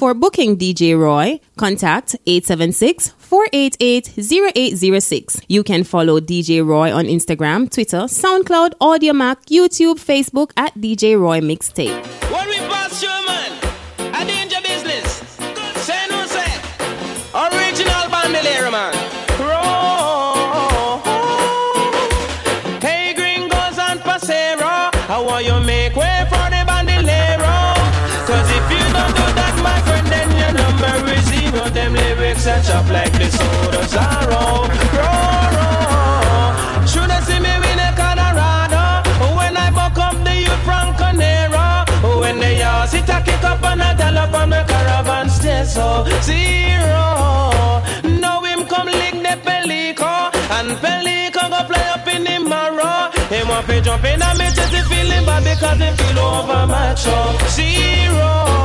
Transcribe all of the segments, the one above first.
For booking DJ Roy, contact 876-488-0806. You can follow DJ Roy on Instagram, Twitter, SoundCloud, Audiomack, YouTube, Facebook at DJ Roy Mixtape. Chop like the soda sorrow. Roll, roll. Should have seen me win a Colorado when I buck up the youth from Conero. When they all sit a kick up and a up on the caravan stay so zero. Now him come lick the pelico and pelico go play up in the marrow. Him want to jump in and me just feeling bad because he feel over my show zero.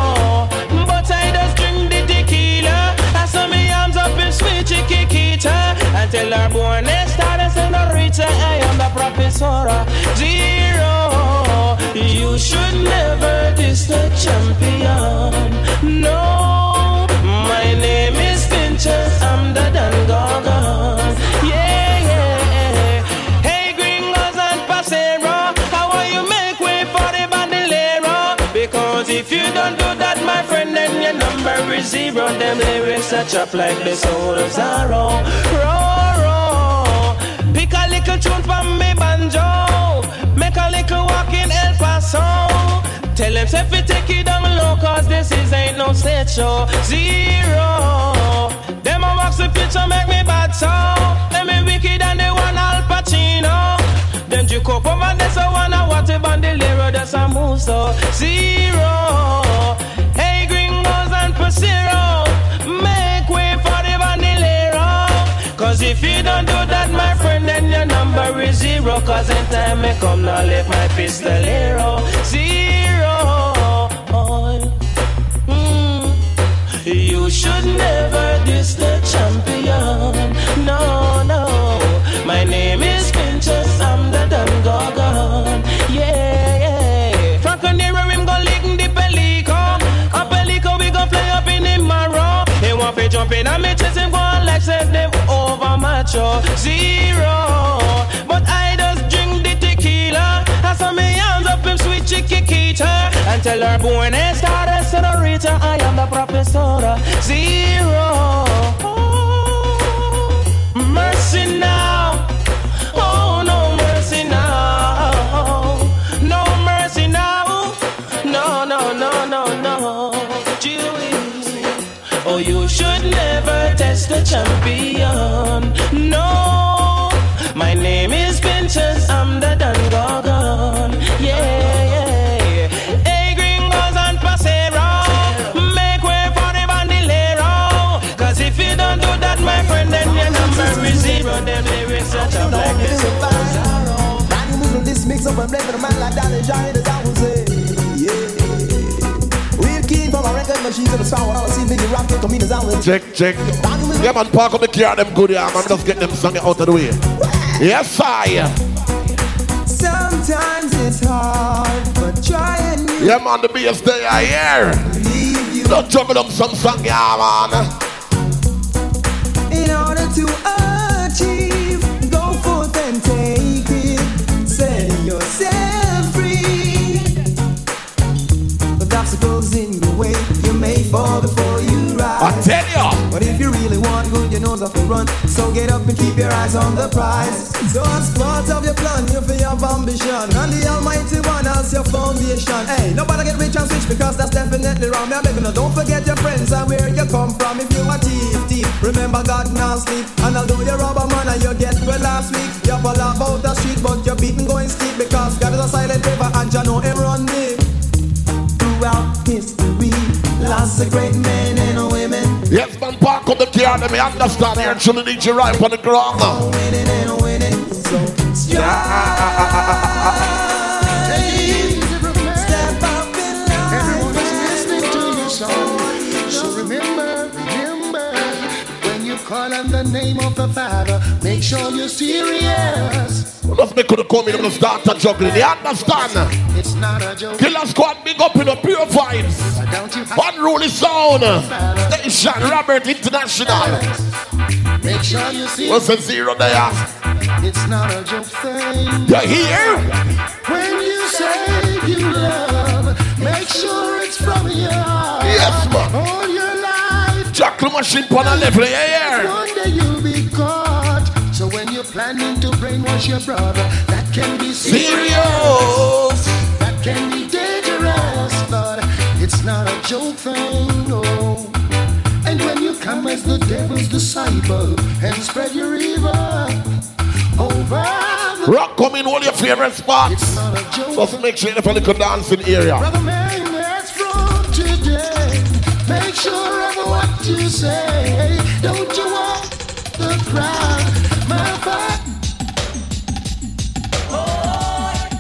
Chiquita until our born started senorita. I am the professor zero. You should never diss the champion. No, my name is Fincher. I'm the Don Gorgon. Yeah, yeah. Hey, gringos and pasero, how will you make way for the bandolero? Because if you don't is zero. Them lyrics are chop like the soul of sorrow. Roar, roar. Pick a little tune from me banjo. Make a little walk in El Paso. Tell them if we take it down low, cause this is ain't no stage show. Zero. Them a box the picture make me bad so. Them me wicked and they want Al Pacino. Them you cope over there so wanna what a bandolero that's a move so. Zero. Pasero. Make way for the bandolero. Cause if you don't do that, my friend, then your number is zero. Cause in time may come, now let my pistolero. Zero. Mm. You should never diss the champion. No, no. My name is Pinchers, I'm the Don want to jump in and me chase him, go on like set them over macho. Zero. But I just drink the tequila. I saw me hands up in sweet chiquita. And tell her, buenas tardes, senorita. I am the professor. Zero. Oh, mercy now. Oh, no mercy now. No mercy now. No, no, no, no, no. Jewish. Oh, you should never test the champion. No. My name is Pinchers, I'm the Don Gorgon. Yeah, yeah. Hey, gringos and pasero. Make way for the bandolero. Cause if you don't do that, my friend, then your number is zero. Them lyrics are tough like this. This mix up and blend with a man like Danny Johnny, the I say. Yeah. Check, check. Yeah, man, park up the car, them good, yeah, man. Just get them song out of the way. Yes, I. Sometimes it's hard, but try and Yeah, man, the bass they are here. Don't juggle them some song, yeah, man. in order to fall before you rise. I tell ya. But if you really want good, you know to run. So get up and keep your eyes on the prize. So as part of your plan, you feel have ambition. And the Almighty One as your foundation. Hey, nobody get rich and switch because that's definitely wrong. I beg no, don't forget your friends and where you come from. If you a thief, thief, remember God now sleep. And although you're robber man and you get well last week, you fall about the street, but you're beaten going steep because God is a silent river and you know him run deep. Throughout history, lots of great men and women. Yes, man, park up the car, let me understand here. Chilling need you right on the ground. Winning and winning, so Step call on the name of the Father, make sure you're serious. Just make could come in and start juggling. You understand? It's not a joke. Killer squad, big up in the pure vibes. Unruly sound. Station Robert International. make sure you see What's the zero there? it's not a joke thing. You hear? When you say you love, make sure it's from your heart. Yes, man. All Jackal machine on a level. You hear? one day you'll be caught. So when you're planning to brainwash your brother, that can be serious. Serious. That can be dangerous, but it's not a joke thing, no. And when you come as the devil's disciple and spread your evil over Rock come in all your favorite spots. Just make sure you have a little dancing area. Brother man, that's from today. Make sure of what you say. Don't you want the crowd? My fact.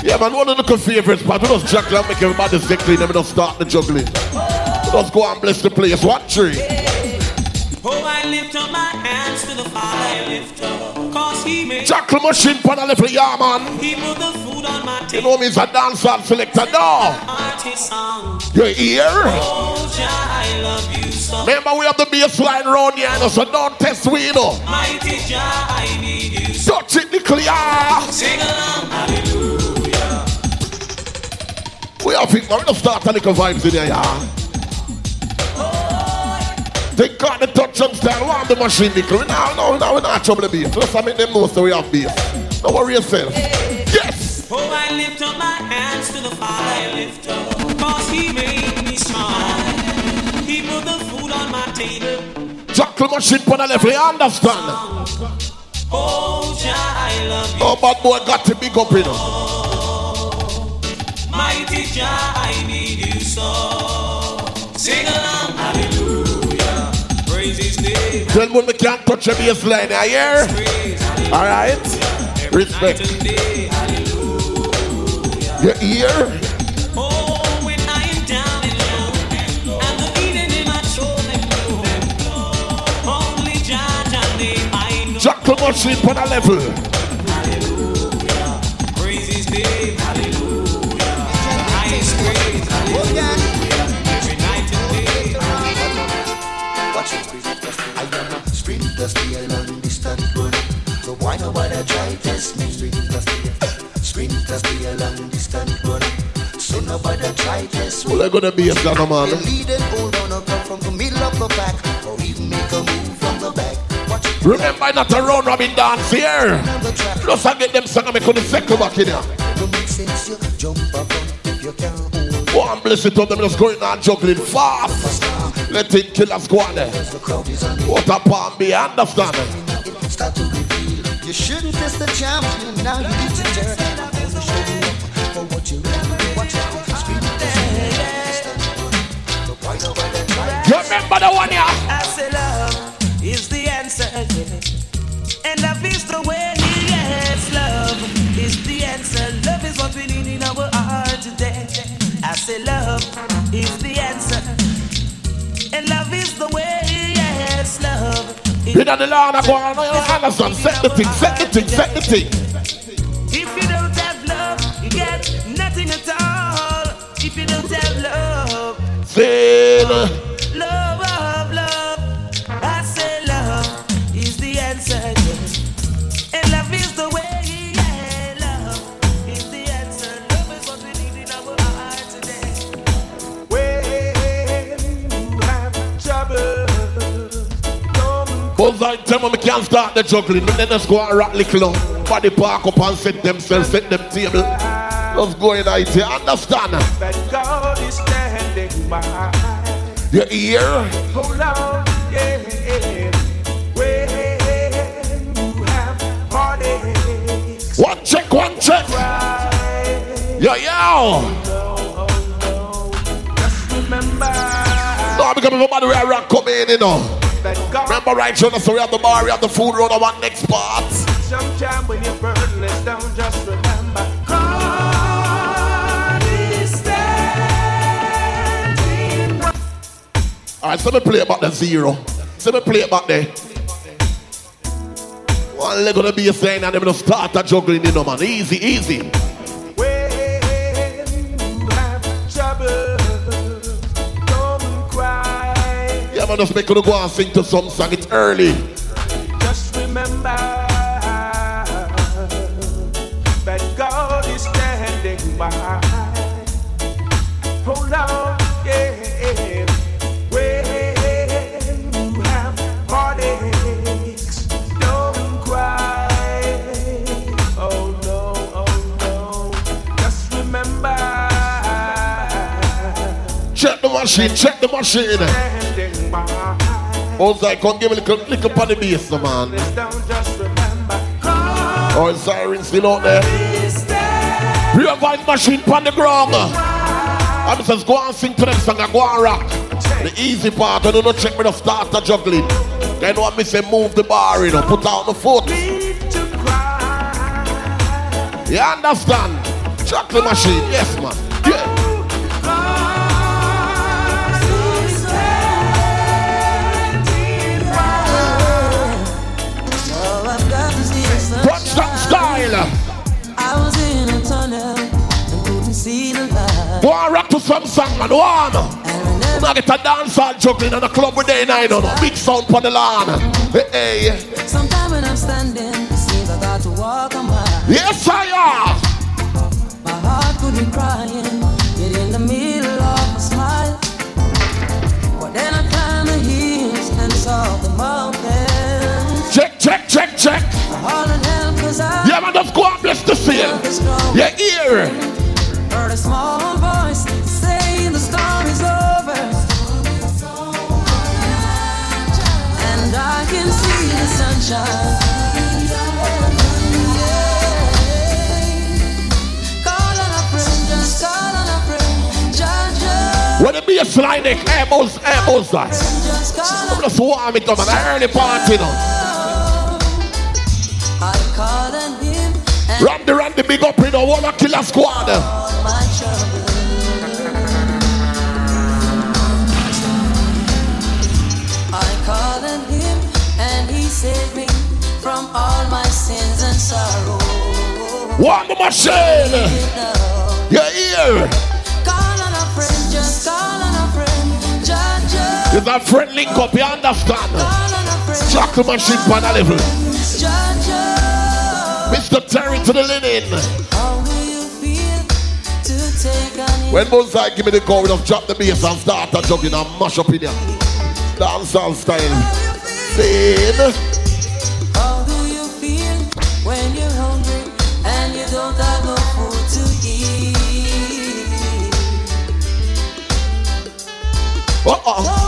Yeah, man, one of the favorite spots. We just jackal and make everybody stay clean and we just start the juggling. We just go and bless the place. One tree. Oh, I lift up my hands to the Father, I lift up, cause He made Jackal machine on a level. Yeah, man. He put the food on my You table, know me, it's a dancehall selector. No. artist song. You hear? Oh, Jah, I love you so. Remember, we have the baseline round here, so don't test we, know. Mighty Jah, I need you. Touch it, the clear. Sing along, hallelujah. We have it, now. We just start a little vibes in here, yeah. They got the touch and style, want the machine, nickel. No, no, no, we're not trouble the bass. To make them know so we have bass. Don't worry yourself. Yes! Oh, I lift up my hands to the Father, I lift up, Jackal the level, you understand? Oh, Jah, I love you. Oh, bad boy got to big up, you know. Mighty Jah, I need you so. Sing along, hallelujah. Praise His name. Tell me we can't touch a baseline, you hear? Hallelujah. Alright? Respect. You hear? Know. Jackal machine on the level. Hallelujah. Praise His name, hallelujah. Highest praise, hallelujah. Every night and day. Watch it. I am a sprint dusty, a long distance runner. So why nobody try test me? Sprint dusty, sprint dusty, a long distance runner. So nobody try test me. Well, I'm gonna be a gun, man. The lead and hold on, come from the middle of the pack, or even make Remember, not a round robin dance here. on. Plus, I get them song and make the second back in here. Sense, you jump up if you can hold. One bless it up, them just going on juggling fast. Let it kill us go on there. The crowd is on the What a palm be, understand? it start to reveal. You shouldn't test the champion, now you need to turn. I'm up for what you really watch out. Sprint dusty, so why nobody try You remember the one here? And love is the way, yes, love is the answer. Love is what we need in our heart today. I say love is the answer. And love is the way, yes, love. is You know the Lord, I go on, you understand? Set the thing, set the thing, set the thing. If you don't have love, you get nothing at all. If you don't have love, Feel. Cause I tell me, we can't start the juggling. But then just go and rock little now. Body park up and set themselves, set them table. Just go in IT, understand? that God is standing by. You hear? Hold on, yeah. When you have heartaches, One check, one check. Yo, yo. Remember No, because everybody where rock come in, you know. Remember right so we have the bar, we have the food road, one next part. Sometime when you're burdenless, don't just remember. God is standing. All right, so me play about the zero. So me play about there. One leg on the bass line and them gonna start a juggling, you know, man. Easy, easy. Man, just make you go and sing to some song. It's early. Just remember that God is standing by. Oh, Hold on, yeah. When you have heartaches, don't cry. Oh no, oh no. Just remember Check the machine, check the machine. Ozai, come give me a little, little pan the bass, man. Just Oh, siren still out there. Real vibe machine pan the ground. I says, go and sing to them song and go and rock. The easy part, I don't know, check me the start of juggling. Then what me say, move the bar, you know, put out the foot. You understand? Chocolate machine, yes, man. Yeah. Touchdown. I was in a tunnel and couldn't see the light. Go and rock to some song, man. One. And whenever Now get a dance hall juggling in a club with day nine on a big sound for the lawn. Hey, hey. Sometime when I'm standing, it seems I got to walk a mile. Yes, I am. My heart could be crying, yet in the middle of a smile. But then I climbed the hills and saw the mountains. Check, check, check, check. I hollered help 'cause I Yeah, man, just go and bless the seal. felt the strong. Yeah, ear. Heard a small voice saying the storm is over. And I can see the sunshine. Call on a friend, just call on a friend. Jah, When the bass line, they air buzz, that. just call on Just warm it up and early party. I Randy, Randy, big up in the Wanna Killer Squad. all my trouble. I called on him and he saved me from all my sins and sorrow. One machine. Yeah, ear. Call on a friend, just call on a friend. Is that friend link up, you understand? Call on a friend. Chocolate machine pan a level. Mr. Terry to the linen. On? When Bullseye give me the call, we just drop the bass and start a juggling and mash up in here. Dancehall style. Scene. How do you feel when you're hungry and you don't have no food to eat? Uh-uh.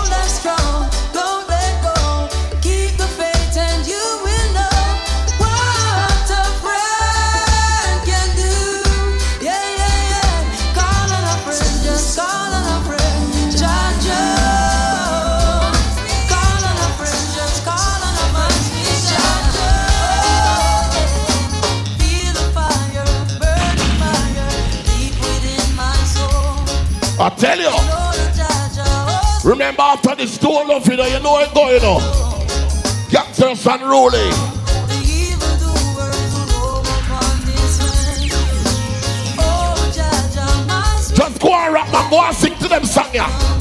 I tell you. Remember after the love, you know, you know it going on. Gangsters my sweet Just go and rap and go and sing to them song, yeah.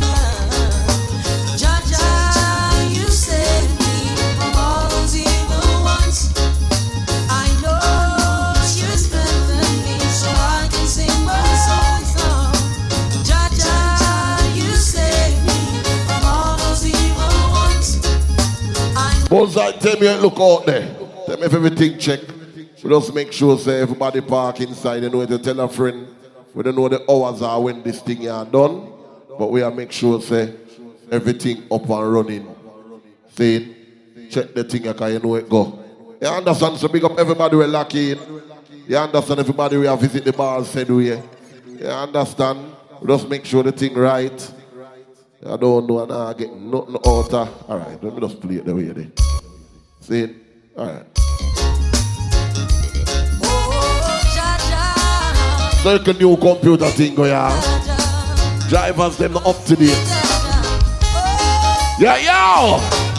Bullseye, tell me, look out there. Tell me if everything check. We just make sure say everybody park inside. You know to tell a friend. We don't know the hours are when this thing are done, but we are make sure say everything up and running. See, check the thing because you know it go. You understand? So big up everybody we're lucky in. You understand? Everybody we have visit the bar said we. You understand? We just make sure the thing right. I don't know and I get nothing out of. All right, let me just play it the way it is. See it? All right. Jah, Jah, Circle new computer thing go yeah. Drivers them up to date. Yeah, yo.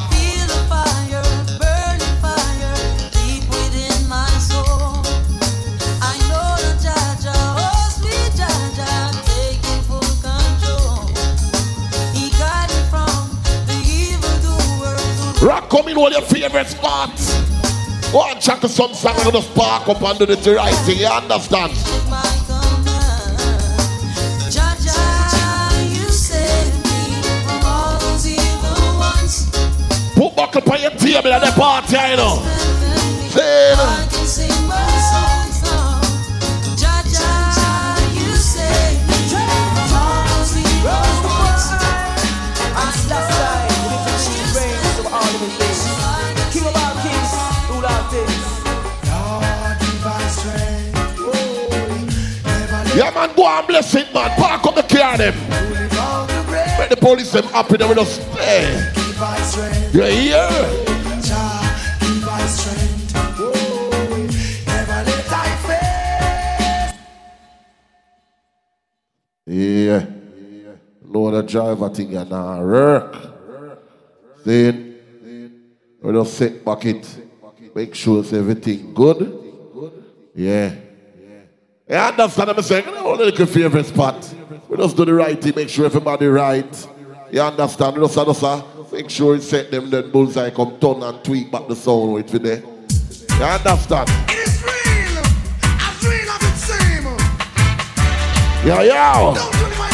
Come in all your favorite spots. Go and check some song and just park up and do the right thing. You understand? Put buckle on your table at the party, you know. Say, Man, go and bless it, man. Park up the car, them. Make the police them happy, they will just stay. You hear? Yeah. Know the driver thing you not work. Then we just sit back it. Make sure everything good. Yeah. You understand what I'm saying? Only like your favorite spot. We just do the right thing, make sure everybody right. You understand? We just, just uh, make sure it set them then bullseye come turn and tweak back the sound with you there. You understand? It's real, as real as it seems. Yeah, yeah.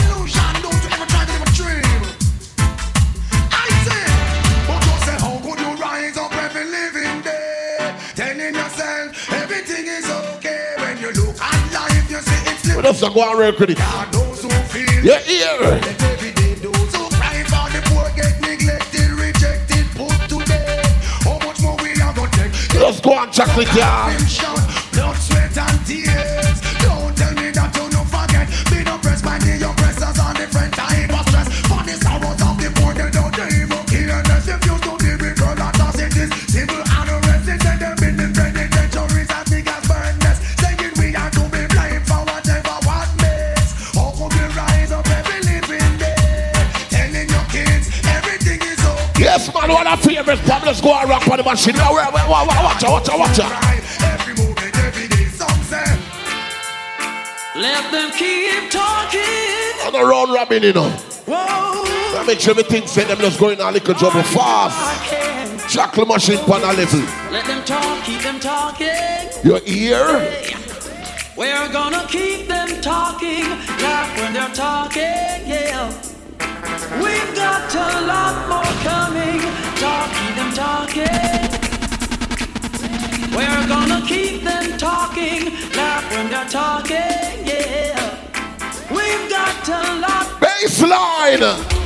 To death. How much more we are gonna take? Just go and check. Him shout, blood, sweat, and tears. Don't tell me that you no forget. Be no pressed by the man, one of favorite spot. Let's go and rock on the machine. Watch out, watch out, watch out. Every movement, every day, some. Let them keep talking. On the round robin, you know. Whoa. I make sure everything say them just going a little trouble fast. Can. Machine pan a level. Let them talk, keep them talking. Your ear? We're gonna keep them talking, laugh when they're talking, yeah. We've got a lot more coming, them talking. We're gonna keep them talking, laugh when they're talking, yeah. We've got a lot Baseline.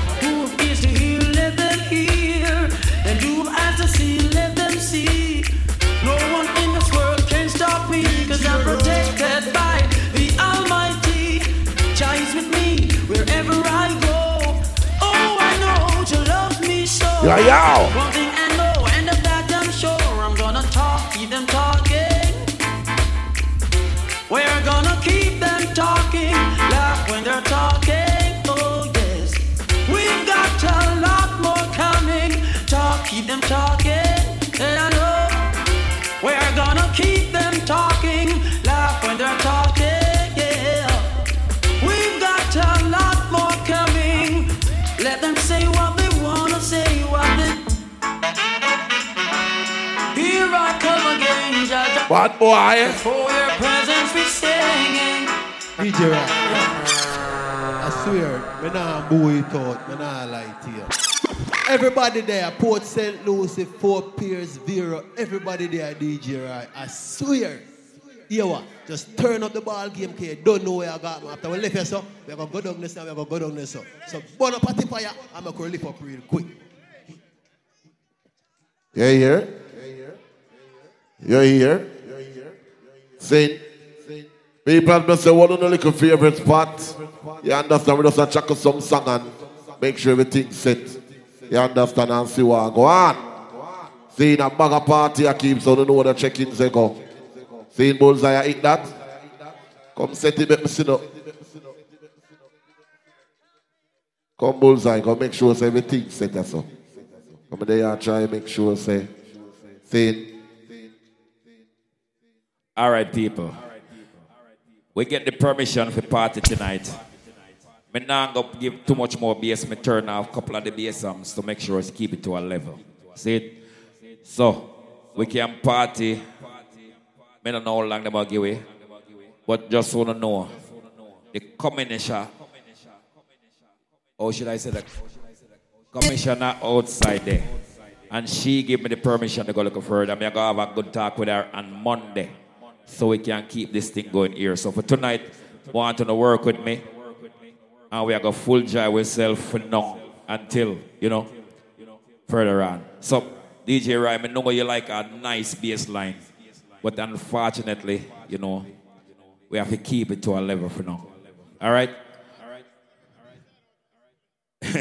Me so. Bad boy. For your presence we singing. DJ Rock. I swear, me nah boo it out, me nah lie to you. Everybody there, Port St. Lucie, Fort Pierce, Vero, everybody there, DJ Rock. I swear. You what? Just turn up the ball game, kid. Don't know where I got me. After we left here, so we are gonna go down this now, we are gonna go down this so. So burn up party fire, I'm gonna lift up real quick. You here? You here? Saying, people must say, what on the little favorite spot? You understand? We just check some song and make sure everything's set. You understand? And see what go on. Seeing a bag party I keep so don't know what the check-ins they go. Seeing bullseye I eat that. Come set it, make me sit up. Come bullseye, come make sure everything's set as so. Come there and try make sure say, saying, All right, people. We get the permission for party tonight. Me now go give too much more bass. Me turn off a couple of the bass songs to make sure it's keep it to a level. See it? So, we can party. I don't know how long they will give away. But just want to know the commissioner, or should I say the commissioner outside there. And she gave me the permission to go look further. I'm going to have a good talk with her on Monday so we can keep this thing going here. So for tonight, want to work with me. And we are going to full joy ourselves for now until, you know, further on. So, DJ Ryan, I know you like a nice bass line. But unfortunately, you know, we have to keep it to a level for now. All right?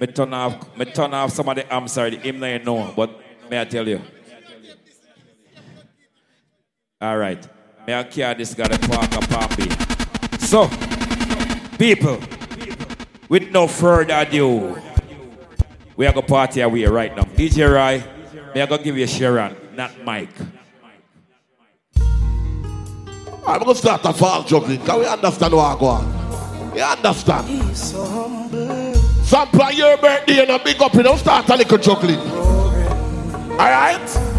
me turn off, me turn off some of the, I'm sorry, the hymn I know, but may I tell you? All right. May I carry this guy to park up Palm So, people, with no further ado, we are going to party away right now. DJ Roy, may I go give you Sharon, not Mike. I'm going to start a fall juggling. Can we understand what I go on? You understand? Some plan your birthday and a big up, you don't start a little juggling. Alright? through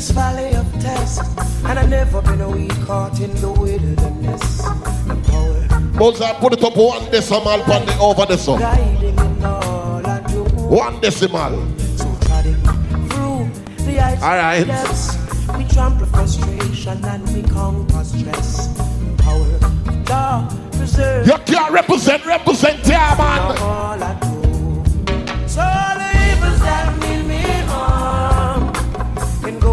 this valley of test, and I've never been a week caught in the wilderness. The power Moses, put it up one decimal on the over the sun. guiding in all I do. One decimal. Through the ice All right. depths, we trample frustration and we conquer stress. Power of God preserve You can't represent, represent, yeah, man.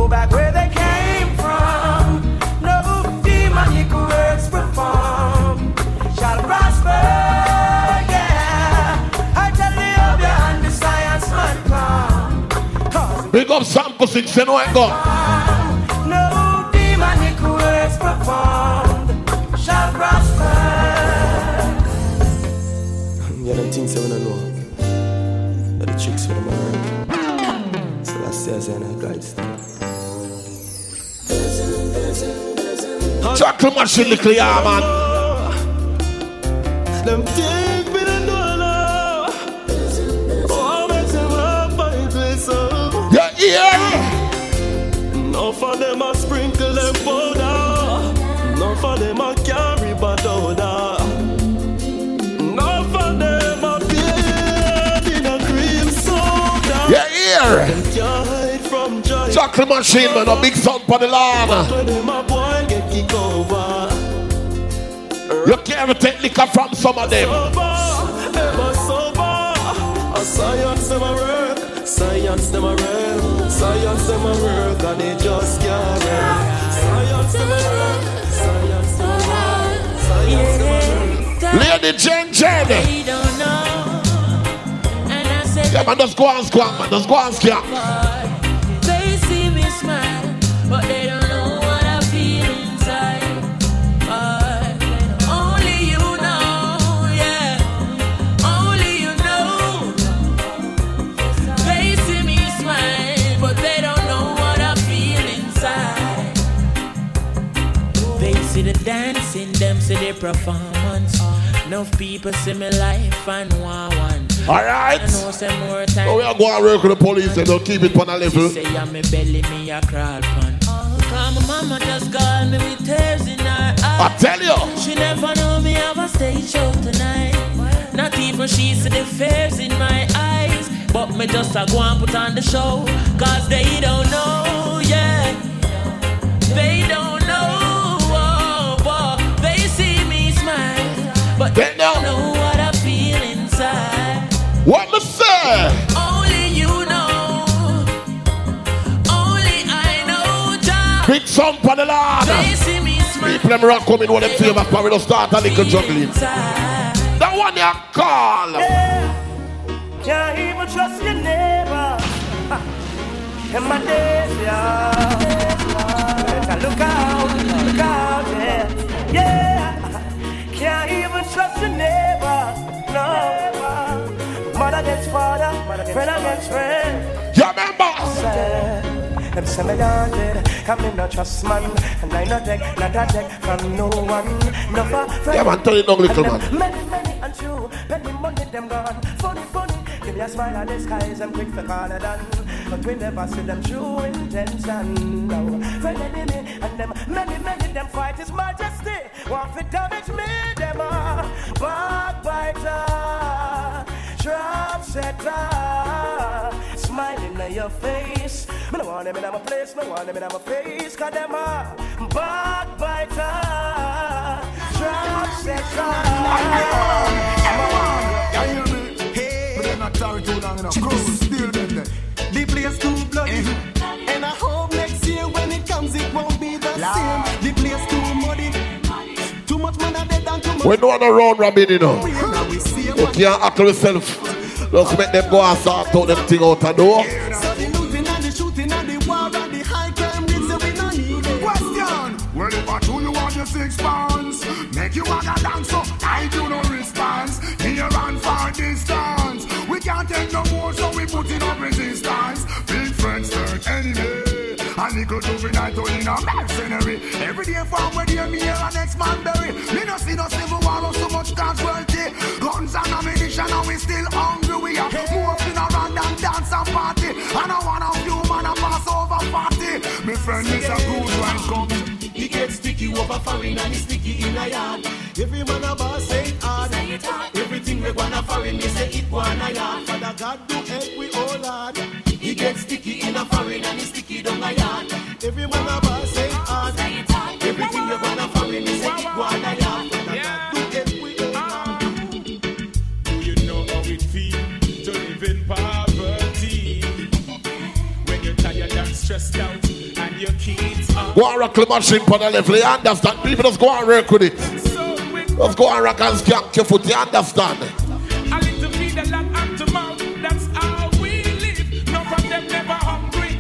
Back where they came from. No demonic works perform shall prosper. Yeah, I tell you, of your hand the science man come. Big up sample six, you know it go. No demonic works performed shall prosper. Yeah, them things I don't know. But the tricks with them are So that's the Chocolate machine, little yeah, man. Them things we don't know now. Oh, make them up by place up. Yeah, yeah. Enough of them sprinkle them powder. Them carry bad odor. Enough of them bathe in a cream soda. Yeah, here. Them from joy. Chocolate machine, man. A big sound for the lawn. When them a boy get kicked over. You can't take liquor from some of them. Sober, ever sober. A science a work. Science a work. Science a work. And they just can't work. Science a work. Science a work. Science a work. Lady Jen Jen. They don't know. And I said, Yeah, man, just go and squat, man. Just go and squat. See the dancing, them see the performance. Enough people see me life and want one. All right. I know some more time. So we are going to work with the police and they'll keep it on a level. She say I'm me belly, me a crawl pan. Cause my mama just called me with tears in her eyes. I tell you. She never know me have a stage show tonight. Not even she see the fears in my eyes. But me just a go and put on the show. Cause they don't know, yeah. They don't But They don't know. know what I feel inside. What me say? Only you know. Only I know, Jah. Big sound for the They see me smile. People them rock coming with them favor for we don't start a little juggling. inside. That one you call. Can't even trust your neighbor. Ha. In my days, yeah. Mother against father, friend against friend. You remember? Them say me haunted, come me no trust man And I no take, not a take from no one No for friend Yeah, man, turn it down, little man. Many, many and true, many money them gone Funny, funny, Give me a smile on the skies, I'm quick to call it done. But we never see them true intention. No, friend enemy, and them many, many them fight his majesty. Want to damage me, them are backbiter, trap setter, smiling at your face. Me no want them in my place, me want them in my face, cause them are backbiter, trap Can you hear me? But they're not tarry too long enough. Cruise, still them there. The place too bloody. Mm-hmm. And I hope next year when it comes, it won't be the same. The place too muddy. Too much money dead and too much. We don't round robin, you know. You can't act yourself. Just make them go and sort out them thing out the door. Well, if I told you want your six pounds, make you walk a dance, so I do no response. Near and far distance. We can't take no more, so A little juvenile to in a mercenary. Every day from where they me here and next man bury. Me no see no civil war or so much casualty. Guns and ammunition and we still hungry. We have are moving around and dance and party. And I want a few man a pass over party. Me friend is a good wine come. He gets sticky over foreign and he sticky in a yard. Every man a boss say it hard. Everything we wanna foreign, me say it wanna yard. Father God do help we all hard. He gets sticky in a foreign and he sticky stressed out and your kids are Go and rock the machine for the level, you understand? People just go and work with it. Just go and rock and skank your foot, you understand? a little feed a lot and to mouth. That's how we live. None of them never hungry.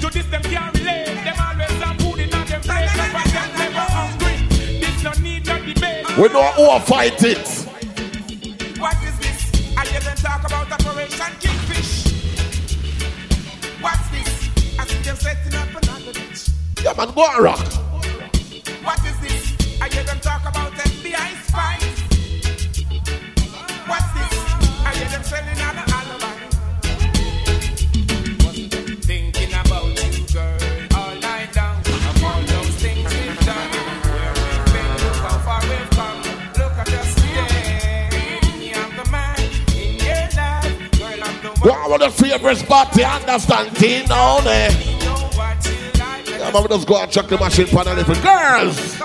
To this them can't relate. Them always have food in on plate. None of them never hungry. This no need no debate. We know who will fight it. What is this? I hear them talk about Operation Kingfish. I see. Yeah, man, go and rock. What is this? I hear them talk about FBI spies. What's this? I hear them selling on Go on with the favorite spot, you understand? Teen on there. Eh? Yeah, man, we just go and chuck the machine for the little girls.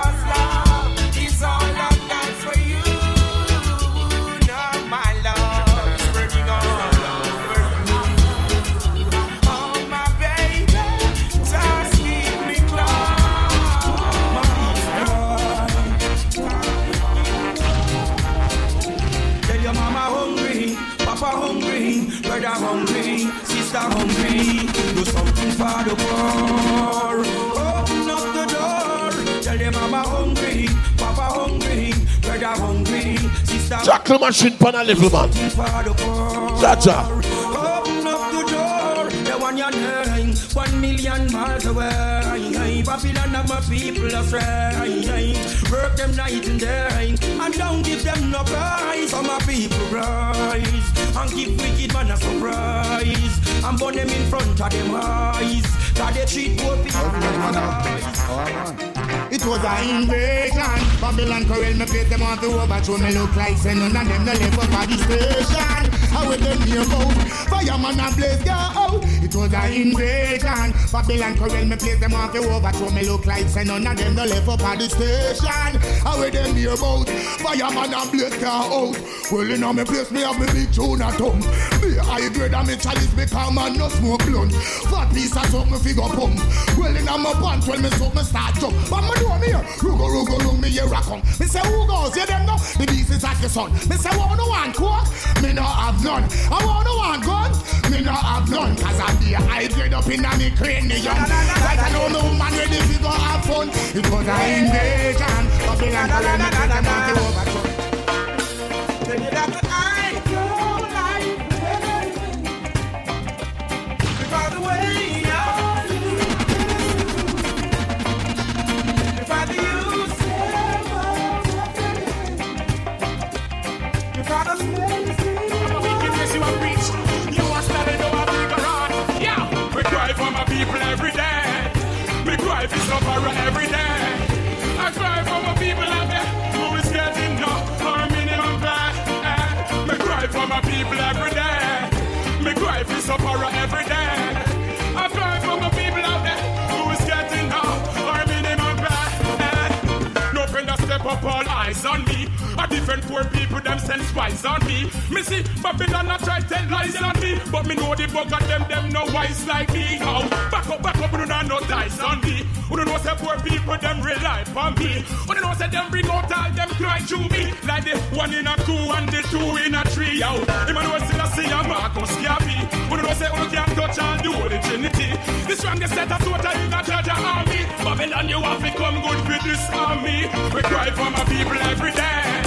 The poor. Open up the door. Tell your mama hungry, papa hungry, brother hungry, sister the machine for the little man. for the poor. Cha-cha. Open up the door. The one your name, one million miles away. Babylon of my people astray. Work them night and day, and don't give them no prize. For my people rise, and give wicked man a surprise. And burn them in front of them eyes. Cause they treat poor people It was an invasion. Babylon Corel, me place them on the overthrow. Me look like say none of them no live up at the station. How with them near about fireman and blaze go out. It was an invasion. Babylon Corel, me place them on the overthrow. Me look like say none of them no live up at the station. How with them near about fireman and blaze go out. Well, in me place me have me big tune at home. Me high grade and me chalice because man no smoke blunt. Fat piece of something figure pump. Well, in my pants when me soak me start jump. But me do me here. Rugo, rugo, rugo, me here I come. Me say who goes? You them know? The beast is like the sun. Me say what no one coke? Me no have none. I want no one gun. Me no have none. Cause I be high grade up in a me cranium. Right I know no man ready to go have fun. It was an invasion. Babylon, Babylon, Babylon, Babylon, Then you got the eye, A different poor people them send spies on me. Me see Babylon a try tell lies on me, but me know the bug of them them no wise like me. Now back up, back up, we don't no dice on me. We don't know say poor people them rely on me. We don't know say them bring out all them cry to me like the one in a two and the two in a three. Yo, Emmanuel Selassie and Marcus Garvey. We don't know say we can't touch do the Trinity. The strongest set of soldier in a church army. Babylon, you have to come good with this army. We cry for my people every day.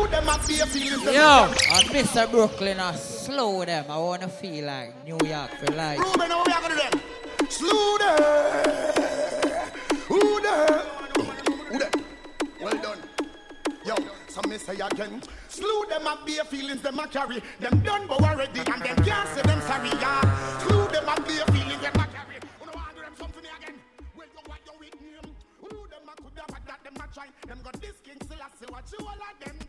Slew them a them Yo. I'm Mr. Brooklyn. I slow them. I wanna feel like New York for life. Ruben, how we are gonna do them? Slew them. Who them? Who them? Well done. Yo, some may say again. Slew them be a feelings them a carry. Them done but already and them can't say them sorry. Yeah. Slew them be a feelings them a carry. Who know want do them something again? Well, you what you with name? Who them a could have had that them a try? Them got this king still a say what you all of them.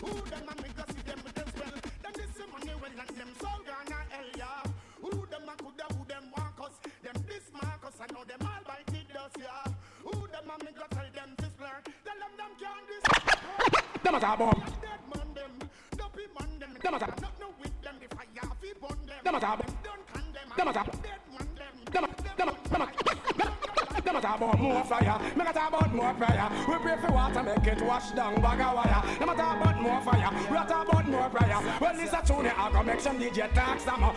Who them a see them spell? Them this money well and them so gonna hell. Yeah. Who them a could have who them want? Them this Marcus I know them all by the dust. Yeah. Who them a tell them this blur? Tell them them can't this. Them a talk bomb. Dead man them, dopey man them. Them a talk. Not no with them fi them. Them a talk. Don't condemn. Them a talk. Dead man them. Them a, them a, them a, them a talk about more fire. Make a talk about more prayer. We pray for water, make it wash down bag of wire. Them a talk about more fire. We a talk about more prayer. Well, this a tune, I go make some DJ talk some more.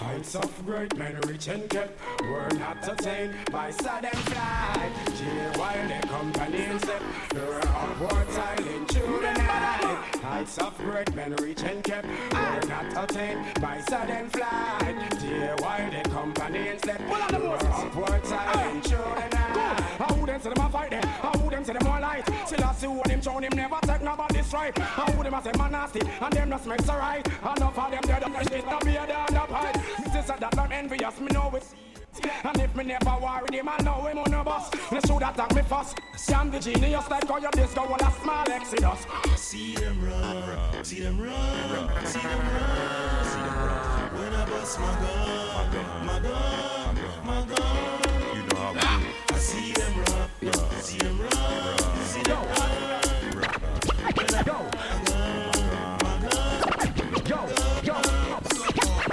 Heights of great men reach and kept were not attained by sudden flight. Cheer while the company step, they were upward silent night. Heights of great men reach and kept were not attained by sudden flight. Cheer while the company step, they were upward silent through the night. How would them say them a fight them? How would them say them more light? Still I see what him shown him never take nobody strike. How would them a say man nasty and them just makes alright? Enough of them dead and shit to be a down up high. Sister that not envious, me know it. And if me never worry him, I know him on a bus. They should attack me first. See, I'm the genius like how your disco all a small exodus. See them run, see them run, see them run, see them run. When I bust my gun, my gun, my gun. You know how we do. I see them run, see them run, see them run. When I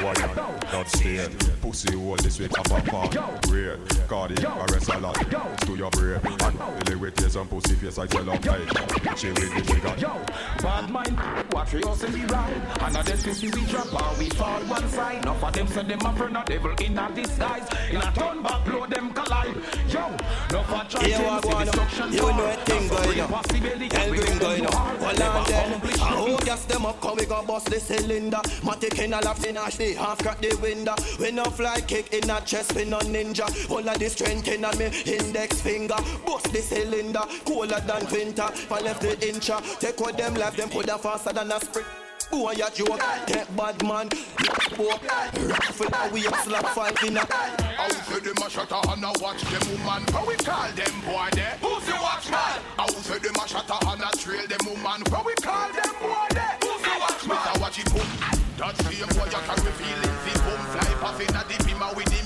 Warrior, not stay. Pussy hold this way, pop up on. Great, cardi, arrest a lot. To your brain, and really with some pussy face, I tell up, hey. She with the trigger. Yo, bad mind, watch we also be wrong. And a pussy we drop or we fall one side. Enough of them say them a friend of devil in a disguise. In a turn back, them collide. Yo, enough of try Yeah, to destruction. You know a thing going on. Tell green going on. Hold on then. I hold gas them up, cause we gon' bust the cylinder. Matic in a lap, in a stay half crack the window. We no fly kick in a chest, we no ninja. All of the strength in a me index finger. Bust the cylinder, cooler than winter. For left the incha, uh. take what them left, them put a faster than a sprint. Boy, ya joke, take bad man. Boy, rifle a we a slap fight in a. Out for them a shutter and a watch them woman. How we call them boy there? Who's the watchman? Out for them a shutter and a trail them woman. How we call them boy there? Who's the watchman? Mr. Watch it boom. That same boy you carry feelings. He boom fly in a the beamer with him.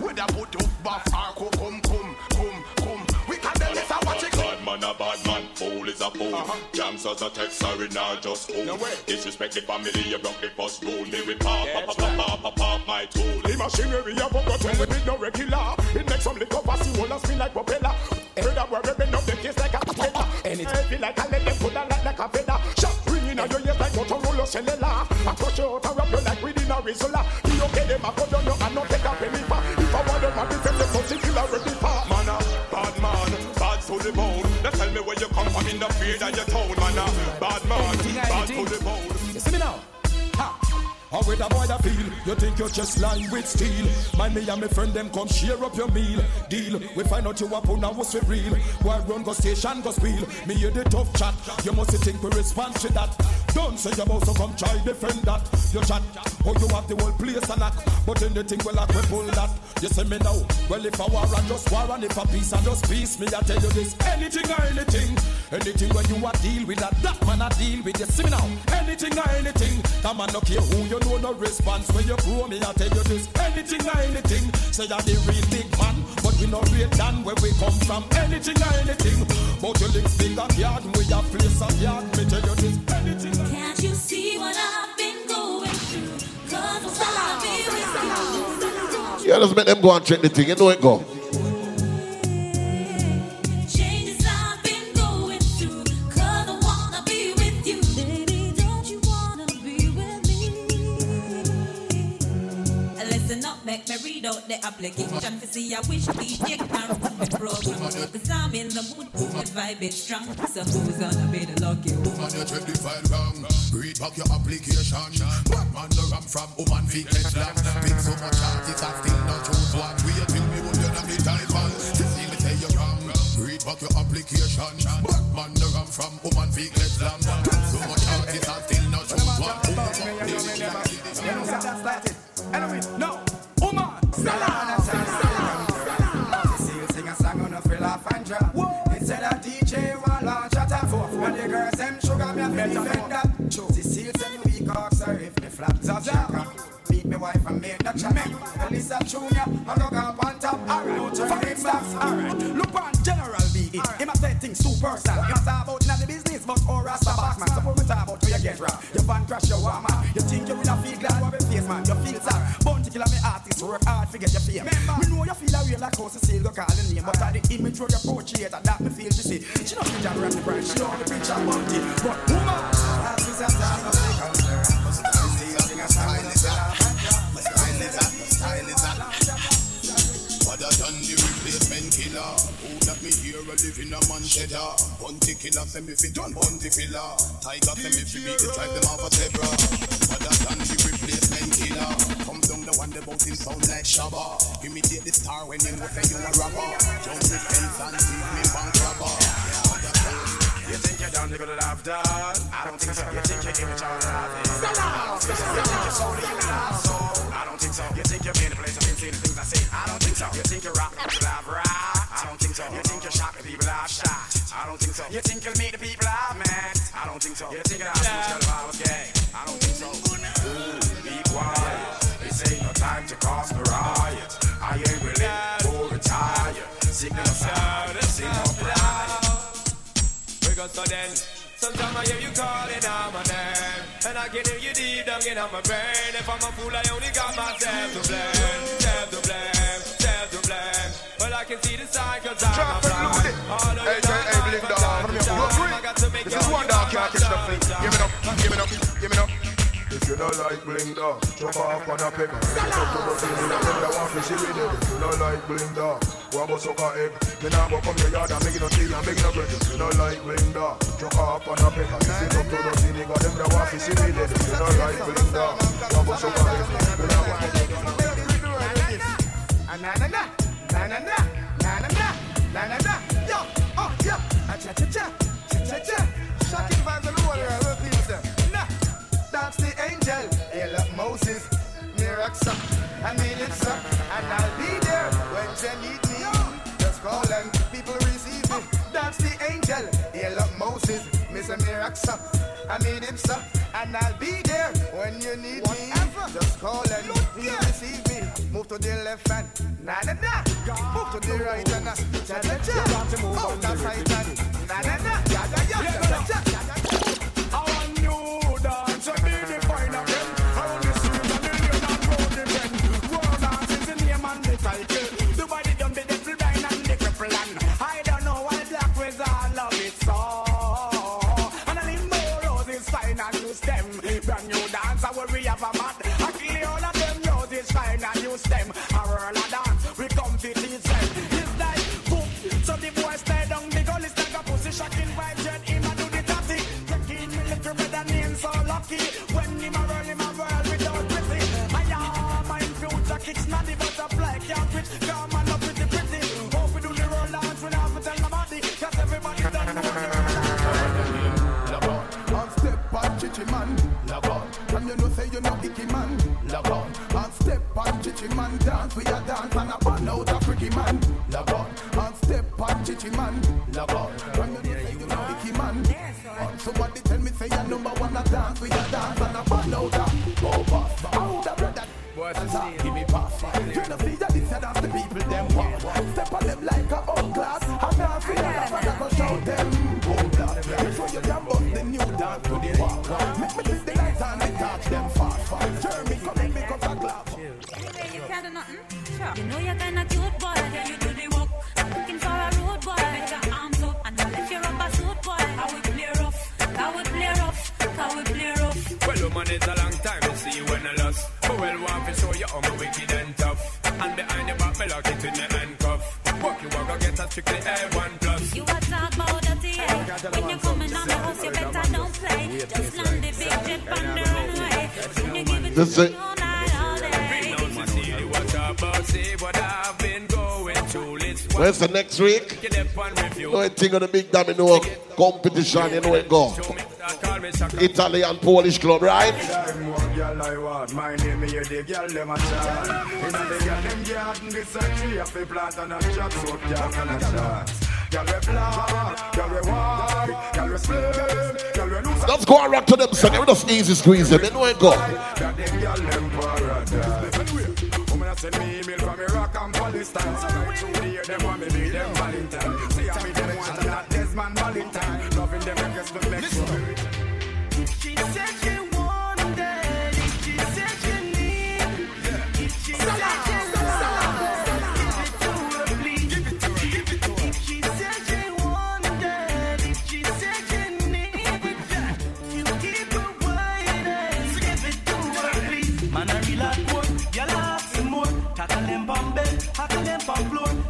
With a put up buff or come is a fool. Uh-huh. Jams as a text, sorry, now just fool. Disrespect the family, you broke the first rule. Me with pop, pop, pop, pop, pop, pop, my tool. The machinery a bug out when we did no regular. It makes some liquor pass you all spin like propeller. Heard that we're bend up the case like a propeller. And it's heavy like a let them put that like, like a feather. Shot ringing on your ears like Motorola cellular. I touch you out and wrap you like within a Rizzola. Be okay, them a cut down you and not take a bad the the bone. You see How with a boy that feel? You think you're just lying with steel? My me and my friend them come share up your meal. Deal. We find out you up on what's for real. Why run go station go spiel? Me hear the tough chat. You must think we respond to that. Don't say you to come try defend that. You chat. Oh you have the whole place a lock. But then the thing will like we pull that. You say me now. Well if a war and just war and if a peace and just peace. Me I tell you this. Anything or anything. Anything when you a deal with that. That man a deal with you. See me now. Anything or anything. That man no care who you know no response. When you grow me I tell you this. Anything or anything. Say you're the real big man. But we no real than where we come from. Anything or anything. But your links big and yard. We a place of yard. Me tell you this. Anything. Can't you see what I've been going through? Cause I'll be with you. Yeah, let's make them go and check the thing. You know it go. Make me read out the application to see I wish DJ can run the program. Cause I'm in the mood, the vibe is strong. So who's gonna be the lucky one? Man, you check the file wrong. Read back your application. Batman the ram from woman feet let land. Big so much heart, it's a still not choose one. Wait till me would you not be title. To see me tell you wrong. Read back your application. Batman the ram from woman feet let land. Big so much heart, it's a still not choose one. Anyway, no, woman, Salah. Sing a song on a fill off and drop. Instead of DJ, one launch at a four. And the girls, them sugar me a feel defend that. Cecile send me weak ox, or if the flags are jack. Beat me wife and make the chat. Elisa Too personal. Him a talk about not the business, but all rasta box man. Suppose me talk about you get robbed. Your van crash, your warm man. You think you will not feel glad, what be face man. You feel sad. Bounty killer me artist, work hard to get your fame. Me know you feel a real like how Cecile go call the name, but at the image where you portray that me feel to see. She not preach and rap the brand, she only preach and bounty. But woman, that is a time of the culture. Cecile sing a song on a fill off and drop. Style is that, style is that. Other than the replacement killer, me hear a live in a man cheddar. Bounty killer, send me fi done bunty filler. Tiger send me fi beat the drive them off a zebra. Other than the replacement killer, come down the one that bout him sound like Shabba. Imitate the star when you know say you a rapper. Jump the fence and leave me bank robber. You think you're done to go to love, dog? I don't think so. You think your image all laughing? I don't think so. You think you're sold to you love, so I don't think so. You think you've been to place, seeing the things I say. I don't think so. You think you're rock, people rock. I don't think so. You I don't think so. You think you'll meet the people I've met. I don't think so. You think ask me if I was gay. I don't think so. Ooh, be quiet. This ain't no time to cause the riot. I ain't willing to retire. Signal aside, signal pride. Because so then, sometimes I hear you calling out my name, and I can hear you deep down in my brain. If I'm a fool, I only got myself to blame, self to blame, self to blame. But I can see the sign 'cause I'm a blind. All of Hey, the hey, hey, Blink Dog, come here. Look, I got to make This is one dog can't catch the fleet. Give me up, give me up, give me up. If you don't like bling dog, chop off on a peg. Get up to the ceiling, and them that want to see with it. If you don't like bling dog, go and go suck a egg. Me nah go come your yard and make it no steal and make it no bread. If you don't like bling dog, chop off on a peg. Get up to the ceiling, and them that want to see with it. If you don't like bling dog, go and go suck a egg. Me nah go come Na na na, na na na, na na na, na na na. Yo, oh yeah, ah cha cha cha, cha cha cha. Shocking vibes all over the world, people say. Nah, that's the angel. Hail up Moses, Miraxa, I mean it's up, and I'll be there when you need me. Just call and people receive me. That's the angel. Hail up Moses, Mr. Miraxa, I mean it's up, and I'll be there when you need me. Just call and you receive me. Move to the left hand, na na na. Move to the right hand, cha cha cha. Move that right hand, na na na. Step man. Log on, when you say you know Vicky man. And somebody tell me say you number one a dance, we a dance and a burn out a go puff. How the brother? Give me puff. You know see that this a dance the people them want. Step on them like a old glass. And dance with a laugh and I go shout them. Boom blast. You show you can bust the new dance to the walk. Make me see the lights and the touch them fast. Jeremy come and make us a clap. You can't do nothing. You know you're kinda I go get a strictly A1 plus. You a talk about dirty, eh? When you coming on the house, you better don't play. Just land the big jet on the runway. When you give it This is all night, all day. Watch about, see what I've been going through. Let's Where's the next week? You know anything on the big domino competition, you know it go. Italy and Polish club, right? Them one girl I want, my name is the girl them a chat. Inna the girl them garden, this a tree a plant and a chat, so girl and a chat. Girl we black, girl we white, girl we slim, girl we loose. Let's go and rock to them, son. We just easy squeeze them. You know it go. Them girl them paradise. Woman send me email from Iraq and Palestine. So right through the year them want me be them Valentine. See how me them want and not Desmond Valentine.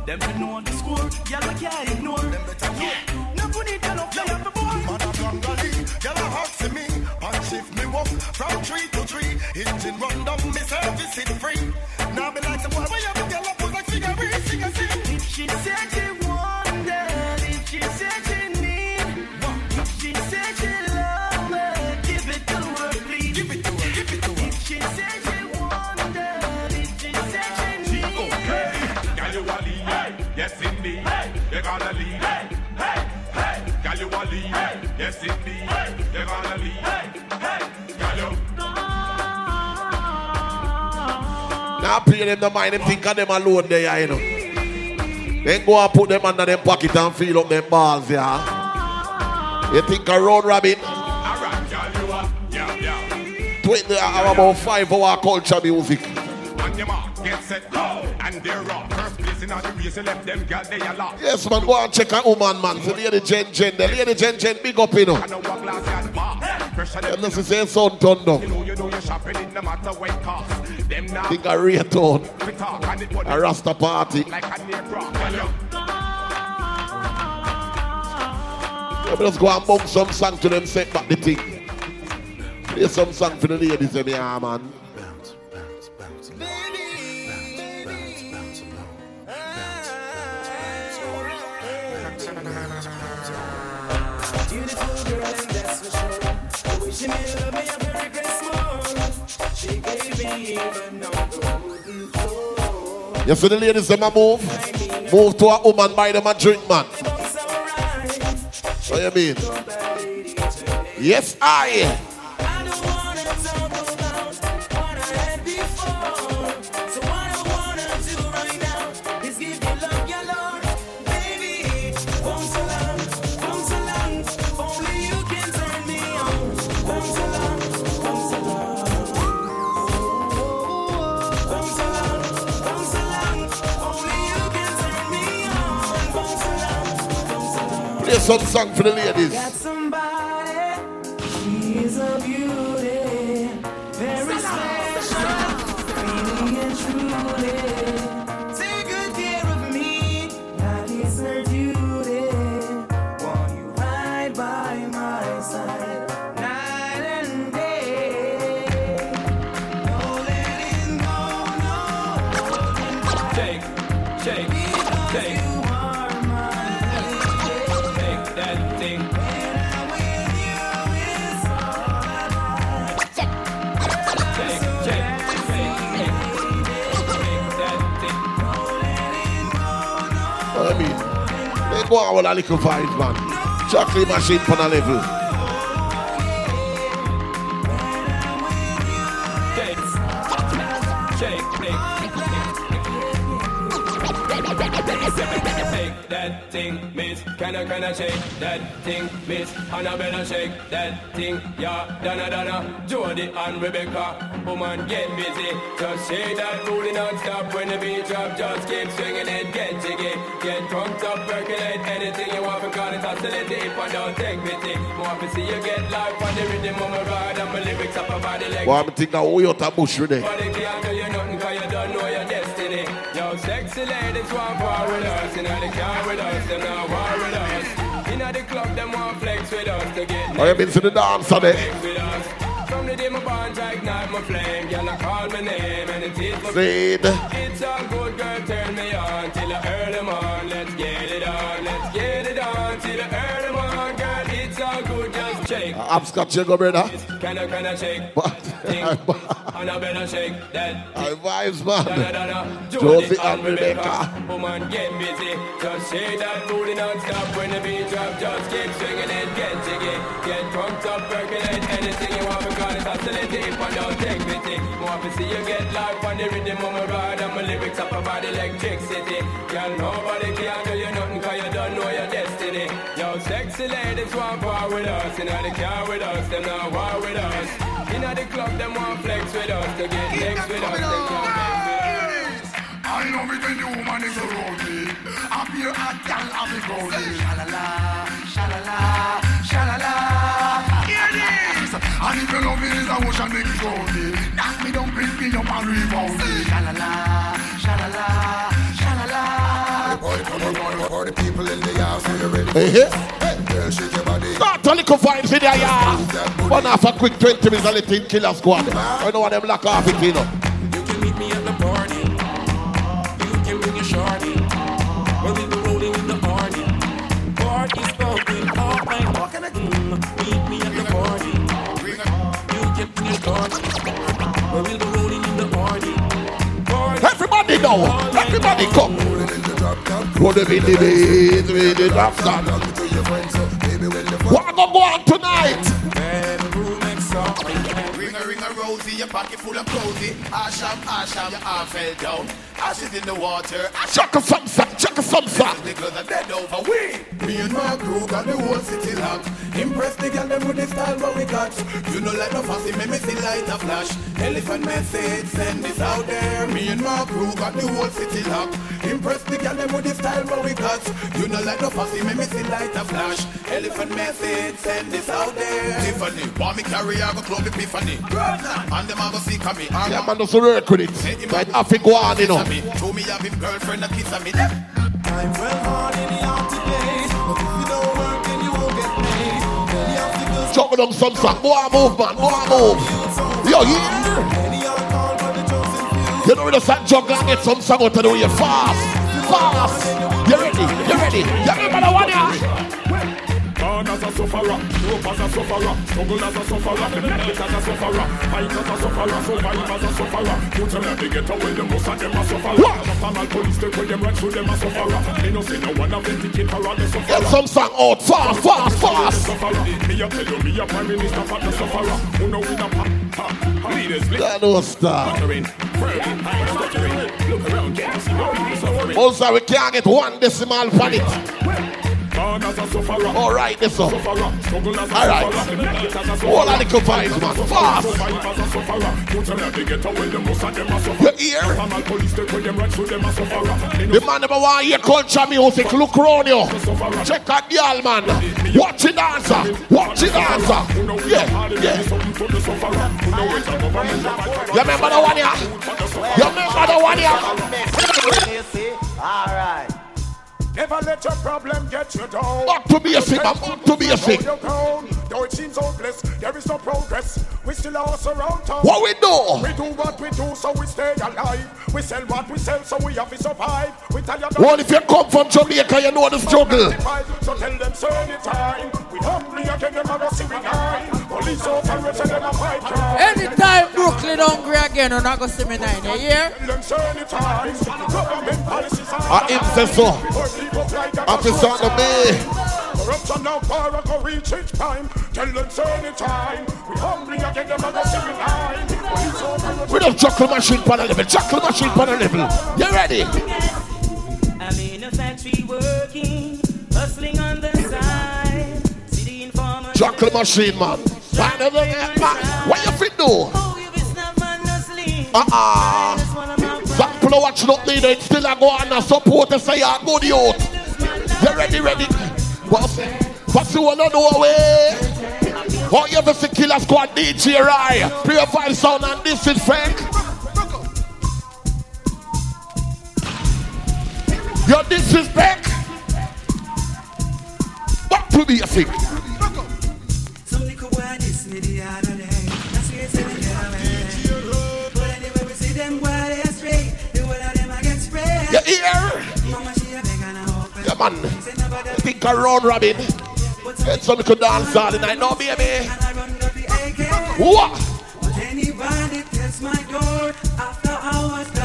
Them to know the score, y'all can't ignore. Them better yeah. No put it down, play up the. Man a gangali, gyal a ask me, and shift me walk from tree to tree. Engine run down, me service it free. Now Now pay them the mind, them think of them alone there, you know. Then go and put them under them pocket and feel up them balls, yeah. You think a road rabbit? Alright, girl, you a, yeah, yeah. 20 hour about five hour culture music. On your mark, get set, go. And they're. First place in the race, you left them girl, they. Yes, man, go and check a woman, man. The lady Jen the lady Jen Jen, big up, you know. I know what glass and. Pressure Them this is their son turn. You know, you shopping matter costs. Them now. Think a real tone. A Rasta party. like. Let me just go and bump some song to them, set back the thing. Play some song for the ladies, them, yeah, man. Beautiful girl, and that's for sure. Love Merry Christmas. She gave me You see the ladies, them a move? Move to a woman, buy them a drink, man. What you mean? Yes, I. I song for the ladies. Go out with a little vibes, man. Chocolate machine on a level. Shake that thing, miss. Can I, can I shake that thing, miss? And I better shake that thing, yeah. Donna, Donna, Jody and Rebecca. Woman, get busy. Just shake that booty non-stop when the beat drop. Just keep swinging it, get jiggy. Get drunk up, percolate anything you want. Because it's oscillate if I don't take pity. More to see you get life on the rhythm of my ride. And my lyrics up about the leg. Well, I'm thinking, oh, you're bush with it. Body can't do you nothing cause you don't know your destiny. Yo, sexy ladies want war with us. You know they can't with us, them not war with us. You know the club, them want flex with us to get Oh, you been to the dance on it? Flex with us. From the day my bond I ignite my flame, girl, I call my name and it is my Seed. It's all good, girl, turn me on till I earn them on. Let's get it on, let's get it on till I earn them on, girl. It's all good, just shake. Uh, I'm Scott Jago, brother. Can I, can I shake? Thing. and I better shake that. I vibes, da, man. da, da. Josie and Rebecca. Woman, get busy. Just shake that booty non-stop when the beat drop. Just keep swinging it, get jiggy. Get drunk up, percolate anything you want oscillating if I don't take pity. More to see you get life on the rhythm of my ride and my lyrics up about electricity. Girl, nobody can do you nothing cause you don't know your destiny. Yo, sexy ladies want war with us. You know they car with us, them not war with us. You know the club, them want flex with us. To get next with us, can't with us. I love it when the woman is around me. Up here, a gal, I'm a growly. Shalala, shalala, shalala. Hear this. And if your love is a ocean, make it grow me. Knock me down, pick me up and rebound me. Shalala, shalala, shalala. For the people in the house, are you ready? Hey, hey. Girl, shake your body. Got a little vibes in there, yeah. One off a quick 20 minutes, a little killer squad. I know what them lock off it, you know. You can meet me at We'll rolling in the party. Everybody know. Everybody come. Put them in the beat with the drop. What gonna go on tonight? Ring a ring a rosy, your pocket full of cozy. Asham, asham, your arm fell down. Ashes in the water. Chuck a some sack, chuck a some sack. Niggas are dead over we. Me and my crew got the whole city locked. Impress the girl them with the style what we got. You know like no fussy, make me see light a flash. Elephant message, send this out there. Me and my crew got the whole city locked. Impress the girl them with the style what we got. You know like no fussy, make me see light a flash. Elephant message, send this out there. Tiffany, want me carry, I go club Epiphany. And them I go see me. Yeah, man, doesn't work with it. Like, I think go on, you know. Show me have him girlfriend a kiss on me. I'm well hard in the out today. But if you don't work, then you won't get paid. Then you have to go Chop me down some sack. Go on, move, man. Go on, move. Yo, yeah. You know, we just start juggle and get some song out of the way fast. Fast. You ready? You ready? You remember the one, yeah? Born as a sufferer, dope as a sufferer, struggle as a sufferer, make as a sufferer, fight as a sufferer, survive as a sufferer. You tell them they get away, the most of them are sufferer. National police take with them right through them a sufferer. Me no see no one authenticate for all the sufferer. Get some song out fast, fast, fast. Me a tell you, me a prime minister for the sufferer. Who know with a leaders, That no stop. Stuttering, furling, stuttering. Look around, get to see what people suffering. Also, we can't get one decimal from it. Born as a sufferer. All right, this one. Struggle as a All right. sufferer, make it as a All of the good vibes, man. Fast. Survive as a sufferer. You tell them they get away, the most of them are sufferer. You hear? National police take with them right through them a sufferer. Me no The man never want hear culture music. Look round you. Check out the all man. Watch it dancer. Watch it dancer. Yeah, yeah. You remember the one here? You remember the one here? Alright. Never let your problem get you down. Back to basic, man. Back to your. Though it seems hopeless, there is no progress. We still are town. What we do? We do what we do, so we stay alive. We sell what we sell, so we have to survive. We Well, if you come from Jamaica, you know the struggle. So tell them, anytime. We hungry again, never see we nine. Police operation them a fight. Anytime Brooklyn hungry again, you're not gonna see me nine, you hear? Them sanitize. Government policies are I him say so. Officer on the bay. Corruption now far go reach its prime. Tell them sanitize. We hungry again, them a go see me line. We don't chuckle machine pan a level. Chuckle machine pan a level. You ready? I'm in a factory working, hustling on the side. City informer. Chuckle machine man. Find a man. What you fit do? Uh-uh. That people watching up me, they still a go on and support and say, yeah, good youth. You ready, ready? What's, what's the one on the way? Oh, you ever see Killer Squad DJ Rai? Pure sound and this is fake. Yo, this is back. Back to basic. You. Yeah, man. Think around, Robin. Get some little dance all the night, no, baby. What? But anybody test my door after hours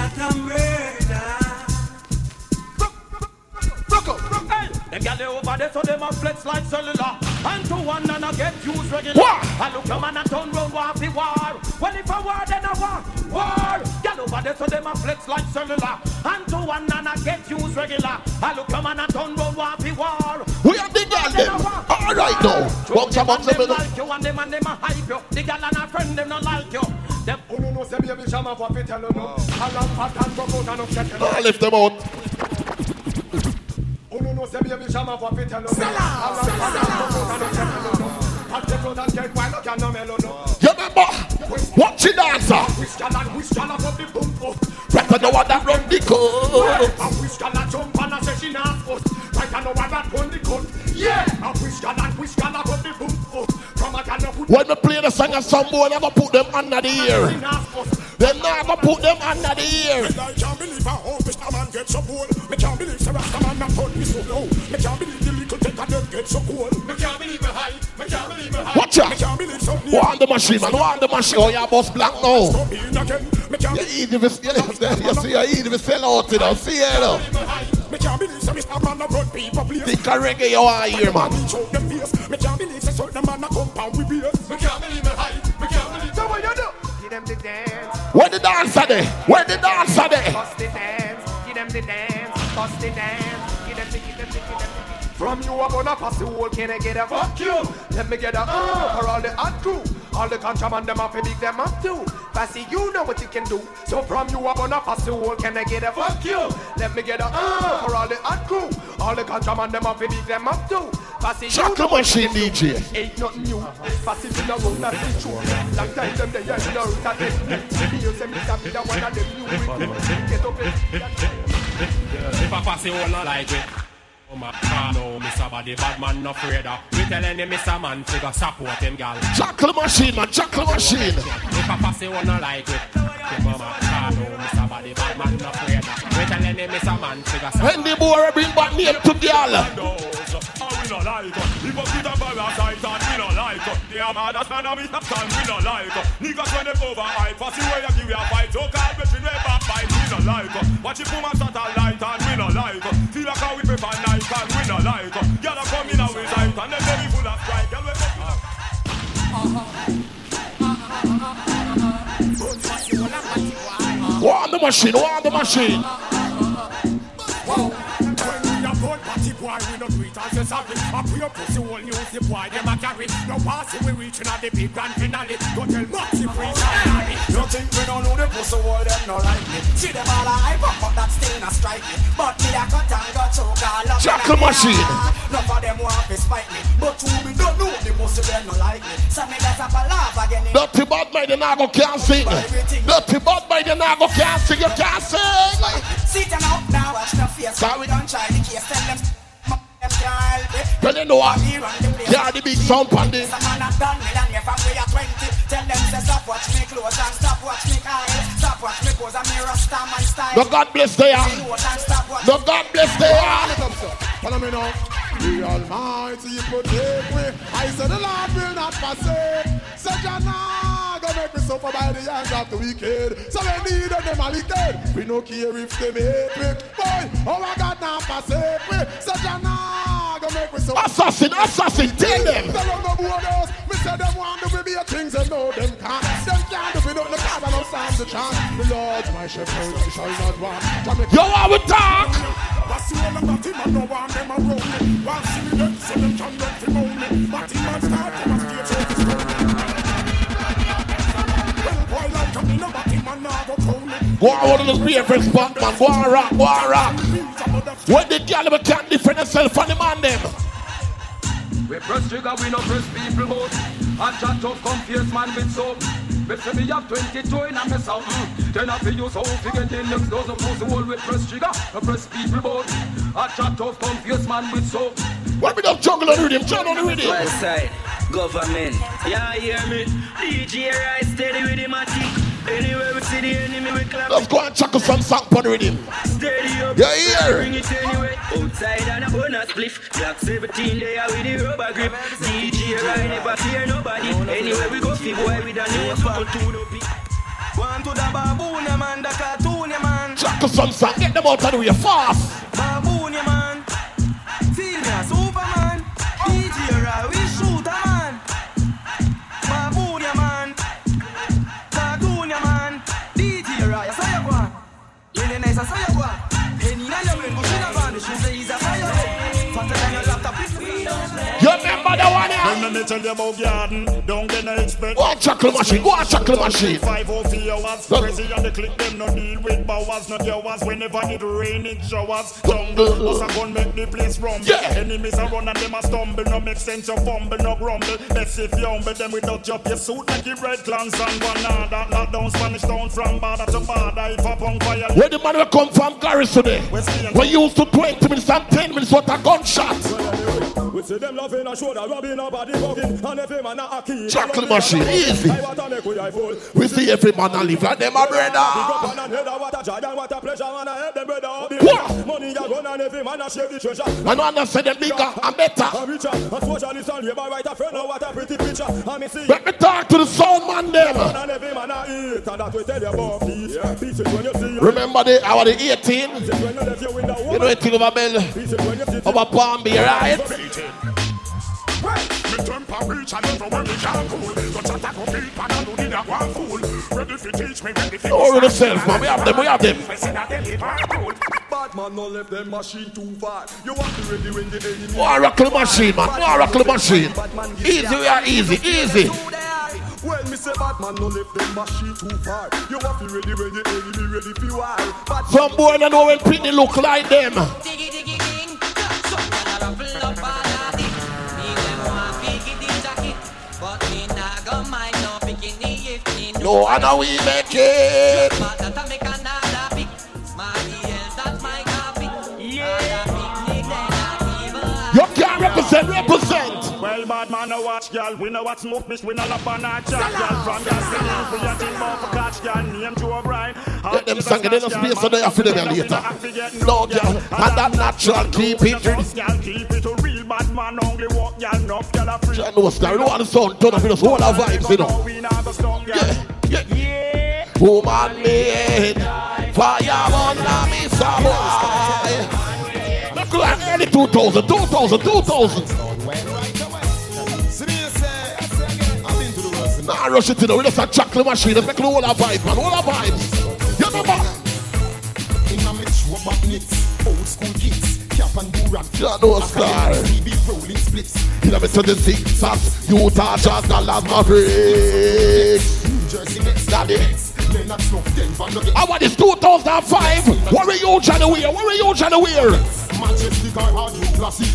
Them gyal they over there, so them a flex like cellular. And to one and a get used regular. I look your man and turn round war the war. Well if a war then a war, war. Gyal over there, so them a flex like cellular. And to one and a get used regular. I look your man and turn round war the war. We have the girl them. All right now. Bounce a bounce a them minute. like you and them and them a hype you. The gyal and a friend them not like you. Them Who no know say baby shama for fit tell you no. A long fat and broke out and upset you. I lift them out. Who no say baby shama for fit tell you no. A long fat and out and upset you no. Hot the blood and get wild, look at no mellow no. You remember? Watch the dancer. Wish can and wish can up the boom boom. Right now, what that run the code. I wish can and jump and I say she not foot. Right now, what that run the cut. Yeah. I wish can and can up the boom boom. From a can of put When we play the song of some boy, never put them under the ear. They never put them under the ear. I can't believe how old this man get so cool. Me can't believe Sarah man not turn me so low. Me can't believe the little take of them get so cool. Me can't believe me high. Me can't believe me high. Watch out. Me can't believe so Who on the machine, man? Who on the machine? Oh, yeah, boss black now. Come in again. Me can't You eat if it's, you you see, you eat if it's sell out, you know. See, you know. Me can't believe so Mr. Man a run people place. Think of reggae you want here, man. Show them face. Me can't believe so certain man a compound with beers. Me can't believe me high. Me can't believe. So what you do? Give them the dance. Where the dancer there? Where the dancer there? Bust the dance. Give them the dance. Bust the dance. From you I'm gonna pass the whole can I get a fuck you? Let me get a uh for all the hot crew All the contraband them up and big them up too. Passy you know what you can do. So from you I'm gonna pass the whole can I get a fuck you? Let me get a uh for all the hot crew All the contraband them up and big them up too. Passy you know what machine you can do. DJ. Ain't nothing new. Passy in the road that's the truth Long time them they ain't no root at them. Heels them is a bit of one of them new. Get up and If I pass it all like it. My God, no, Mr. Body Bad Man no afraid of. We telling him Mr. Man figure support him, gal. Chocolate machine, man. Chocolate machine. If I pass it all like it. Oh my God, no, Mr. Body Bad Man no afraid of. We telling him Mr. Man figure support When the boy bring back name to girl. We no like it. If a bit of parasite and we no like. They are mad as man and we have time, we no like. Niggas when they over hype, pass the way you give you a fight. So call between way back fight, we no like. Watch it boom and satellite and we no like. Feel like how we prefer night and we no like it. Girl a come in a we sight and them baby full of pride. Girl we come Who on the machine? On the machine? When we a born party boy, we no do it as a sorry. A pure pussy whole news the boy them a carry. No passing we reaching at the big grand finale. Go tell Maxi Freeze and Larry. You think we don't know the pussy wall, them no like me. See them all a hype up, but that still not strike me. But me a cut and got choke all up. Chocolate machine. None of them want to spite me. But who me don't know the pussy, them no like me. So me that's up a laugh again. Dirty bad mind, you not go can't sing. Dirty bad mind, you not go can't sing. You can't sing. See them out now, watch the face. Sorry. We don't try the case, tell them. what? We run the the big sound 20, tell them say stop watch me close and stop watch me Kyle. Stop watch me pose and me rasta my style. No God bless they are. No God bless they are. Follow me now. The Almighty protect me. I said the Lord will not forsake. So Jana go make me suffer by the hands of the wicked. So we need them a wicked. We no care if they hate me. Boy, oh my God, now forsake me. So Jana ah, go make me suffer. Assassin, assassin, tell them. They don't know. Me say them want to be a things and know them can't. Them can't do it up the cause I don't stand the chance. The Lord's my shepherd, I shall not want. Jamaica- Yo, I will talk. That's all about him, I know one them around me. While see me dead, so them can run to moan me. But him man start from a stage so to go crown me. Go on, one of those favorite spot, man. Go on, rock, go on, rock. When the girl can't defend herself from the man, them. We press trigger, we no press people boat. I chat tough, confused man with soap. Me say me have 22 in a mess out. Mm. Then I feel you so fi get in next dozen pussy hole with press trigger, no press people boat. I chat tough, confused man with soap. What we don't jungle on the rhythm, jungle on the rhythm. West side, government. Yeah, hear me. DJ right steady with him a tick. Anywhere we see the enemy, we clap. Let's go and chuckle some song on the rhythm. Steady. Yeah, here. Bring it anyway. Outside and a bonus spliff. Black 17 there with the rubber grip. DJ right never fear nobody. Anywhere we go, fi boy with a new buckle to the. One to the baboon, man, the cartoon, man. Chuckle some song, get them out of the way fast. Baboon, man. Superman. DJ we shoot Really nice, I say you The one? When me tell you about garden, don't get no expect. Go on, chuckle machine, go on, chuckle machine. Five or few hours, crazy and the click them no deal with bowers, not yours. Whenever it rain, it showers. Jungle, bust a gun make the place rumble. Yeah. Enemies a run and them a stumble. No make sense, you fumble, no grumble. Best if you humble them without your your suit like you red clans and banana. Knock down Spanish town from border to border. If a punk fire, Where the man will come from Garris today? We used to 20 minutes and 10 minutes what a gunshot. We see them loving a shoulder, a bugging, and every man a key. Chuckle machine, easy. I want to make we eye full. We see every man a live like them a brother. up on and header, what a joy and what a pleasure, and I help them brother up the What? Money a gun and every man a share the treasure. I understand them bigger and better. A richer, a socialist and labor right a friend, oh, what a pretty picture. And me see. Let me talk to the sound man them. And every man a eat, and that we tell you about peace. Peace is when you see. Remember the hour the 18? Peace is when you left your window You know anything over Bell? Peace is when you sit. Over Palm Bay, right? Me temper reach and everywhere me can cool. Go chat a go beat and I do the that one fool. Ready fi teach me, ready fi. Don't worry yourself, man. We have them, we have them. Bad man no left them machine too far. You want to ready when the enemy. Oh, go and machine, man. Oh, go and machine. Easy, we are easy, easy. Well, me say bad man no left them machine too far. You want to ready when the enemy ready fi war. Some boy don't know when Pitney look like them. Diggy diggy No, I know we make it. But that a make another pick. Smarty else that's my copy. Yeah, picnic then I give You can't represent, represent. Well, bad man, no watch, girl. We know what smoke, miss. We know love on our chat, girl. From the city, we a team for catch, girl. Name Joe O'Brien. Let them sing it in the space so they have to them later. No, girl, and that natural keep it. Keep it a real bad man. Only walk, girl. Enough, girl. a free. I know star, you know what the sound turn up in us whole our vibes, you know. We not the strong, girl. Yeah, yeah. Woman made fire on the miss boy. Look like early 2000, 2000, 2000. Nah, rush it in, we just a chocolate machine, let's make the whole our vibes, man, whole our vibes. You remember? In a metro magnets, old school kids, cap and durag. You know star. TV rolling splits. A midst of the zigzags, Utah Jazz, Dallas Mavericks. New Jersey Nets, Daddy. Leonard Snuff, Denver Nuggets. I want this 2005. What were you trying to wear? What were you trying to wear? Majestic or hard you classy.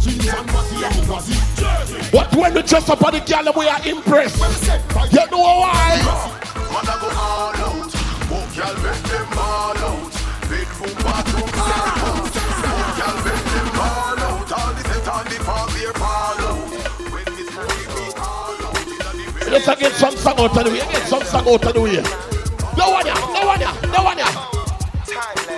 Jeans and Matty and Gazzy. But when we dress up on the girl, we are impressed. You know why? Man, I go all out. Walk, girl, make them all out. Bedroom, bathroom, all out. Let's get some song out of the way. Get some song out of the way. No one here. No one here. No one here.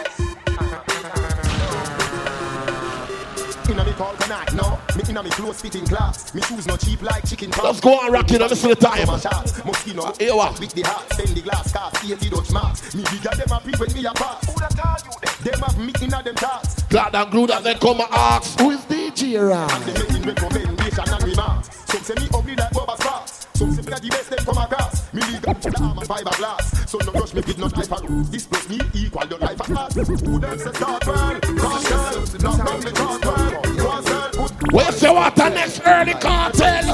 Inna the call connect. No, me inna me close fitting class. Me shoes no cheap like chicken. parts. Let's go on, Rocky, now listen to the time. Mosquito, Here what? with the heart, send the glass cast, see the Dutch marks. Me bigger them happy when me a pass. Who that call you them? Them have me inna them thoughts. Glad and glue that they come and ask, who is DJ And Ram? they making recommendation and remarks. Some say me ugly like Bubba Say me a the best them come across. Me legal the arm and fiberglass. So no rush me with no type of This plus me equal the life of class. Who them say start well? Caution, not from the talk well. Where's your water next early cartel?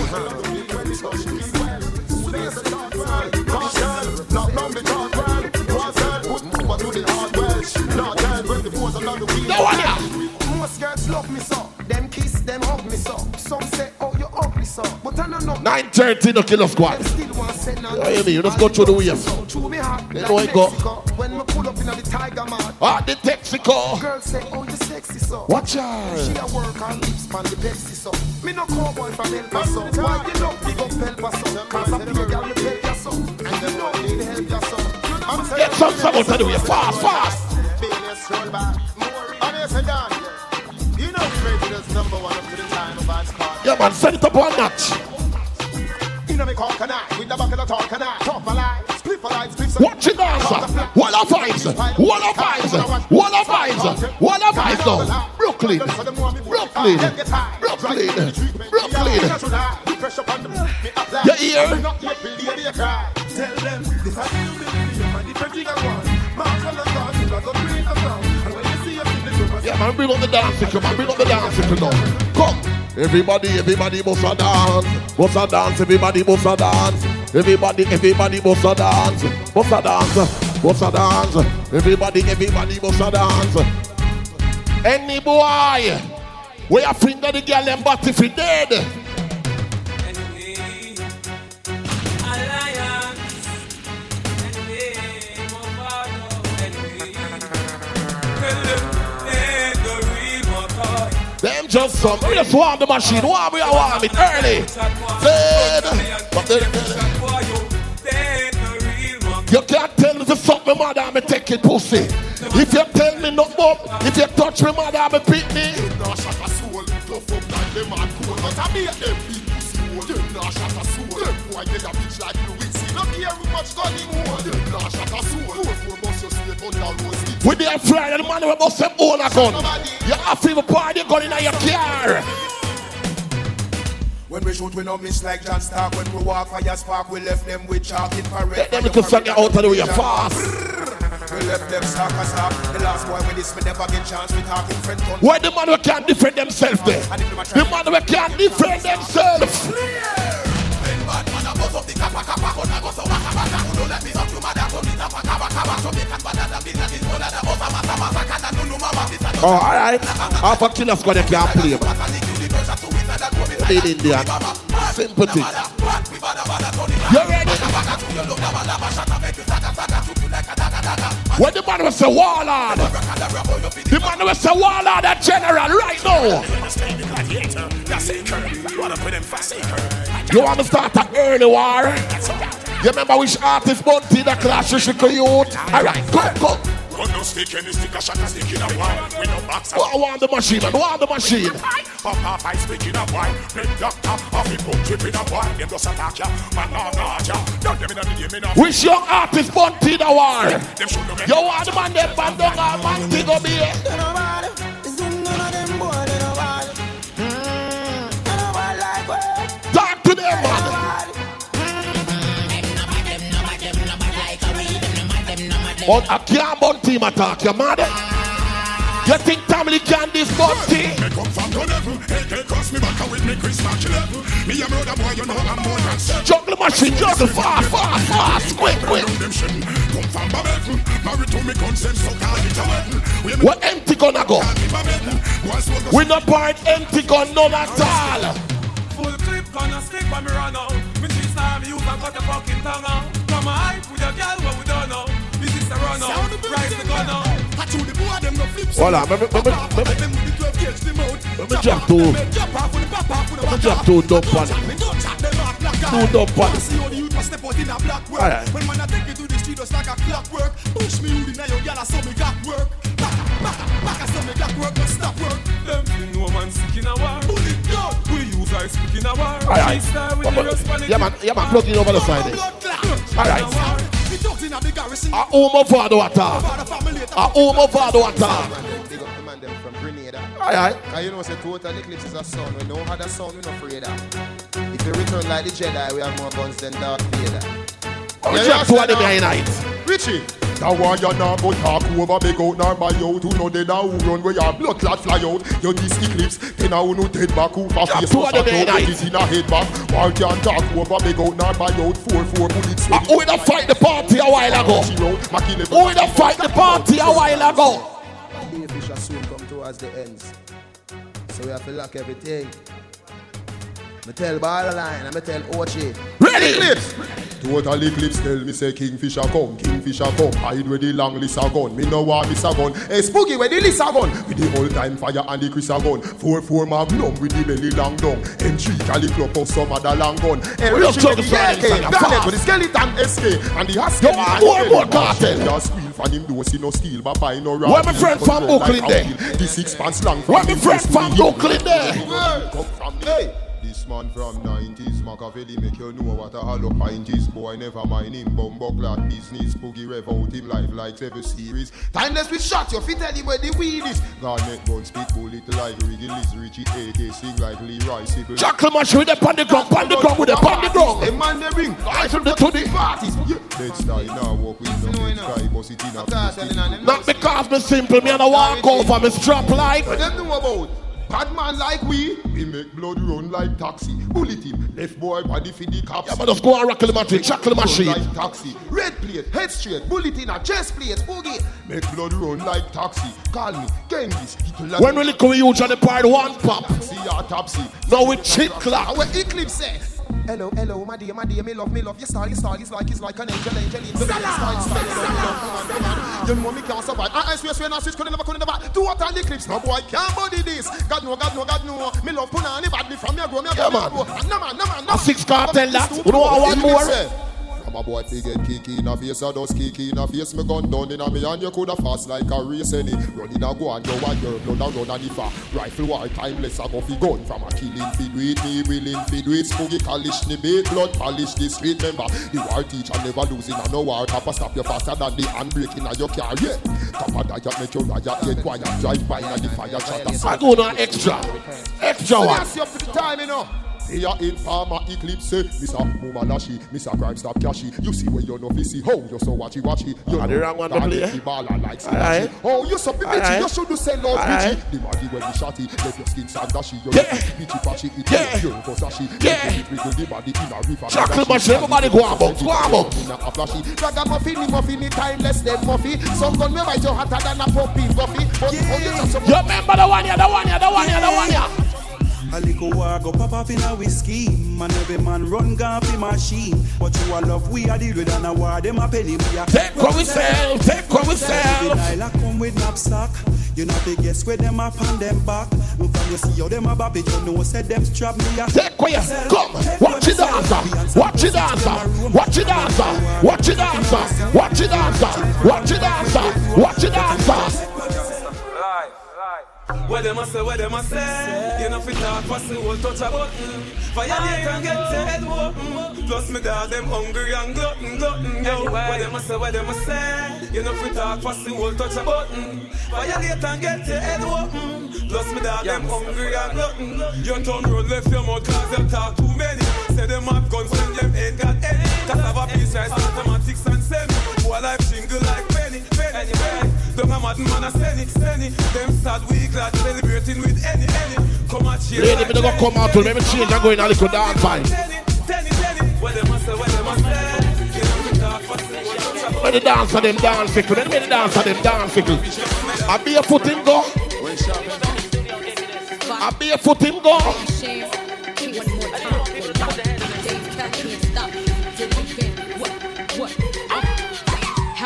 No one Most girls love me so. Them hug me so. Some say, oh, you ugly so. But I don't know. 9.30 the killer squad. Say no. Oh, you let's go through the wave. Through me heart, They know it go. When me pull up in the tiger man. Ah, the Texaco. Girls say, oh, you sexy so. Watch out. She a work on lips pan the Pepsi so. Me no cowboy from El Paso. Why you don't big up El Paso? Cause I pay girl me pay ya so. And you know need help ya so. Get some out of the way, fast, fast. Venus roll back. And you say, Dan, you know we number one up to the time of. Yeah, man, send it up one notch. You know me call can I, with the back of talk can I, talk my lie, split for life, Watch it vibes. Vibes. Vibes. Vibes now. Brooklyn. Brooklyn. Brooklyn. Brooklyn. You hear? Tell them this has to be a different thing I want. Marshall and God, Yeah, man, bring up the dancing, come on, bring up the dancing now. Come. Everybody, everybody must a dance. Must a dance, everybody must a dance. Everybody, everybody must a dance. Must a dance, must a dance. Everybody, everybody must a dance. Any boy, where you finger the girl and body fi dead. Just some, we just want the machine. Warm we are warm it early. But You can't tell me to suck my mother me take it pussy. If you tell me no more, if you touch me mother me beat me. Them shot a get bitch like Louis. See, no care much gun rose. With the fly and the man will bust them all a gun. You have to party gun in your car. When we shoot, we no miss like John Stark. When we walk fire spark, we left them with chalk in parade. Let them song you out of the way fast. We left them stark as stark. The last boy with this, me never get chance. We talk in front on. Where the man who can't defend themselves there. The man who can't defend themselves. Oh, alright. Half a killer squad they can't play. Made in India. Sympathy. You ready? When the man was a warlord, the man was a warlord, a general right now. You want to start an early war? You remember which artist Bounty the clash with Chico Youth? Alright, go, go. Gun no stick, any stick a shot a stick in a wine. We no box Oh, I want the machine, man. I want the machine. Pop off ice pick in a wine. Red doctor, off it boom trip in a wine. Them just attack ya, man no not ya. Don't them in a the game in a Which young artist Bounty the war? Them should know me. You want the man them band down and man to go be here. But I can't Bunty team attack, you mad? You think family can this Bunty? Me come from the level, AK cross me back with me Chris March level. Me a murder boy, you know I'm more than seven. Juggle machine, juggle fast, fast, fast, quick, quick. Come from Babel. Married to me consent, so call it a weapon. We empty gonna go? We not point empty gun none at all. Full clip gonna stick when me run out. Me see star me use and cut the fucking tongue out. Come on, hype with your girl, what we done now. This is the run out. Rise the gun out. Hold on, let me, let me, let me, let me drop two. Let me drop two dump on it. Two dump on it. Alright. When man I take you to the street just like a clockwork Push me in now your gal I saw me got work Back, I me got work Don't stop work Them feel no man sick in a in a war. Alright. G-Star with the rust on it. Yeah, man, yeah, man, plug it over the side there. Alright. Me thugs in a the garrison. A umo vado. A umo vado ata. Big up the man them from Grenada. Alright. Cause you know, say total eclipse is a sun. We know how the sun, we not afraid of. If you return like the Jedi, we have more guns than Darth Vader. You Jack, two of them behind now? night. Richie. That one you not go talk over big out nor buy out Who know they now who run where your blood clot fly out You this eclipse Then I who no dead back who for face two of them out behind It is in a head back War can talk over big out nor buy out Four four bullets Ah, Who would fight the party a while ago? Who would fight the party a while ago? The fish are soon come towards the ends. So we have to lock everything. Me tell Barline and me tell Ochi. Ready? Eclipse Total eclipse tell me say Kingfisher come Kingfisher come Hide where the long list a gun Me no want miss a gun Hey Spooky where the list a gun With the whole time fire and the Chris a gun Four four magnum with the belly long down And three cali club of some other long gun Hey We just Richie with talk the about AK it, son, Garnet fast. with the skeleton SK And the husky Yo, more, more cartel. Just squeal for him do see no steel But buy no Where my friend from Brooklyn there? The six pants long Where my friend from Brooklyn there? Come from hey. This man from 90s, Machiavelli make you know what a hollow pint is. Boy, never mind him, bumbo clad business. Boogie rev out him life like every series. Timeless with shot, you fit tell him where the weed is. Garnet gun, spit bullet like Riggy Liz, Richie A.K. sing like Leroy Sibbles. Jackal mash with the pan the ground, pan the ground with the pan the ground. The man they bring, I to the to the parties. Yeah. Dead style now, walk with no dead sky, bust it in a Not because me simple, me and I walk over, me strap like. What them know about? Bad man like we, we make blood run like taxi. Bullet him, left boy body for the cops. Yeah, but just go and rock the machine, the machine. Like taxi, red plate, head straight, bullet in a chest plate, boogie. Make blood run like taxi. Call me, Genghis. Little like When we lick we use on the part one pop. taxi taxi. Now we chick clap. Our eclipse say. Hello, hello, my dear, my dear, me love, me love your style, your style is like, it's like an angel, angel the style, style, you love, me love, come on, come on. You know me can't survive. I, I swear, swear, now switch, could never, could never. Do what on the eclipse, no boy can't body this. God know, God know, God know. Me love punani, bad me from me, grow me, grow me, grow. No man, no man, no A man. six cartel that. You know what, one more? A boy fi get kick in a face, I just kick in a face. Me gun down in a me and you coulda fast like a race any. Running a go and you want your blood and run and a rifle war timeless I go fi gun. From a killing fi do it, me willing fi do it. Spooky polish ni bait blood polish the street member. The war teacher never losing and no war top stop you faster than the handbrake in a your car. Yeah, of that make your riot get quiet. Drive by and the fire shot. I go on extra. Extra one. that's you for the time, you know. Here in Farmer Eclipse, Mr. Mumalashi, Mr. Crime Stop Cashy. You see where you know see how you so watchy watchy. You Ah, the wrong one to play, like. Slashy. Oh, you so bitchy, you should do out Alright. bitchy. The maggie when we shotty, let your skin stand dashy. You Yeah. bitchy patchy, it Yeah. you go sashi. Yeah. You the body in a river. Jackal mash, everybody go about, go about. In a flashy. The muffin, the timeless, them muffy. Some gun me bite you hotter than a puppy guffy. Oh, you You remember the one here, the one here, the one here, the one here. A little war go pop off in a whiskey Man every man run gun fi machine But you a love we are deal with and a war them a penny we a Take what we sell, take what we sell. Nyla come with knapsack You know fi guess where them a pan them back Look from you see how them a bop it You know said them strap me a Take what you come. Uh. Watch it answer. Uh. Watch it answer. Uh. Watch it answer. Watch it answer. Watch it answer. Watch it answer. Watch it dancer. Where them a say, where them a say You know fi talk pass the whole touch a button. Violate and get your head open mm. Plus me dog them hungry and glutton, glutton Yo, where them a say, where them a say You know fi talk pass the whole touch a button. Violate and get your head open mm. Plus me dog them hungry and glutton You turn road left your mouth cause them talk too many. Say them have guns when them ain't got any Cause have a piece right mathematics and semi. Boy life jingle like penny, penny, penny Don't a mad man a send it, send it Them sad week lad celebrating with any, any Come and cheer Lady, me don't go come out to let me change and go in a little dance vibe. Tenny, tenny Where them a say, where them a say You know we talk for the whole touch a When the them dance fickle, then when the them dance fickle. I be a foot him go. I be a foot him go.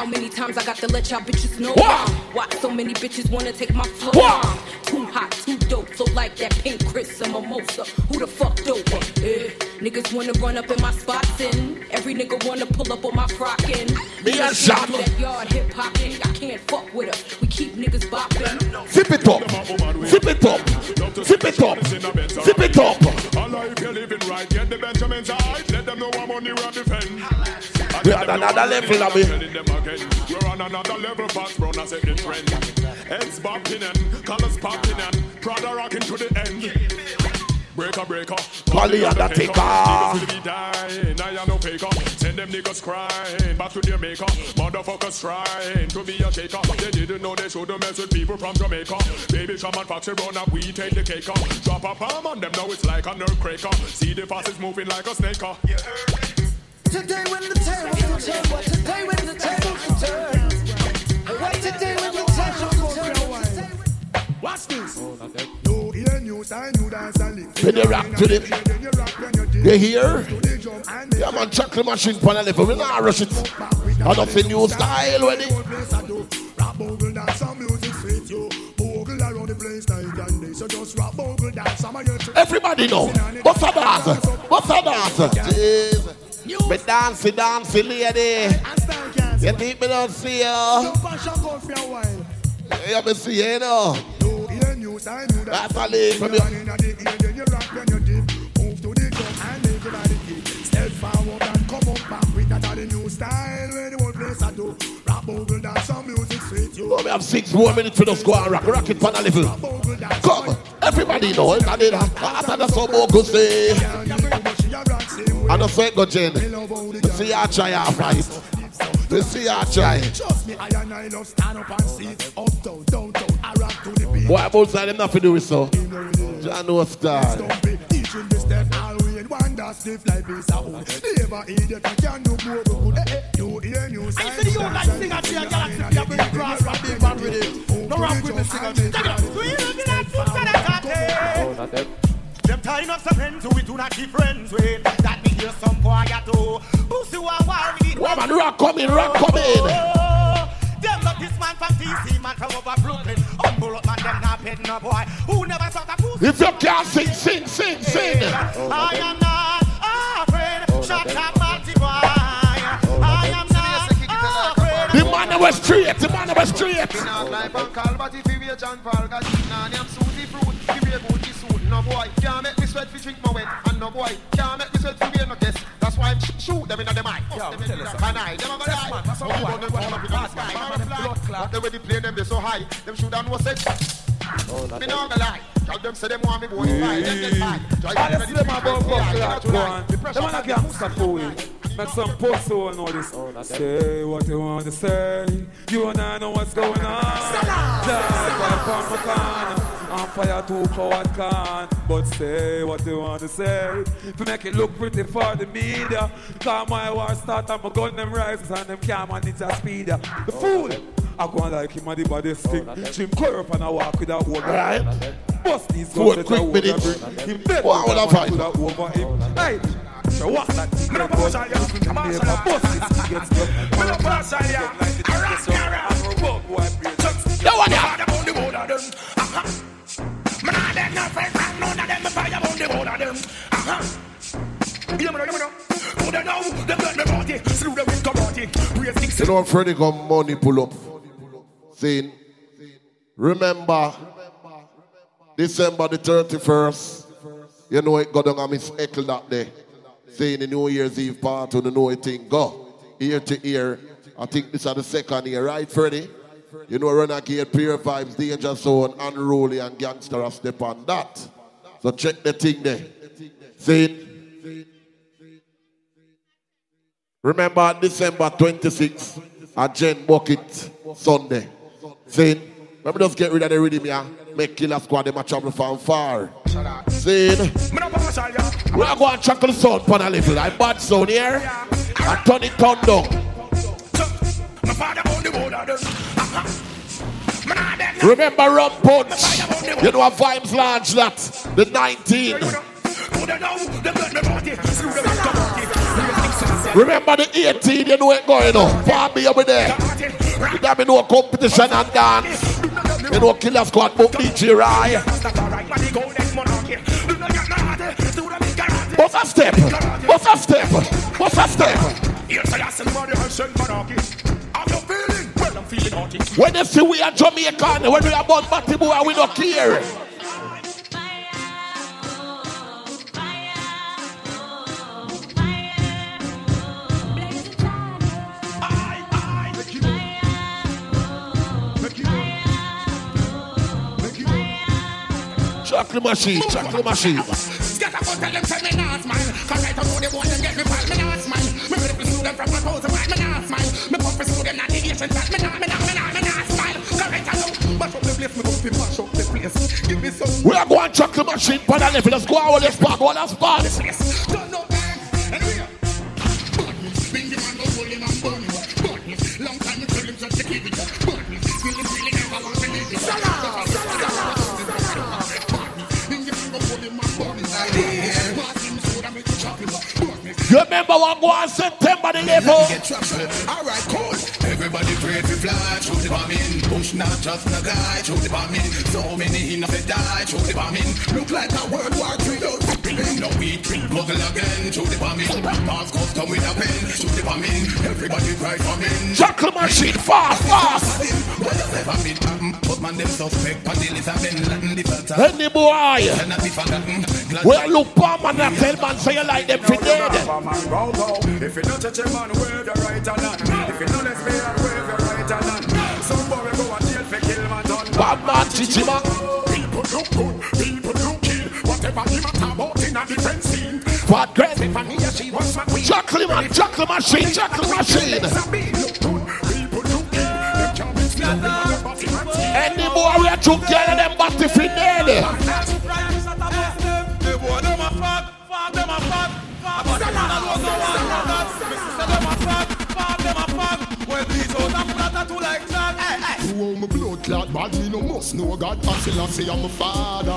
How many times I got to let y'all bitches know? Why? Why so many bitches wanna take my flow? Too hot, too dope, so like that pink Chris and mimosa. Who the fuck dope? Eh, niggas wanna run up in my spots and every nigga wanna pull up on my frockin'. Me and Shama. That yard hip hopping, I can't fuck with us. We keep niggas bopping. Zip it up, zip it up, zip it up, zip it up. I like you living right, get the Benjamins right. Let them know I'm on the run defend another level, I mean. We're on another level, fast run as a trend. Heads bopping and colors popping and Prada rocking to the end. Breaker, breaker. Polly. Niggas will be dying, I am no faker. Send them niggas crying back to their maker. Motherfuckers trying to be a shaker. They didn't know they should have mess with people from Jamaica. Baby shaman foxy run up, we take the cake. Drop a palm on them, now it's like a nerve cracker. See the fast is moving like a snake. Today when the tables turn, what today when the tables turn. What today when the tables turn. Watch this. No ear news, I knew dance and live. When they rock to them, they hear. Yeah, man, chocolate machine pan a level. We not rush it. I don't see new style when it. Rap bogle dance, some music sweet you. Bogle around the place night and day. So just rap bogle dance, some of your Everybody know. What's a dance? What's a dance? Me dancing, dancing, lady. You think me don't see you? For. Yeah, me see you, know. That's a lead from you. to. Step forward and come up back with that the new style where the whole place I do. Rap bogle dance, some music sweet you. Oh, we have six more minutes for us go and rock, rock it pan a level. Come, everybody know it. I did that. After the song, more good say. I don't say go Jen. We see her try her fight. We see her try. Trust me, I and I love stand up and see up, down, down, down. I rock to the beat. Boy, both side nothing do with so. John no star. Teaching the step all way and one that stiff like this a hood. Never idiot I can do more good. Eh, eh, you hear news. I see you like sing and see galaxy be a big cross and big man with it. No rock with me sing and stand up. So you looking at food that I Oh, them tying up some friends who we do not keep friends with. That me hear some boy got to pussy one war with. Woman, rock coming, rock coming. Them love this man from DC, man from over Brooklyn. Humble up man, them not paid no boy. Who never saw a pussy. If you can't sing, sing, sing, sing. I am not afraid. Shut up, Marty boy. I am. The man was straight, the man was straight. No boy, can't make me sweat fi drink my wet, and no boy, can't make me sweat fi wear no guess. That's why I'm sh- shoot them inna the mic. Yo, them in the And I, them a go die. But we burn them all up in the sky. Them a go they when they play them, they so high. Them should have no sex. Me no gonna lie. Tell them say them want me boy. Them get high. Try to Honestly, them about buckler to one. Them wanna gangster fool. Make some post so know this. Oh, say what you want to say. You and I know what's going on. Just like from my corner. I'm fire too coward can. But say what you want to say. To make it look pretty for the media. Cause my war start and my gun them rises And them can't manage the speed. The oh, fool I go on like him and the body stick Jim clear up and I walk with that old Right. Bust these Four guns quick that I minutes. would bring Him dead Wow, with what that a man fight. could have over him. Hey so what? That thing that goes Come on, bust this gets done Me no pass on ya Like the thing gets done And robot boy brain No one Fire about the board of them. Uh-huh. Me nah dead no friend from none of them Me fire about the board of them. Uh-huh. You know, you know, Who they know? Them let me party. Slew them with karate Praise things You know, Freddie got money pull up. Saying, remember, December the 31st, you know it got down on Miss Eckle that day. Saying the New Year's Eve party, you know it thing go. Ear to ear. I think this is the second year, right, Freddie? You know, Renegade, Pure Vibes, Danger Zone, Unruly, and Gangster are step on that. So check the thing there. Saying, Remember December 26th at Jen Bucket Sunday. Saying, let me just get rid of the rhythm here. Make Killer Squad them a travel from far. Saying, we are going to chuckle the sound on a little. I bad sound here. I turn it turn down. Remember Rum Punch? You know a Vibes Lounge that? The 19th. Remember the 18, you know it going on. Farm me over there. You got me know competition and dance. You know Killer Squad book DJ Rai. What's a step? What's a step? What's a step? When they see we are Jamaican, when we are born boy, we don't care. Chocolate machine, chocolate machine. Get up and tell them say me not smile Cause I don't know they want them get me pal Me not smile Me ready to sue them from my pose Me not smile Me pump to sue them not the Asian chat Me not, me not, me not, me not smile. Cause I don't know Mash up the place Me go fi mash up the place. Give me some We are going chocolate machine for the level. Let's go out this spot, all that spot. Don't know Anyway. Badness Bring the man go hold him and burn him. Badness Long time me tell him just to keep it. Badness Feel him really never want to leave it Salah You remember what was September the 11th? All right, cool. Everybody pray to fly through the bombing. Push not just a guy through the bombing. So many in the die through the bombing. Look like a World War III out. No we drink buckle again through the bombing. Pass custom with a pen through the bombing. Everybody cry for me. Chocolate machine, fast, fast. What does ever mean? Put man them suspect. Padillis and Bin Laden the filter. Any boy. Cannot be forgotten. Well, look, bomb and I tell man, say you like them for dead. If you don't touch a man, wave your right hand. If you don't lesbian, wave hand. Some man chichima. People look good, people look kill. Whatever him a about in a different scene. What great? Yeah, she was my queen. Chocolate man, chocolate machine, chocolate machine. Any boy we are together, them body for dead. Bad, me no must know God. I still say I'm a father.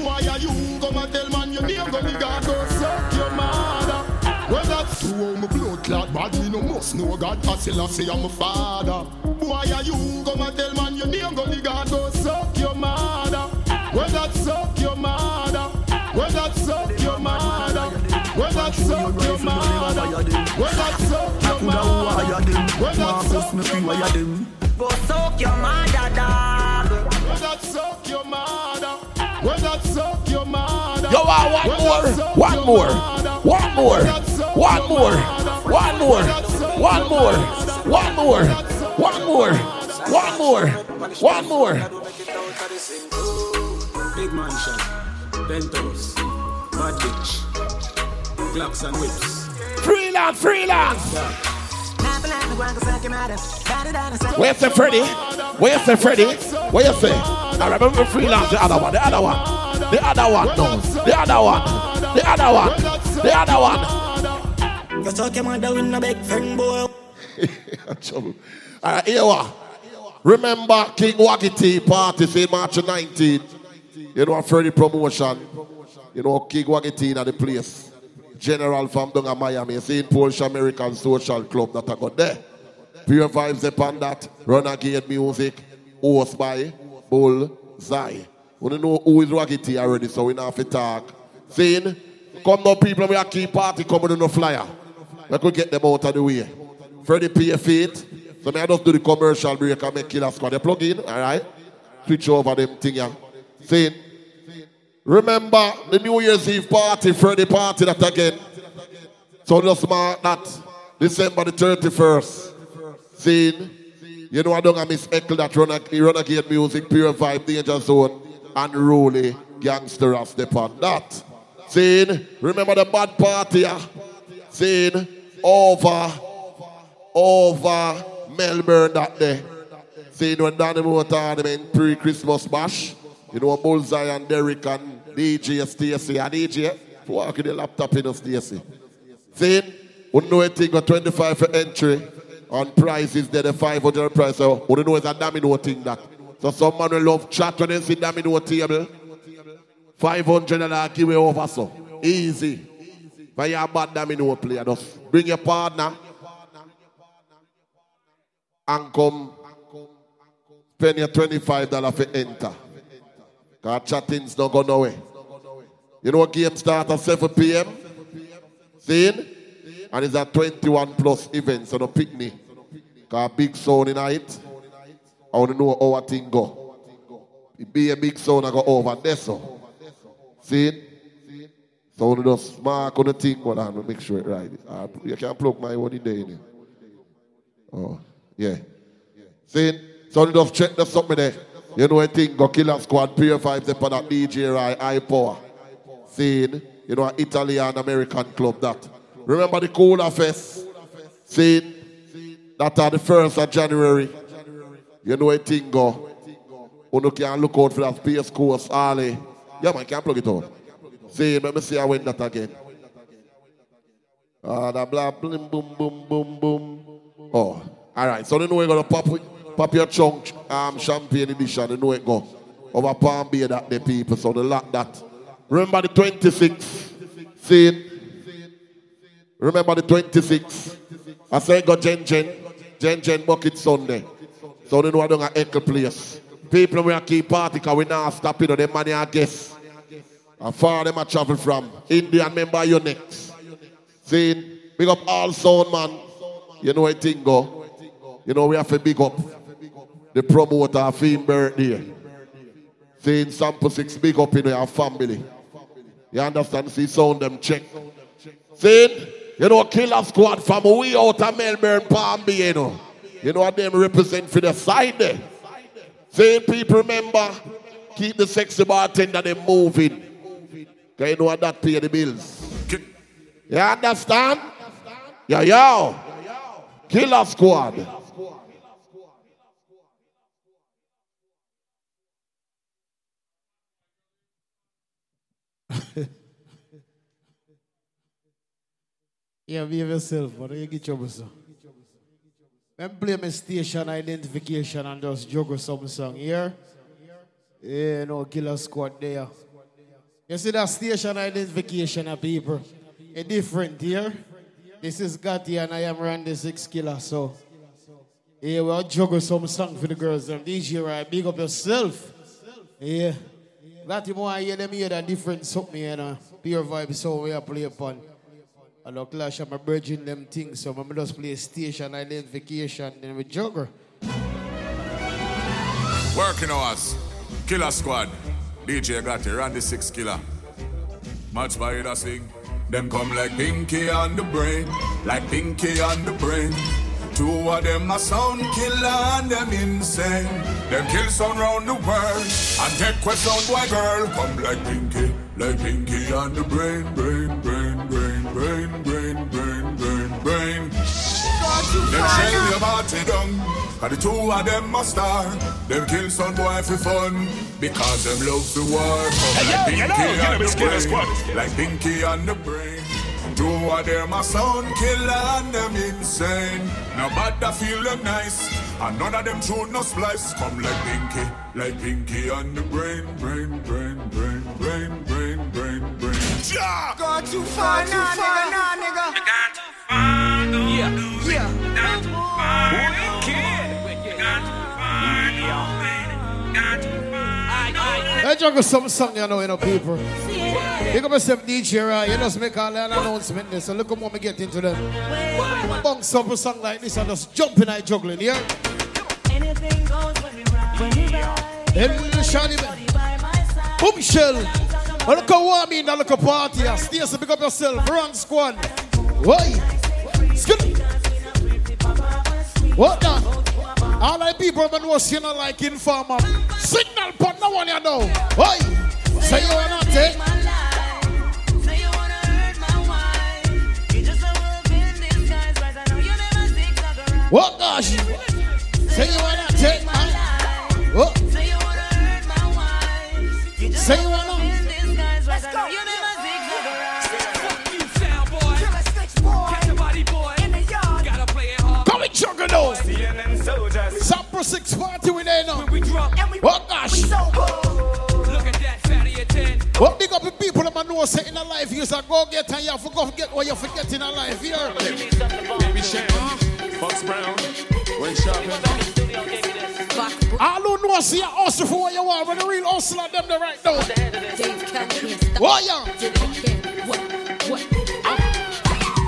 Why are you come and tell man your name gonna God go suck your mother? Well that's you owe me blood clot bad, me no must know God. I still say I'm a father. Why are you come and tell man your name gonna God go suck your mother? Well that's suck your mother. Well that's suck your mother. Well that's suck your mother. Well that's suck your mother. Well that's suck your mother. Go soak your mother, dog. Yo, uh, one more, one more, one more, one more, one more, one more, one more, one more, one more, one more. Big mansion, penthouse, bad bitch, clocks and whips. Freelance, freelance. Where's the Freddy? Where's the Freddy? Where you say? I remember freelance, the other one, the other one, the other one, no, the other one, the other one, the other one. You talk your mother in a big friend boy. Trouble. All right, here we. Remember King Waggy party, say March 19th. You know, Freddy promotion. You know, King Waggy at the place. General from down in Miami. St. Paul's American Social Club that I got there. Pure vibes upon that. Renegade music. Host by Bullseye. We don't know who is Waggy already, so we don't have to talk. Saying, come now people, we are key party coming in the flyer. We could get them out of the way. Freddie your feet. So may I just do the commercial break and make killer squad. They plug in, all right? Switch over them thing here. Saying, remember the New Year's Eve party, Friday party that again. So just mark that December the 31st. Saying, you know I don't Miss Eckle that run, again music, pure vibe, danger zone, and Rolly gangster of step on that. Saying, remember the bad party, yeah? Saying, over, over Melbourne that day. Saying when Danny Motor them in pre-Christmas bash, you know Bullseye and Derek and DJ Stacy and DJ, walk in the laptop in us Stacy. Saying, we know a thing got 25 for entry and prices there the 500 price. So we know it's a domino thing that. So some man will love chat when they see domino table. 500 and I give over so. Easy. But you're a bad domino player, just bring your partner and come spend your $25 for enter. Because chatting's not going nowhere. You know what game start at 7 p.m. Seeing? And it's a 21 plus event, so no picnic. Because big sound in it. I want to know how a thing go. It be a big sound I go over there so. See? So I want to just mark on the thing, I want to make sure it right. Uh, you can plug my one in there. Oh, yeah. See? So I just check the something there. You know a thing, go Killer Squad, Vibes, they put that DJ right, high power. You know, Italian American club that. Remember the Cola Fest? Seeing, that are the first of January. You know a thing, go. You can look out for that Space Coast, Ali. Yeah, man, can plug it out. See, let me see I win that again. Ah, da blah, boom, boom, boom, boom, boom. Oh, all right. So then we're gonna pop, pop your chunk, um, champagne edition. They know it go over Palm Bay that the people. So they lock that. Remember the 26th. See it? Remember the 26th. I say go Jen Jen, Jen Jen Bucket Sunday. So they know I don't have Echo place. People we are keep party because we now stop you know, them money I guess. How far them I travel from? Indian member you next. See, big up all sound man. You know what thing go. You know we have to big up the promoter of him birthday. Saying sample six big up in your family. You understand? See sound them check. See, you know killer squad from way out of Melbourne, Palm Bay, you know. You know what them represent for the side there. Saying people remember, keep the sexy bartender them moving. Cause you know what that pay the bills. You understand? Yeah, yo. Killer squad. Yeah, behave yourself, but you get trouble. Let me play my station identification and just juggle some song here. Yeah, no killer squad there. You see that station identification of people? A different here. This is Gotti and I am Randy Six Killer, so yeah, we'll juggle some song for the girls. Them DJ right, big up yourself. Yeah. Gotti more hear them hear that different something, you know. Pure vibe so we are play upon. I know clash I'm bridging them things, so I'm just play station identification, then we juggle. Working hours. Killer Squad. DJ got it. Randy Six Killer. Much by the sing. Them come like Pinky on the brain. Like Pinky on the brain. Two of them a sound killer and them insane. Them kill sound round the world. And take quest sound boy girl. Come like Pinky. Like Pinky on the brain. Brain, brain, brain, brain, brain, brain, brain, brain. Them shell your body down. Cause the two of them a star. Them kill some boy for fun. Because them love the war. Come Hey, like yo, Pinky you know, on the brain. Like Pinky on the brain. Two of them a sound killer and them insane. Nobody feel them nice. And none of them shoot no splice. Come like Pinky. Like Pinky on the brain. Brain, brain, brain, brain, brain, brain, brain. Ja! Go too far, nah, nigga, nah, nigga. Yeah, yeah. I juggle some song, you know, you know, people. You got myself DJ, right? You just make all that announcement there. So look at when we get into them. Bong some song like this and just jump in that juggling, yeah? Hey, little shawty, man. Boom shell. Oh, look how warm in that look a party. Stay so pick up yourself. Wrong squad. Why? Skip. What now? All the people that know you not like informer. Signal but no one you know. Why? Say you wanna take? Say you wanna hurt my wife You just a little bit guys I know you never think the WhatsAh say you wanna take. What gosh? Say you wanna take my What? Say you wanna bend these guys' rights. I know you never think I'm right. Come and juggle those. Sample six party with there now. What gosh? What big up the people that know say in a life you say go get and you forgot get what you forget in a life here. Baby Cham, Fox Brown, Way Sharp. All who know see a hustle for what you want, but the real hustle are them the right now. What yeah?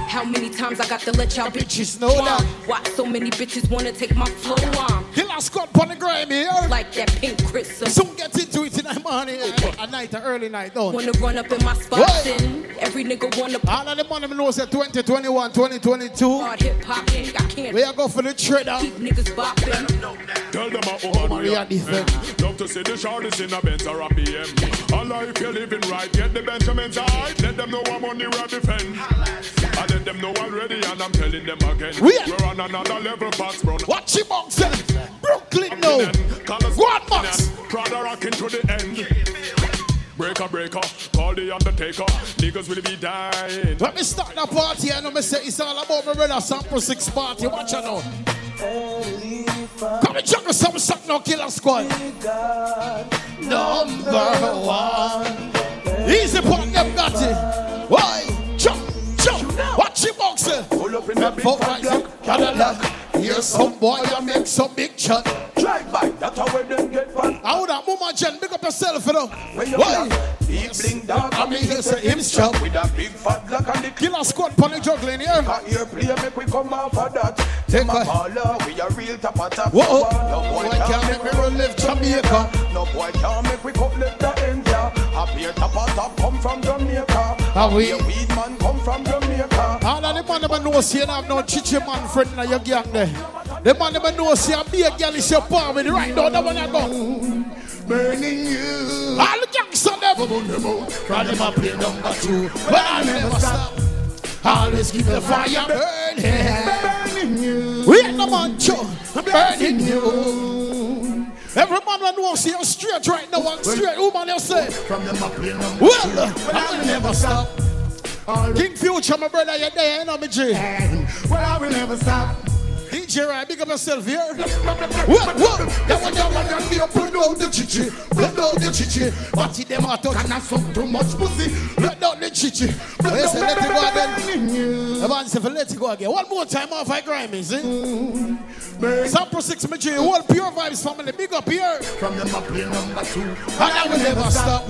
How many times I got to let y'all bitches know that? Why so many bitches wanna take my flow on? Killer squad on the grime here. Like that pink crystal. Soon get into it tonight, morning. I a night, an early night, don't Wanna run up in my spots and every nigga wanna All of the money know say 2021, 2022. hard hip hop. I can't We are go for the trader. keep niggas bopping. Tell them a woman we we are are different. Love to see the shorties in a Benz or a BM. Allah, if you're living right, get the Benjamins high. Let them know I'm on the right defend. I let them know I'm and I'm telling them again. We are- We're on another level, Fox Brown. Watch him sir. Brooklyn, no. Go on, Max. Prada rocking to the end. Breaker, breaker, call the undertaker. Niggas will be dying. Let me start the party. And I know me say it's all about my brother Sample 6 party. Watch out now. Come and juggle some suck no killer squad. Number one. Easy put them got it. Why? Jump, walks boxer. Pull up in the big fat Cadillac. Here's some boy that make some big shot. Drive by, that's how we them get fun. How that mama Jen, big up yourself, you know. Why? He bling dog, I mean, here's a him shop. with a big fat black and the Killer squad pony juggling here. Here play make we come off of that. Take Them a a- baller, we a real top of top. Whoa. No Boy can't make me run live Jamaica. No boy can't make we cut left the India. A beer top of top come from Jamaica. Are we? A weed man come from Jamaica. All of the man them know say you have no chichi man friend in your gang there. The man never know say a be a girl is your palm with right now. That one I go. Burning you. All the gangsters them. Call them a play number two. But I never stop. Always keep the fire burning. Burning you. We ain't no man show. Burning you. Every man that knows see you straight right now and straight. Who man you say? From play number Well, two. I will never stop. King Future, my brother, you're there, you know me, G. Well, I will never stop. DJ, right, big up yourself here. What, what? That one, that one, that me up, put out the chichi, put out the chichi. Party them out. Can I suck too much pussy? Let down the chichi. Yes, let it go again. The said, let it go again. One more time off I grime, is it? Mm-hmm. Sample 6, my G. Whole pure vibes family. Big up here. From them a play number two. And I will never stop.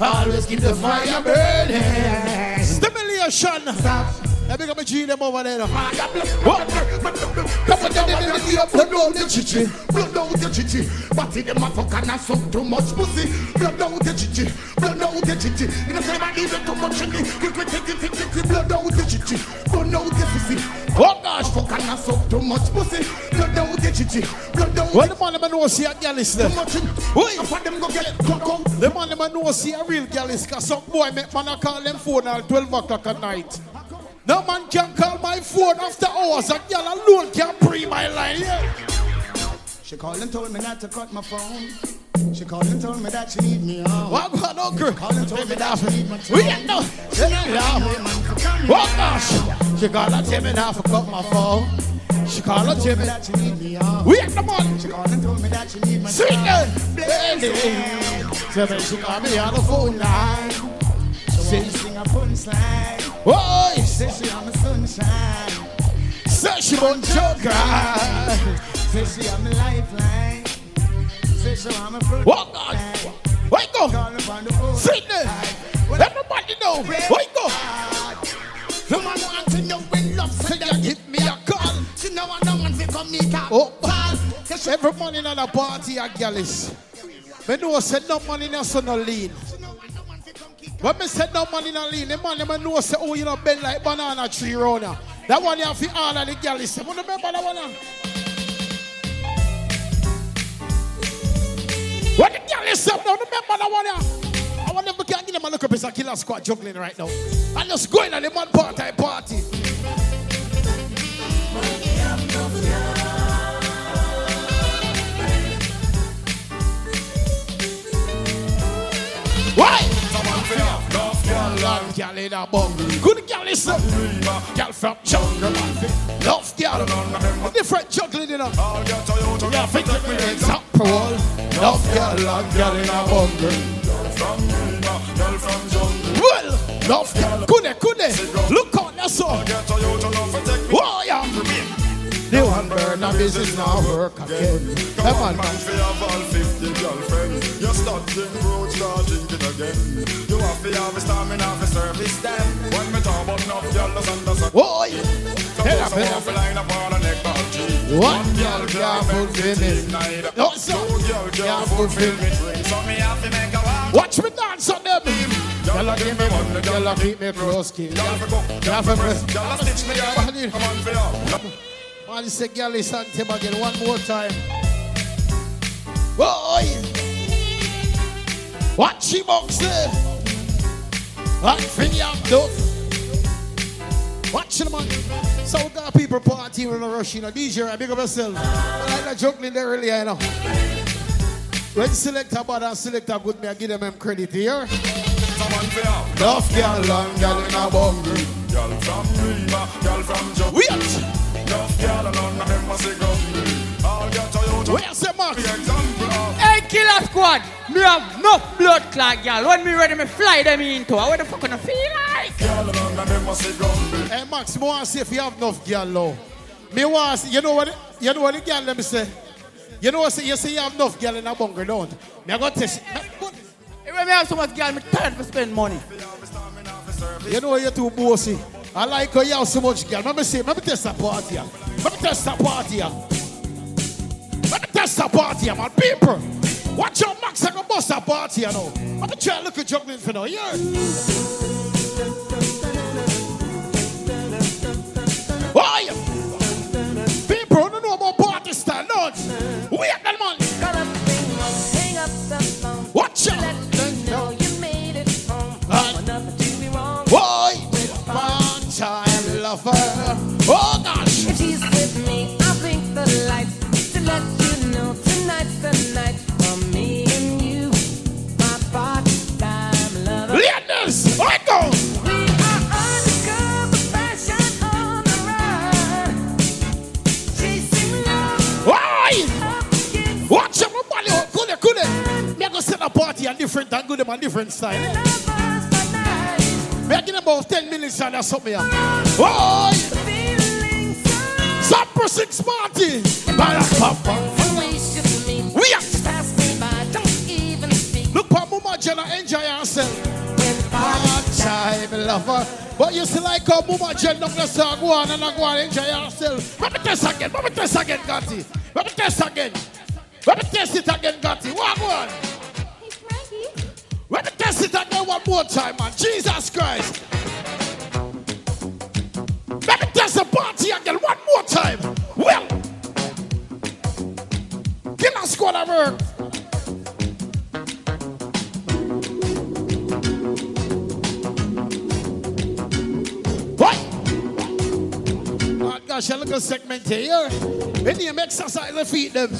Always keep the fire burning. Stimulation. Stop. Let me go my G them over there. What? Come on, down the ear, blood out the chichi, blood out the chichi. But in the motherfucker, and I suck too much pussy. Blood out the chichi, blood out the chichi. You know, say I need too much in me. Quick, quick, take it, take it, it, blood out the chichi, blood out the pussy. Oh gosh. Fuck and I suck too much pussy. Blood out the chichi, blood out Well, the man them know see a girl is there. too much. in- Oi. Enough of them go get cock. The man them know see a real girl is cause some boy make man a call them phone at 12 o'clock at night. No man can call my phone after hours. A girl alone can pre my line. Yeah. She called and told me not to cut my phone. She called and told me that she need me on. What about uncle? Called and told me that she need my We ain't no. Oh gosh. She call and tell me now for cut my phone. She call and tell me that she need me on. we ain't the man. She called and told me that she need my Sweet girl. Lady. Tell me she call me on the phone line. She sing a fun Boy. Say she on the sunshine. Say she want joker. Say she on the lifeline. Say she on my front. What God? Wait go. Call upon. Sit there. Everybody know. Wait go. The man want to know when love Say you give me a call. She know I know one fi come meet her. Oh. Every man in a party a girl is. Me know say no in a son no lean. When me say no man in a lean, the man them know say oh you know bend like banana tree round here. That one you have to all of the girl is. You remember that one? What the girl up now? Remember that one? here? I want them to give them a look up as a killer squad juggling right now. And just going on the man party party. Why? Love girl in a bungle. Good girl is a girl from jungle. Love girl. Different juggling in a. Yeah, think of me example. Love girl, love girl in a bungle. Well, love girl. Good, good. Look on that song. Oh, yeah. The one burn a business now work again. Come on, man. fi have all 50 girlfriends. You start drink road, start drink it again. You have a stamina for service them. When me talk about enough girl, just understand. Oh, yeah. Suppose I want to line up on a neck G. One girl can't fulfill me. No. Two girl Can't fulfill me. So me have to make a walk. Watch me dance on them. I give me one. I keep me close. Girl, I Girl, I press. Girl, I stitch me up. Come on, for you. Man, say girl is on him again one more time. Boy. What she box Watch the man. So we got people partying with a rush, you know. DJ, I big up yourself. I like that juggling there really, you know. When select a bad and select a good, me I give them them credit here. Come on, for you. Enough girl and girl in a bungle. Girl from Riva, girl from Joe. Wait. Enough girl and none of them must say go. All get Toyota. Where's the man? Example of. Hey, killer squad, me have enough blood clot, girl. When me ready, me fly them into. What the fuck gonna feel like? Girl and none of them must say go. Hey Max, me want to see if you have enough girl now. Me want to see, you know what, you know what the girl let me say? You know what, say, you say you have enough girl in a bunker, don't? Me I got. Hey, when me have so much girl, me tired to spend money. You know you're too bossy. I like how you have so much girl. Let me see, let me test a party. here. Let me test a party. here. Let me test a party, here, man. People, watch your Max, I can bust a party you know. I'm gonna try to look at juggling for now, yeah. Why? People don't know about party style, don't you? Wait, that set a party and different and good and different style. I them about 10 minutes and that's something. Why? Supper six party. We are. Look for Mama Jenna, enjoy yourself. Part-time lover. But you see like how Mama Jen don't let her go on and I go on enjoy yourself. Let me test again, let me test again, Gotti. Let me test again. Let me test it again, Gotti. One more. Let me test it again one more time, man. Jesus Christ. Let me test the party again one more time. Well, Killer Squad of Earth. What? Oh gosh, a little segment here. You exercise the feet, them.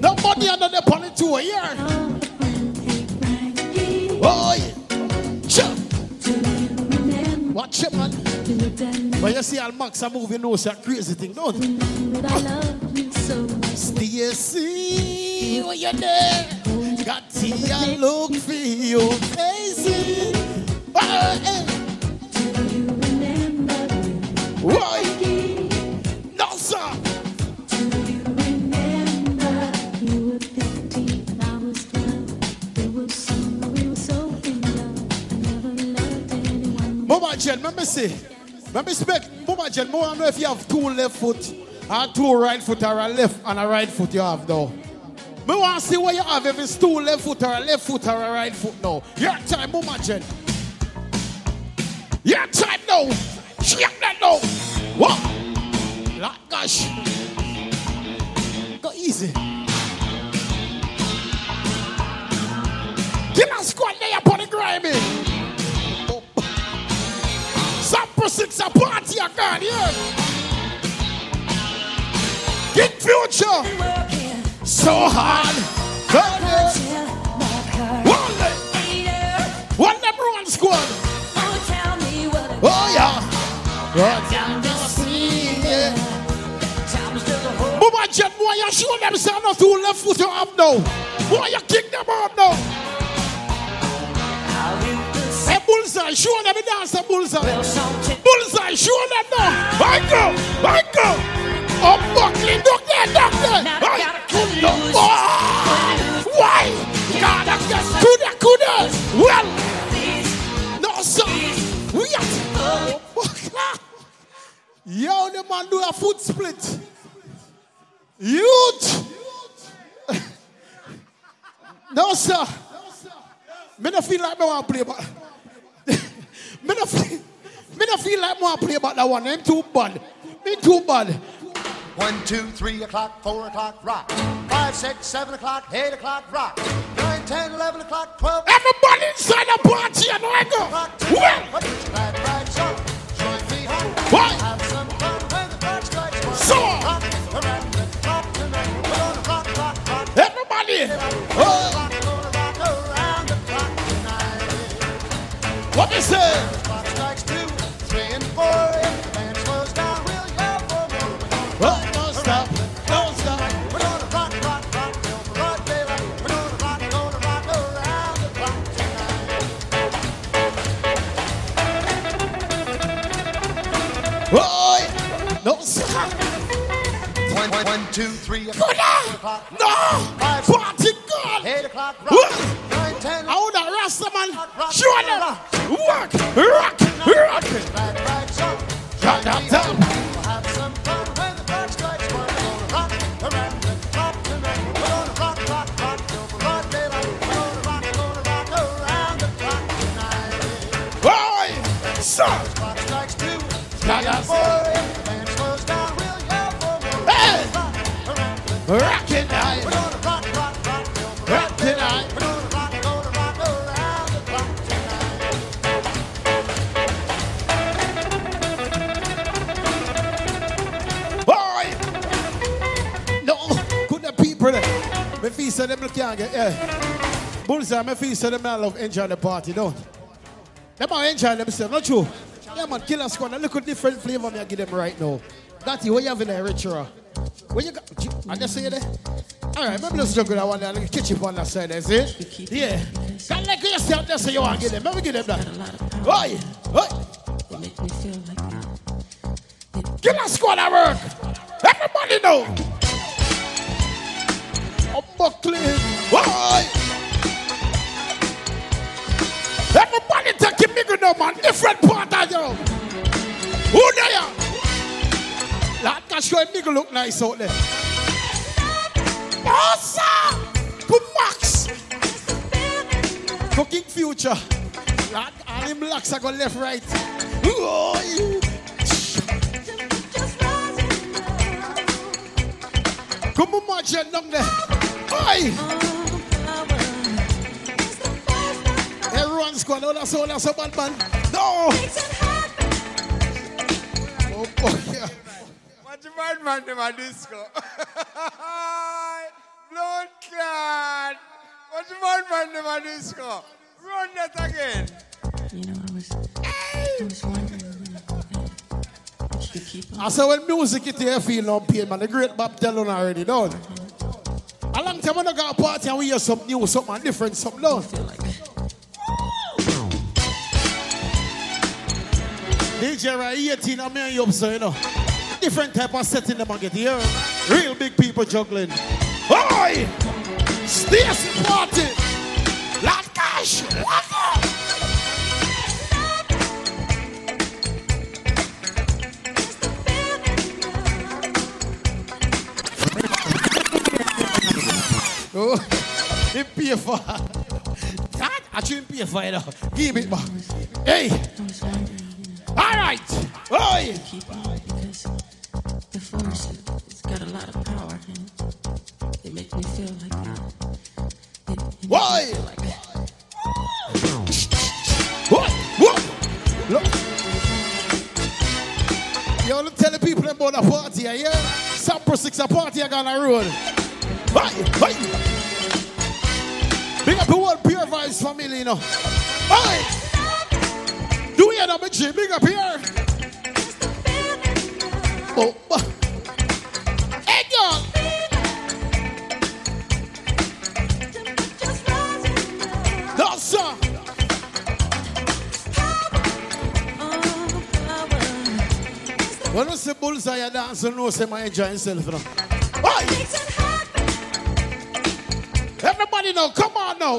Nobody under the pony tour here. Oh, yeah. Sure. Watch it, man. But you see Al Max a movie, you know crazy thing, don't you? Stacy, when you're there, got to I look for you crazy. Oh, eh. Why? No, sir. Mama Jen, let me see. Let me speak. Mama Jen, to know if you have two left foot, or two right foot, or a left and a right foot you have though. Me want to see what you have, if it's two left foot, or a left foot, or a right foot now. Your time, Mama Jen. Your time now. Check that now. What? Like, gosh. Go easy. Killer squad there upon the grimy. Six a party a gone here. Big future. So hard. One day. One number one squad. Oh yeah. To yeah. Mama Jet, boy, you show them say no two left foot up now. Boy, you kick them out now. Bullseye, show them the dance, bullseye. Bullseye, show them now. I I go. Oh, Buckley, duck there, duck there. I, no, oh, why? God, coulda, coulda. Well, no, sir. We are. Yo, the man do a foot split. Youth. no, sir. Me no feel like me want to play, but me no feel, me no feel like me to play about that one. I'm too bad. Me too bad. One, two, three o'clock, four o'clock, rock. Five, six, seven o'clock, eight o'clock, rock. Nine, ten, eleven o'clock, twelve. Everybody inside the party, you know I go. Well. What? So. Everybody. Oh. What is it? Oh, don't stop. Don't stop. We're gonna rock, rock, rock till the broad daylight. We're gonna rock, gonna rock around the clock tonight. Boy, no stop. One, one, one, two, three o'clock. No, party God. Eight o'clock, rock. Nine, ten, I want that Rasta man. Show them. Work, rock, rock. Drop that down. Boy, son. Hey, say them can't get yeah. Bullseye, me feel say them not love enjoy the party, don't. Them are enjoy themselves, not true. Yeah, man, killer squad. A little different flavor me I give them right now. That what you have in there, Richard? What you got? I just say there. All right, maybe let's juggle that one me catch you on that side there, see? Yeah. Can't let yourself there so you want to give them. Let me give them that. Oi, oi. Killer squad at work. Everybody know. Buckling. Oi. Everybody take a bigger no man, different part of you. Who there? That can show a nigga look nice out there. Awesome! Good Max! Cooking future. That all him blacks are going left, right. Oi. Come on, march down there. Oi! Everyone's going, oh, that's all, that's a bad man. No! Oh, boy, yeah. What you bad man them a disco? Blood clot. What you bad man them a disco? Run that again. You know, I was, I was wondering if you could keep I said when music it here feel no pain, man. The great Bob Dylan already done. A long time when I got a party and we hear something new, something different, something done. DJ right 18 and me and you up so you know. Different type of setting them and get here. Real big people juggling. Oi! Stacy party! Lord Cash! Up? Oh, him pay for that. I shouldn't pay for it. Give it back. Hey. All right. Oi. because the force it's got a lot of power and it makes me feel like it, Why? What? What? Look. You want to tell people about the party, yeah? Sapro 6 a party I got on the. Hey, hey. Big up the whole Pure Vibes family, you know. Hey. Do you know me, G? Big up here. Oh. Hey, girl. No, sir. When I say bullseye, I dance, you know, say my enjoy himself, you know. Hey. Everybody know. Come on now.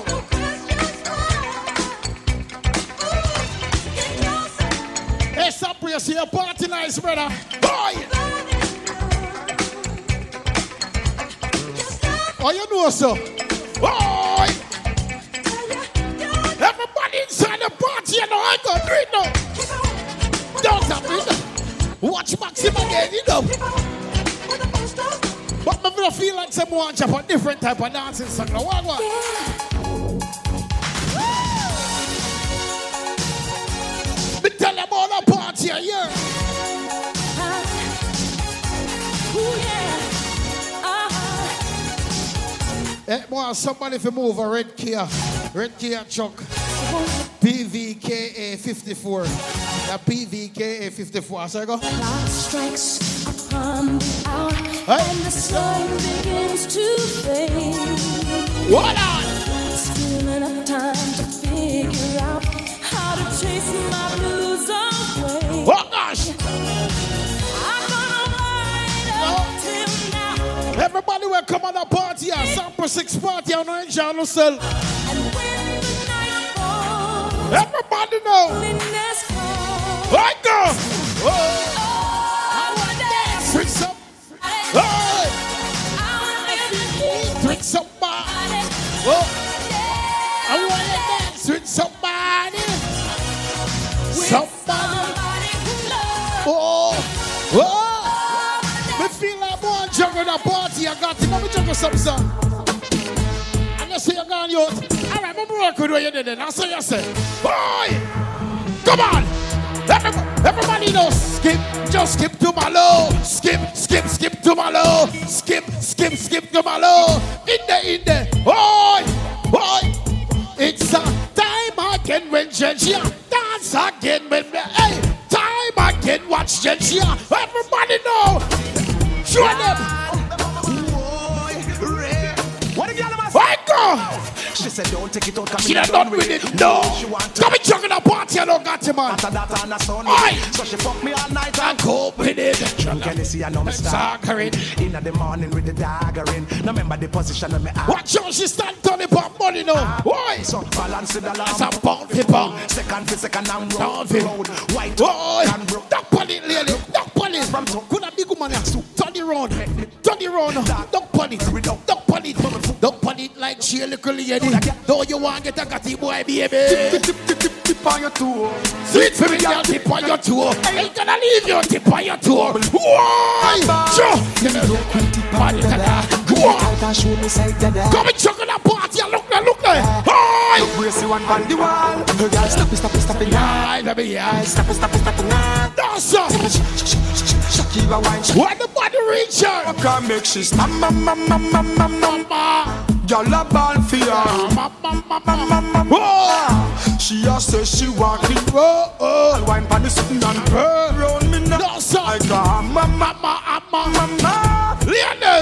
Hey, stop praise here. Party nice, brother. Boy. Oh, you know, sir. Boy. Everybody inside the party, you know, I got drink now. Don't stop it. Watch Maxim again, you know. Me feel like someone jump a different type of dancing song. Now, what, what? Me tell them all the party here. Eh, boy, somebody if move a red Kia, red Kia truck, PVKA 54. The PVKA 54. So I go. strikes upon the hour and the sun begins to fade. What on? Still enough time to figure out how to chase my blues away. Oh gosh! I'm gonna ride oh. till now. Everybody will come on the party. Sample six party on Orange and Lucille. Everybody know. Right uh, go. Oh. Drink some. Hey. Drink somebody. Oh. I want to dance with somebody. Somebody. Oh. Oh. Me feel like one juggle the party. I got to me juggle some song. You say you're gone, you. All right, I'm work with what you did. That's what you say. Boy. Come on. Everybody, knows. Skip, just skip to my low. Skip, skip, skip to my low. Skip, skip, skip to my low. In there, in there. Boy, boy. It's a time again when Gengia dance again when. Hey, time again watch Gengia. Everybody know. Show them. Go? She said don't take it out cause She not done with it. No. She want Come and juggle the party. I don't got you, man. After that on a Sunday So she fuck me all night and cope with it. Drunk and see I know me staggering In the morning with the daggering Now remember the position of me Watch out, she stand on the pop money now. Ah. Why? So balance the alarm It's a pound for pound. Second for second and road Pound for road White and broke on it, lady. On it. From could a big woman. Turn it round. Turn it round. Duck on it. Duck on it. Duck on it like she a little lady. Though you want get a catty boy, baby. Tip, tip, tip, tip, tip on your toe Sweet for me, girl, tip on your toe. Ain't gonna leave you tip on your toe. Why? Sure. Man, it a Go on. Come and chuck on the party. Look there, look there. Hi. Brace you one on the wall Girl stop it, stop it, stop it now let me hear. Stop it, stop it, stop it now No, sir. Shakira wine When the body reach her. I can make she snap ma ma ma ma ma ma Girl a ball for ya She a say she want it Oh, oh. I'll wine pan the sitting and her round me now No, sir. I got ma ma ma ma ma ma Lionel.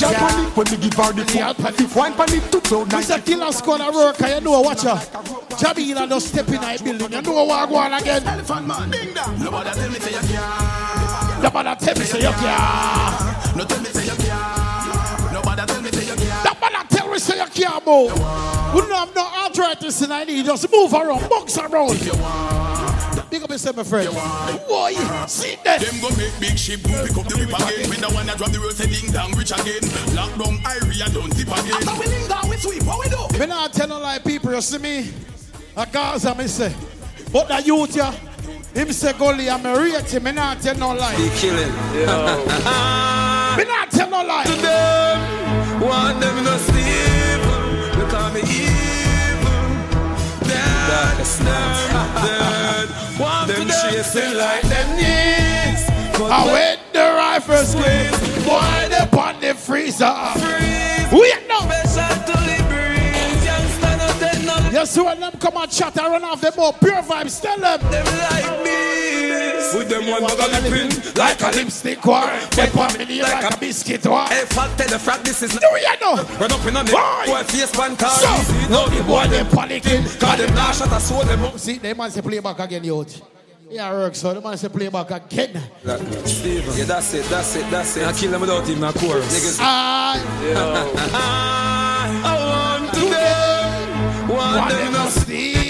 Girl pan it when me give her the fuck If wine pan it too cloud Mr. Killer's gonna work, and you know what ya. Jamila just step in our building. You know what go on again. Elephant man Ding dong Nobody tell me say you can't Nobody tell me say you can't. No tell me say you can't Nobody tell Nobody tell me say you can't move. We don't have no arthritis in I need. Just move around, box around. Big up yourself, my friend. Boy, see that. Them go make big ship move, pick up the whip again. When the one that drop the road say ding dong, rich again. Lock down area, don't tip again. After we ding dong, we sweep, what we do? Me not tell no lie, people. You see me? A Gaza, me say. But the youth, yeah. Him say gully, I'm a rate him. Me not tell no lie. He killing. Me not tell no lie. To them, want them no sleep. They call me evil. Darkest night. Want them chasing like them knees. I when the rifle squeeze, boy, they pon the freezer. We know. Take no You see when them come and chat and run off them more pure vibes, tell them. them like me. With them one gonna lipping Like a lipstick war, get one million like, Like a biscuit war. Hey, fuck, tell the frat this is Do you know? Run up in on me. Boy, face pan car. So, now the boy them panicking. Cause them lash at a soul them up. See, they man say play back again, youth. Yeah, work, so the man say play back again. Steven. Yeah, that's it, that's it, that's it. I kill them without him, I chorus. Niggas. I, I want to want them them no to steal.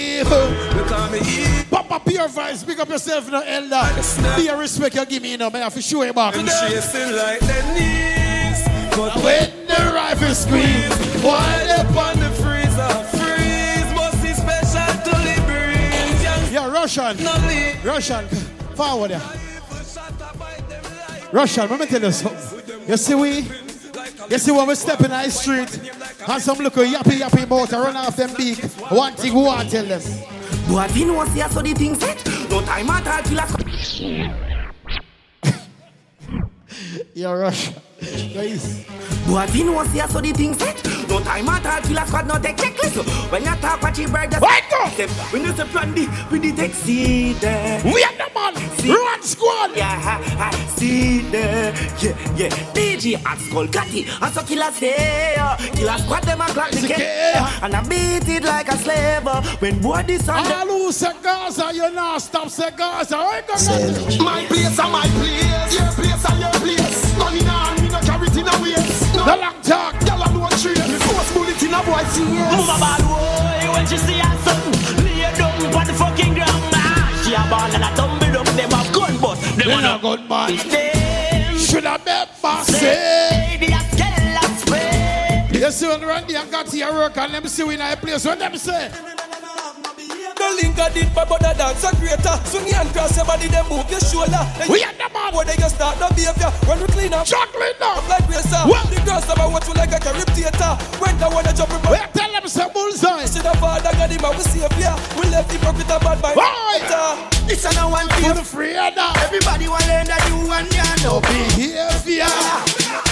Me evil. Papa Pure Vibes, pick up yourself, no elder. Be a respect you give me, you know, man. I have to show you back. Them chasing like them knees. But When the rifle squeeze. Up on the freezer, freeze must be special to the breeze. Yeah, Russian. Russian, forward there. Russian, let me tell you something. You see we, you see when we step in the street, and some little yappy yappy about run off them big. One thing want to tell them. Boy, if you know see so the thing set, no time at all till I Yeah, Russian. Guys. Boy, if you know see so the thing set, no time at all till I squad no take checklist. When you talk what you bird, just Wait go. When you say plan the, we the taxi there. We are the man. Run squad. Yeah, ha, ha, see there. Yeah, yeah. DJ at Skull Gatti, and so killer say, uh, killer squad them a clock the gate, and I beat it like a slave. When boy this on All who say Gaza, you not stop say Gaza. Where you go? My place and my place. Your place and your place. Money in hand, me no carry it in a waist. No The long talk. Y'all alone trace. Me force bullet in a boy face. Move a bad boy when she see her son Lay down on the fucking ground ah, She a ball and a tumble down Them have gun but them They a not good man. Them Should have been bossy. say They a skeleton spray You see when Randy and got here work and them see in a place. What them say? No link did but the dance a greater. Swing your hand cross your body, then move your shoulder. Then We you- are the man. Boy, they just start the behavior. When we clean up, Chocolate now. up like racer. Uh, what? The girls never watch you like a carib theater. When the one that jump in We my tell them say bullseye. See the father got him and we savior. We left hypocrite and bad mind. Why? This uh, and no one For feel. the free now. Everybody want learn that you and ya No no behavior.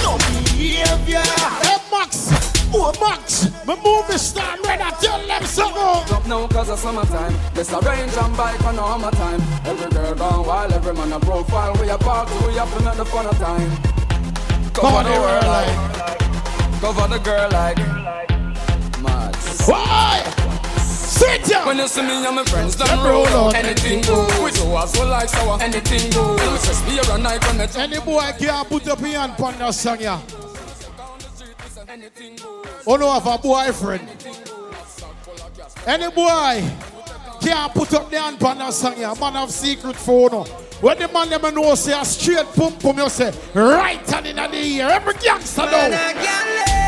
no behavior. Hey Max. Oh Max. Me move me stand ready. Tell them something. Up now cause of summertime This a range and bike on hammer time Every girl gone wild, every man a profile We a park to we have to make the fun of time Cover the world like. Cover the girl like Mad Why? Sit down. When you see me and my friends, them roll out. Anything goes. We do as we like, so anything goes. When we say spear and I connect. Any boy can't put up your hand on that song, yeah. Oh no, have a boyfriend. Any boy can't put up the hand on that song, yeah. Man have secret phone. no. When the man them know say a straight pum pum, you say right hand in the ear. Every gangster know.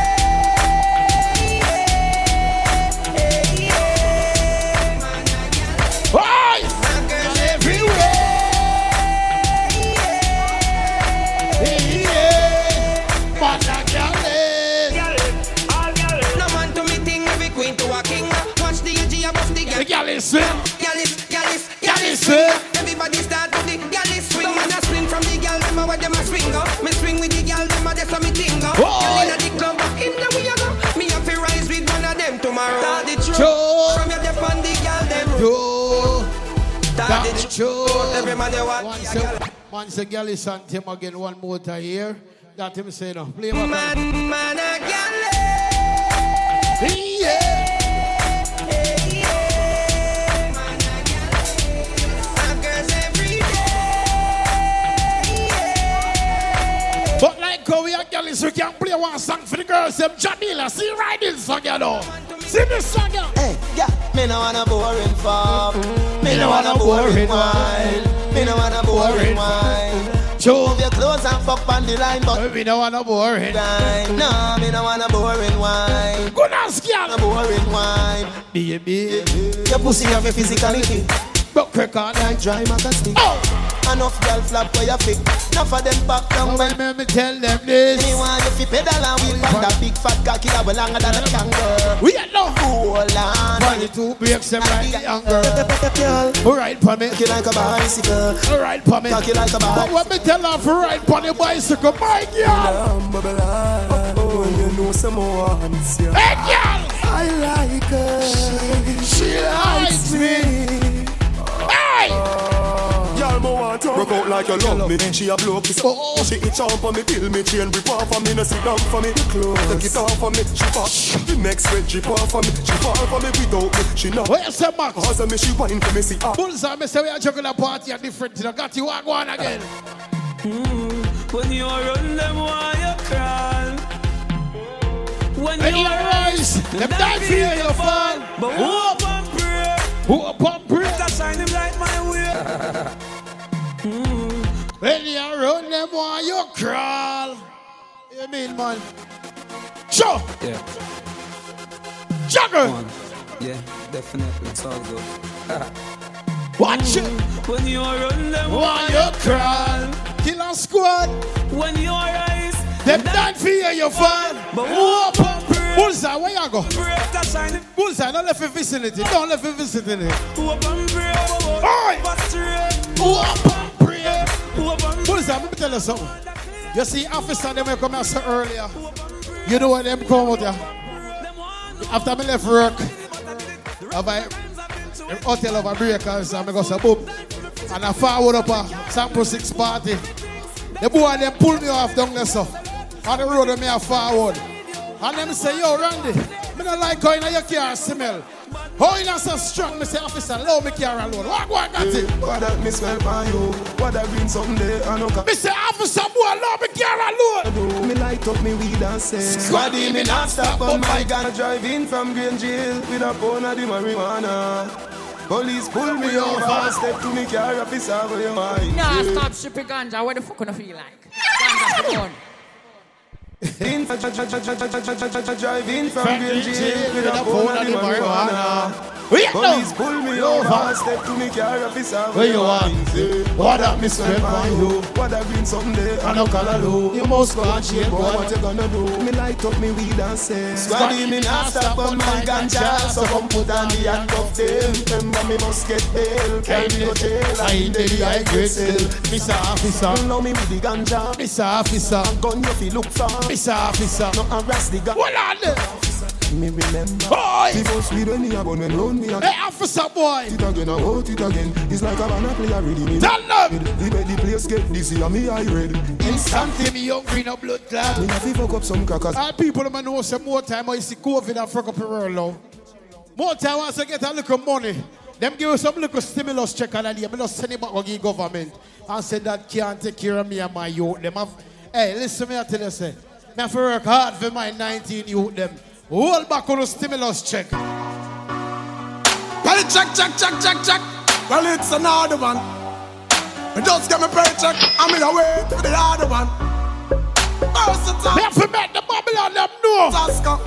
Gyal gyalis is swim. Everybody start with the gyalis swing. Man a swing from the gal, them a where them a swing up. Me swing with the gal, them a that's how me ting. Boy. Gal inna the club, in the we a go. Me have to rise with one of them tomorrow. Start the truth. From your dep on the gal, them. Joe. Start the truth. true. Every man they want. Once a a, once a gyal is on him again one more time here. That him say no. Play. Man, man a gal. Yeah. How we are gyal we can play one song for the girls. Them Jamila, see riding song, you know. See this song, you Hey, yeah, me no want a boring fuck. Me no no want want a a boring wine. Me no want a boring wine. Joe. Move your clothes and fuck on the line, but We don't want no boring. wine. No, me no want a boring wine. Good ass A gyal. boring wine. Baby. Your pussy have a physicality. But quick on Like dry magazine. Oh. Enough girl flap where you fit. Enough of them back down when When me tell them this. anyone if you pedal and wheel on that big fat cocky that will longer than a kangaroo. We are no. Hold on. Funny two breaks them like the younger. Girl, Alright, for me. cocky like a bicycle. Alright, for me. Cocky like a But bicycle. when me tell her for ride on the bicycle, my girl. Oh, you know some more hands, yeah. Hey, girl. I like her. She likes me. Hey. Girl, mo want to Broke out like you love me She a blow kiss Oh. She itch on for me Till me chain rip off for me No sit down for me Close Take it off for me She pop The next red she pop for me She fall for me without me She not What you say, Max? Cause of me she wine for me See ah Bullseye, me say we are juggling a party and different. You got you walk one again. When you run them, why you crawl? When When you you rise, them die for you, you fall. But hope and pray. Who up and pray? Cause shine When you run them while you crawl. You mean, man? Sure. Yeah. Juggle. One. Yeah, definitely. It's all good. Watch it. When you run them, Why you crawl? Killer squad. When you rise, them done for you, you fall. But whoop up. Bullseye, where you go? Break that. Bullseye, don't let me vicinity. Don't let me vicinity. Break. Oi! Break. Bullseye, let me tell you something. You see, officer, them may come here so earlier. You know what them come out here? After me left work, I a hotel of a breakers and I go say boom. And I forward up a sample six party. The boy them pull me off down there so. On the road me a forward. And them say, yo, Randy, me don't like how in your car smell. Oh, how you not so strong? Me say, officer, allow me car alone. What, what, got it? What that me smell by you? What that green someday? I know. Me say, officer, boy, allow me car alone. Me light up me weed and say Squaddy me not stop But my gun drive in from Green Jail With a pound of the marijuana Police pull me over Step to me car officer Where you mind Nah, stop shipping ganja. What the fuck gonna feel like? Ganja for gun. in, drive in from Green Jail With a pound of the marijuana Police pull me over Step to me car officer Where you are? What that me smell by you? What that green someday? I know color low You must go and change, Boy, boy. what you gonna do? Me light up me weed and say Squaddy me not stop on my ganja So come put on the handcuff them Remember me must get bail Can't go jail I in the high grade still. Mr. Officer. Know me with the ganja Mr. Officer. Gun you fi look for Mr. Officer. No harass the ganja Hold on there. Me remember Boy. The first weed when me a gun when round me a Hey, officer boy. it again, I hold it again. It's like a banana play already. Me Tell them. We make the place get dizzy and me I read. Instantly me hungry no blood clot. Me have to fuck up some crackers. All people them know some more time I see COVID and fuck up the world now. More time once I get a little money. Them give us some little stimulus check and I me just send it back to the government and say that can't take care of me and my youth. Them have, hey, listen me I tell you say, me have to work hard for my 19 youth them. Hold back on the stimulus check. Well, check, check, check, check, check. Well, it's another one. Me just get my paycheck. I'm in a wait for the other one. Versatile. Me have to make the Babylon them know. Tasca.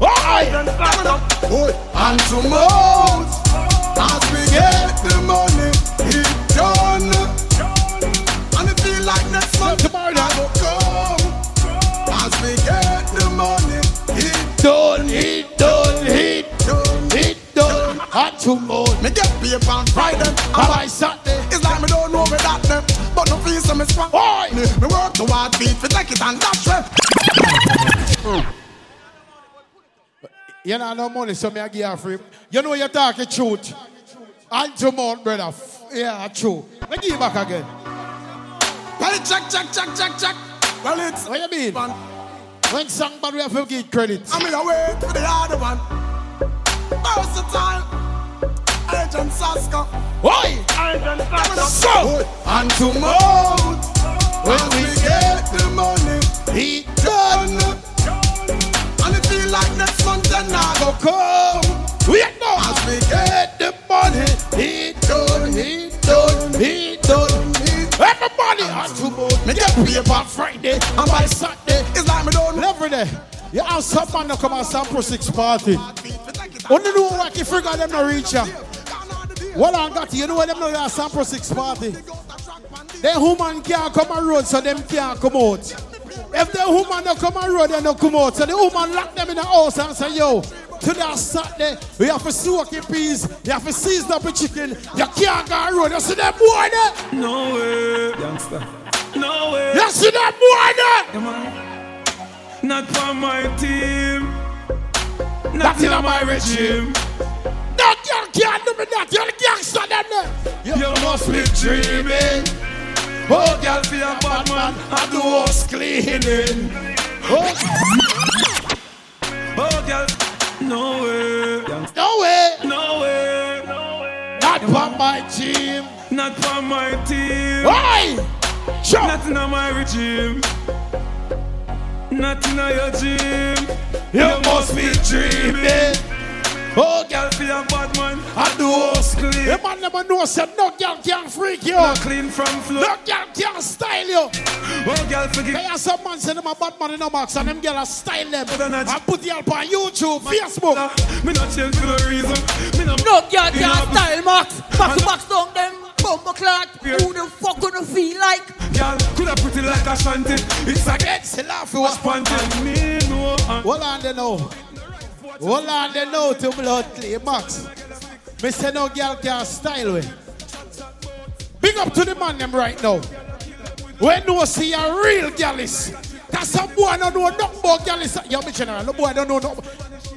Oi. And to mouth. As we get the money, it done. And it feel like next month Tomorrow I go Done, it done, it done, it done. And tomorrow. Me get paid on Friday and by Saturday. It's like me don't know me that them, but no feel so me strong. Oi! Me work too hard, beat fi take it and dash way. You know no money, so me I give you free. You know you're talking truth. And tomorrow, brother. Yeah, true. Me give you back again. Well, check, check, check, check, check. Well, it's What you mean? one. When song bad, we have to give credit. I'm in a wait for the other one. Versatile. Agent Sasco. Oi! Agent Sasco. So! And to mouth. When we get the money, He done. And it feel like next month then I go come. Wait no! As we get the money, He done, he done, he done. Everybody on tomorrow. me get paid on Friday and by Saturday. It's like me don't. Every day. You have some man to come and sample six party. Only know what you figure them no reach ya. Well, I got you. You know what them know that sample six party. The woman can't come on road, so them can't come out. If the woman don't come on road, they don't come out. So the woman lock them in the house and say, yo, today Saturday, we have to soak in peas, you have to season up a chicken, you can't go on road. You see them boy there? No way, youngster. No way. You see them boy there? Come on. Not for my team. Not Not in in my my regime. No girl can't do me that. You're the gangster them there. You must be dreaming. Oh, girl, be a bad man. I do house cleaning. Oh, Oh, girl. No way. no way. No way. Not for my team. Not for my team. Why? Sure. Not in my regime. Not in your gym. You must be dreaming. Oh, girl, feel a bad man. I do house clean. The man never know said no girl can freak you. Not clean from floor. No girl can style you. Oh, girl, forgive. There are some man say them a bad man in the box and them girl a style them. I put the help on YouTube, Facebook. Me not change for no reason. Me not. No girl can style Max. Max to box down them. Bumper clot. Who the fuck gonna feel like? Girl, could have put it like a shanty. It's a get laugh was panty. Me no. Uh. Hold on there now. Hold on there now to blood clay Max. Me say no girl can style we. Big up to the man them right now. When no see a real girl is. Cause some boy don't know nothing about girl is. Yo, me general, no boy don't know nothing.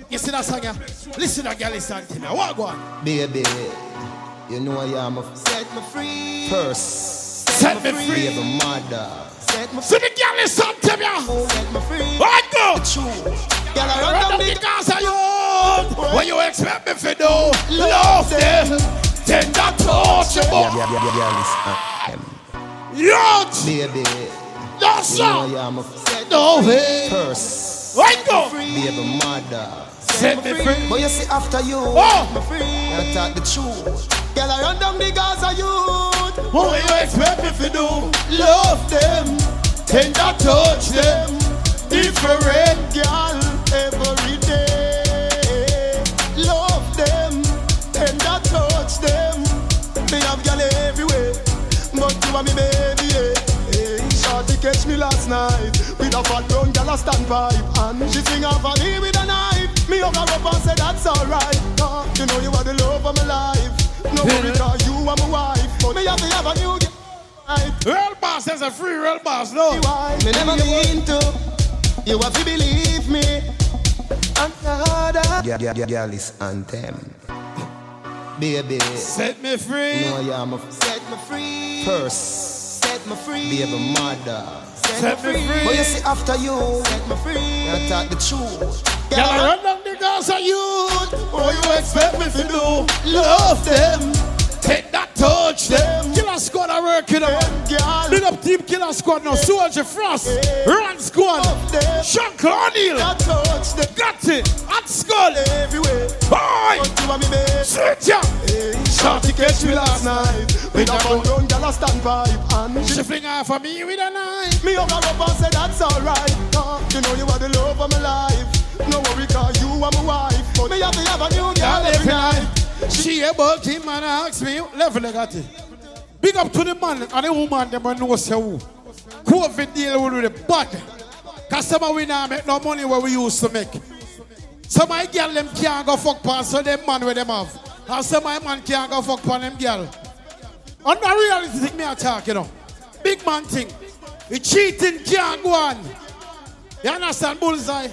You see that song yeah? Listen to girl is antenna. What go on? Baby, you know I am a set me free. First, Set me free. Baby mother. Set me free. See the girl is antenna. Set me free. What The. Girl, I Run down the the Gaza. What you expect me to do? Love them. Tender touch your boy. Yeah, yeah, yeah, yeah, listen. Youth. Baby, No, you know I am a No way. First, What go? baby mother. Set me free. But you see after you, Oh. me free. I talk the truth. Girl, I run down the Gaza youth. What you expect me to do? Love them. Tender touch them. Different. girl every day. Love them, tender touch them. Me have girl everywhere, but you are me baby. Yeah. Shorty catch me last night with a fat brown girl a standpipe, and she sing of me with a knife. Me hug her up and say that's alright. You know you are the love of my life. No worry, cause you are my wife, but me have to have a new girl. Real boss is a free real boss, no. Me never mean to. You have to believe me. Another. Yeah, yeah, yeah, girl is anthem. Baby. Set me free. No, yeah, I'm a set me free. First, set me free. Baby mother. Set me free. But you see after you, set me free. I talk the truth. Girl, I run down the Gaza youth. What you expect me to do? Love them. Take that touch them. Killer squad are working on. Big up team Killer squad now. Soldier Frost. Run squad. Shankar O'Neal. Got it. Hot skull. Everywhere. Boy. Sweet ya. Shorty catch me last night with a fun run girl a standpipe and She fling off of me with a knife. Me hug her up and say that's alright. Uh, you know you are the love of my life. No worry, cause you are my wife. But me have to have a new girl every night. She about him and ask me, level I got it. Big up to the man and the woman, them know say who. COVID deal with the bad. Cause some of we now make no money where we used to make. Some of my girl them can't go fuck past so them man where them have. And some of man can't go fuck past them girl. On the reality thing me attack, you know. Big man thing. The cheating can't go on. You understand, bullseye?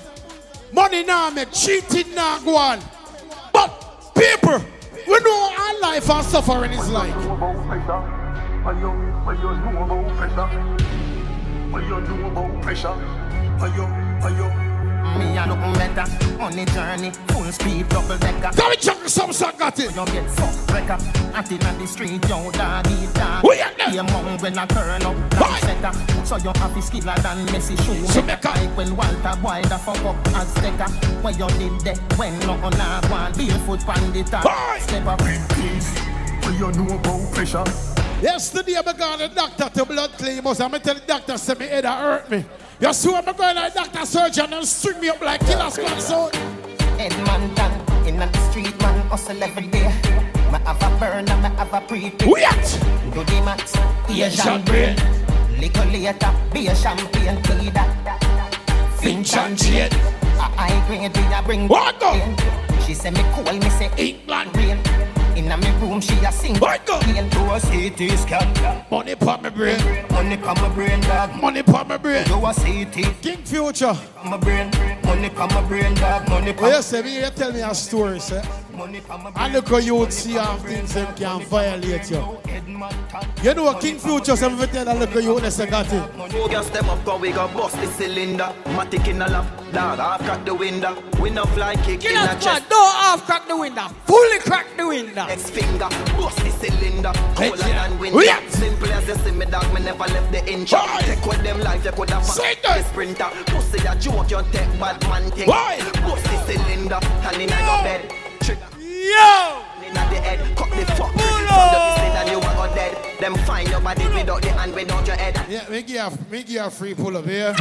Money now make cheating now go on. But people, we know our life and suffering is like. Me a looking better on the journey, full speed, double decker. Come and check some song got it. You get fucked wrecker, acting on the street, yo doggy dog. Who ya there? Be among when I turn up, dance setter. So you happy skiller than Messi shoe. So make like when Walter Boy the fuck up as decker. When you did that, when no on a one, barefoot on the top. Step up. What you know about pressure? Yesterday, I got the doctor to blood claim us. I'm a tell the doctor, say me head a hurt me. You see what I'm going like doctor surgeon and string me up like killer squad so. Edmonton, in the street, man, hustle every day. Me have a burner, me have a pre-pay. What? Do the max, Asian brain. Liquor later, be a champagne, tea that. Finch and. A high grade, we a bring What go? She say me cool, me say England rain. In a me room, she a sing. What go? Hail to a CT scan. Money pop my brain. Money come my brain, dog. Money pop my brain. Do a CT. King Future. My brain. Money come my brain, dog. Money. Oh, you say me, you tell me a story, sir. And look how you would see how things them can violate you. You know what King Future say me tell a look how you would say got it. Four gas them up, cause we got bust the cylinder. Matic in the lap, dog, half crack the window. We no fly kick in the chest. squad, don't half crack the window. Fully crack the window. Next finger, bust the cylinder. Cooler than wind. Yeah. Simple as you see me, dog, me never left the inch. Take with them life, you could have fucked the sprinter. Pussy a joke, you take bad man thing. Bust the cylinder, and in your bed. Trick. Yo! Inna the head, cut the fuck. From the say that you are dead. Them find your body without the hand, without your head. Yeah, make you a, make you a free pull up here.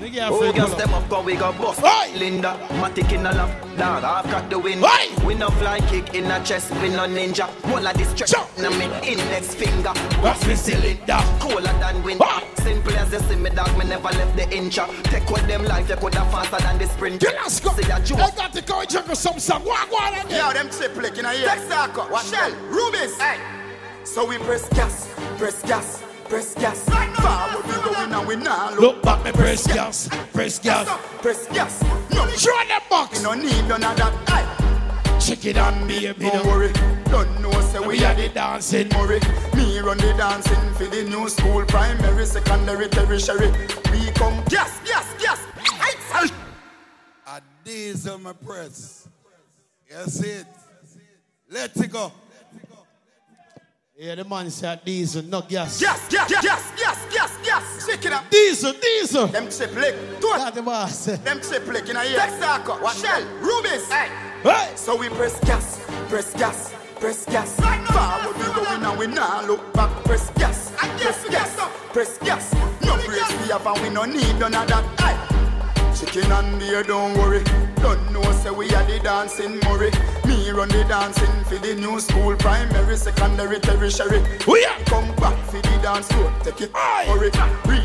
Make you a Oh, free girls, pull up. them up, go we go bust. Linda, Matic in the lap, dog, I've got the win. We no fly kick in the chest, we no ninja. Wall of this stretch, na me index finger. What's me cylinder? Cooler than wind. Simple as you see me, dog, me never left the incha. Take with them life, you coulda faster than the sprint. Get us go. See that you I got to go jungle some song. Go on, go on again. Yo, them triple in a year. Texaco, Shell, Rubis. Hey. So we press gas, press gas, press gas. Forward we going and we now Look back, me press gas, press gas. Press gas. No, show them box. You no need none of that. Aye. Check it on me, baby. Don't worry. Don't know, say we, We are are the the dancing. Murray. Me run the dancing for the new school, primary, secondary, tertiary. We come gas, gas, gas. Aye. A diesel my press. Yes it. Let it go. Yeah, the man said diesel, no gas. Gas, gas, gas, gas, gas, gas, gas. Check it up. Diesel, diesel. Them triple. Two. That the boss. Them triple in a year. Texaco, Shell, Rubis. Hey. Hey. So we press gas, press gas, press gas. Forward we going and we now look back. Press gas, press gas, press gas. No brakes we have and we no need none of that. Aye. Chicken and beer, don't worry. Don't know, say we are the dancing Murray. Me run the dancing for the new school, primary, secondary, tertiary. Oh, we are come back for the dance floor. Take it, hurry.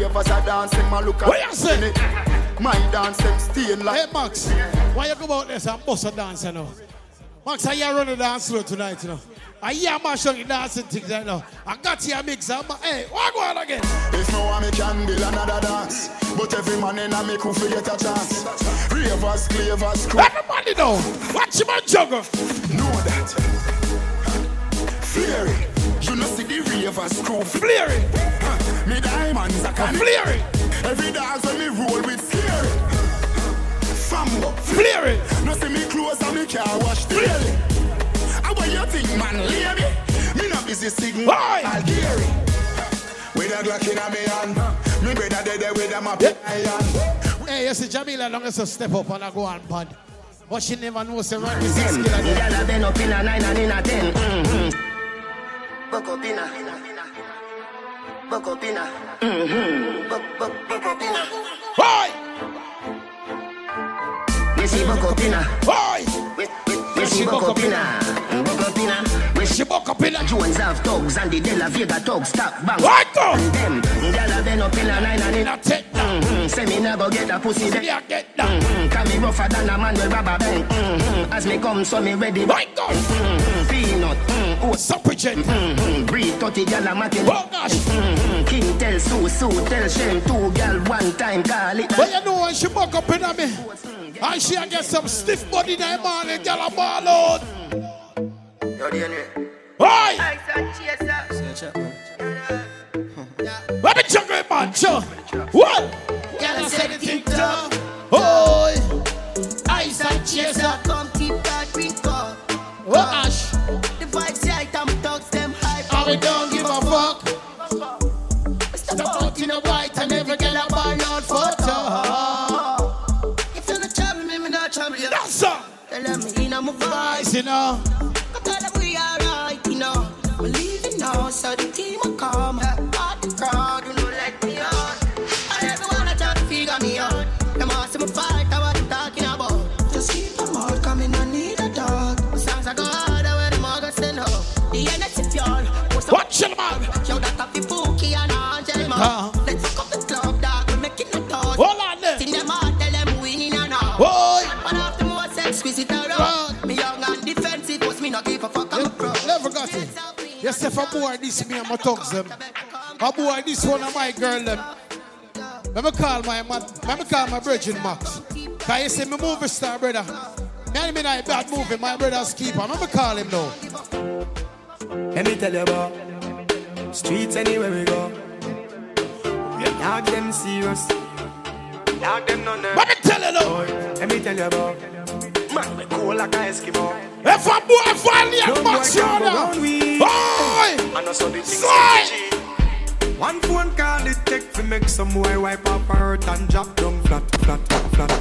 us are dancing, my look at What you say? me. My dance them staying like. Hey, Max, why you go out there and bust a dance, you know? Max, I you run the dance floor tonight, you know? I hear mash on the dancing things right now. I got you a mix, I'm, hey, eh, what go on again? If no one can build another dance, but every man in a me could forget a chance. Ravers, clavers, crew. Everybody know, watch him and juggle. Know that. Flary, you know see the ravers crew. Flary, me diamonds are can Flary. Every dance when me roll with scary. Fambo, Flary. No see me clothes and me car wash daily. How about you think, man, lady? Me not busy singing Algeri. With a Glock in a me hand, me better dead there with a map in my hand. Hey, you see Jamila long as a step up and I go on pad. But she never knows the right is skill Ten. again. Girl a bend up in a nine and in a ten. Mm-hmm. Buck up in a. Buck up in a. Mm-hmm. Buck, buck, buck up in a. Hoy! Me see buck up in a. Hoy! See buck up in a. Buck up in a. Me see buck up in. Jones have thugs and the De La Vega thugs stop bang. Right go! And them. Girl a bend up in a nine and in a ten. Mm-hmm. Say me never get a pussy then. Yeah, get down. Mm-hmm. Can me rougher than a man with rubber band. Mm-hmm. As me come, so me ready. Right go! Mm-hmm. Peanut. Mm-hmm. Oh, Suffragette. Mm-hmm. Breed 30 gal a matin. Oh gosh. Mm-hmm. King tell Sue, Sue tell Shem. Two gal one time call it. But you know when she buck up in a me, and she a get some stiff body in her morning, girl a ball out. Yo, DNA. Hoy! Let me check it, man. Sure. What? I said the thing tough. Hoy! Ice and chaser, come keep that drink up. What ash? The vibes right, I'm thugs, them hype. And we don't give a fuck. Step out in a white and every girl a ball out photo. If you're not trouble me, me not trouble you. That's sir. Tell them me in a Nice, voice. you know. Come tell them we alright, you know. We leaving now, so the team will come. Man. Yo, that a fi Pookie and Angel, man. Uh-huh. Let's fuck up the club, dog. We making a thought. Hold on there. Sing them out, tell them winning and out. Boy. One of the most exquisite around. Me young and defensive, but me not give a fuck. I'm a pro. Never got it. Yes, if a boy this me and my thugs them. A boy this one of my girl them. Let me call my man, let me call my brethren Max. Cause you see me movie star brother. Me and me not a bad movie, my brother's keeper. Let me call him now. Let me tell you about streets anywhere we go. We Dog them serious. Dog them none. Let me tell you now. Let me tell you about man we cool like a Eskimo. If a boy finally No a boy Max can go Yoda. round we. Boy! I know so the things Slide! get One phone call it take to make some boy wipe up her hurt and drop down flat, flat, flat.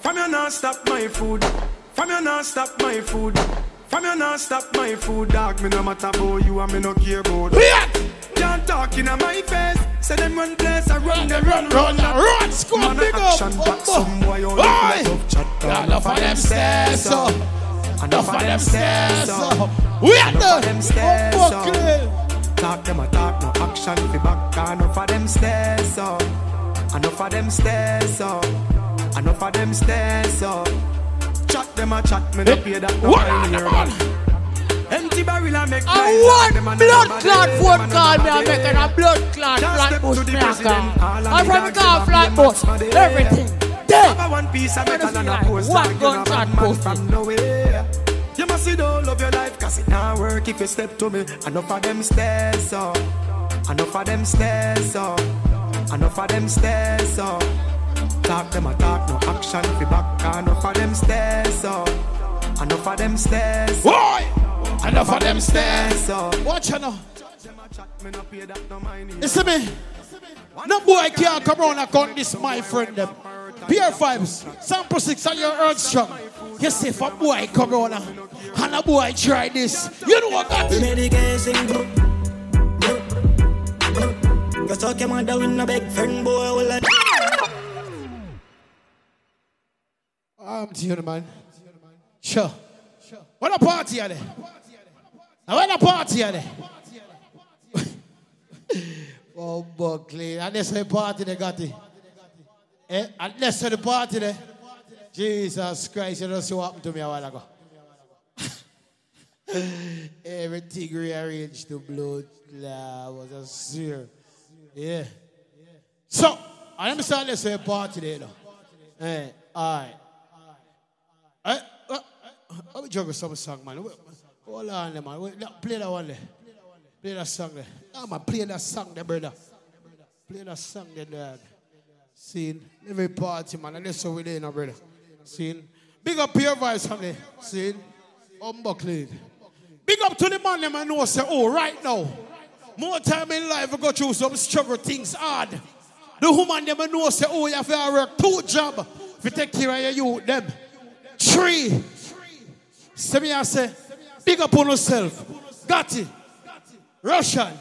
From your not stop my food. From you not stop my food. From you not stop my food, dog. Me no matter about you and me no care about. Can't talk in my face. Say them run place, I run them run run run. run, squad, big up, action back, oh, some boy only Oi! full chat. Enough of them stairs, so. Enough of them stairs, so. We are the them fuck so. Talk them a talk, no action fi back. Enough of them stairs, so. Enough of them stairs, so. Enough of them stairs, so. Chat them a chat, me no eh, pay that no What here. Empty barrel a make I want blood clot phone call me and making a blood clot Just flat step bush to me a call. I'm the from car them flat have bush. the match Everything. Have Dead. a one piece of What metal and a post you gun know, shot bad man posted. from nowhere. You must see the whole of your life, cause it not work if you step to me. Enough of them stairs, so. Enough of them stairs, so. Enough of them stairs, so. Talk them a talk, no action fi back. Enough of them stairs, so. Enough of them stairs. Boy! Enough of them stairs. so. Watch out now. Me no pay that no mind. Listen me. No boy can't come around and count this, my friend. Them. Peer vibes, sample six on your earth strong. You see, if a boy come around and, and a boy try this, you know what I got it. Medication group. Cause talk your mother with no big friend boy. Well, I- I'm to you, man. Sure. What a party are they? What a party are they? oh, Buckley. And that's the party they got it. Eh? And that's the party there. Jesus Christ, you know see what happened to me a while ago. Everything rearranged to blood. Nah, was a seer. Yeah. So, I understand this a party there, though. Eh, all right. Uh, uh, let me juggle some song, man. Hold on, man. Play that one there. Play that song there. No, man, play that song there, brother. Play that song there, dad. Seen every party, man, and that's how we there brother. Seen. Big up your voice, family. Seen. Unbuckled. Big up to the man, them I know, say, oh, right now. More time in life, I go through some struggle, things hard. The woman, them I know, say, oh, you have to work two job. If take care of your youth, them. Three. See me, I say, big up on yourself. Got it. Russian.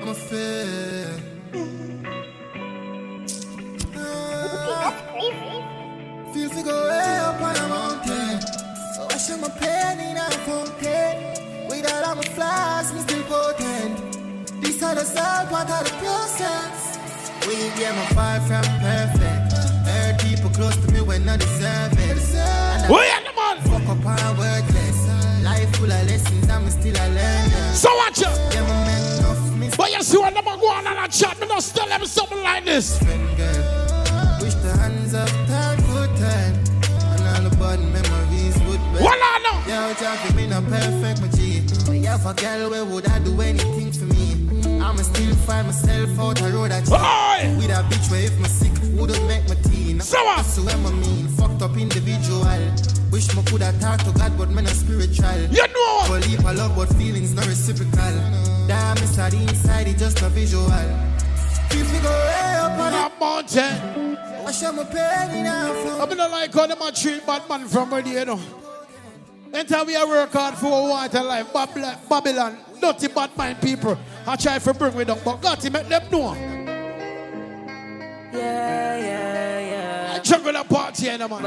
I'm a fan. To go way up on a mountain. So I show my pain in a fountain. Without all my flaws, me still potent. This are the salt, what are the process? We get my far from perfect. Hurt people close to me when I deserve it. And I We are the man. Fuck up on worthless. Life full of lessons, I'm still a learner. So watch out. Yeah, my man enough me. But you see when them a go on and a chat, me just tell them something like this. Wish the hands of time could turn And all the bad memories would burn Well, I know Yeah, for me not perfect, my G But yeah, for girl, where would I do anything for me? I'ma still find myself out a road I cheat With a bitch where if my sick wouldn't make my teen So what? That's what I mean, fucked up individual Wish me coulda talked to God, but me not spiritual You know what? But leap love, but feelings not reciprocal Damn, it's the inside, it's just a visual Feel me go way up on a mountain I show my pain in a I mean, I like how them a treat bad man from where you know. Enter we a work hard for a water life. Babylon, Babylon, dirty bad mind people. I try to bring me down, but God, to make them know. Yeah, yeah, yeah. I juggle a party eh, here, man.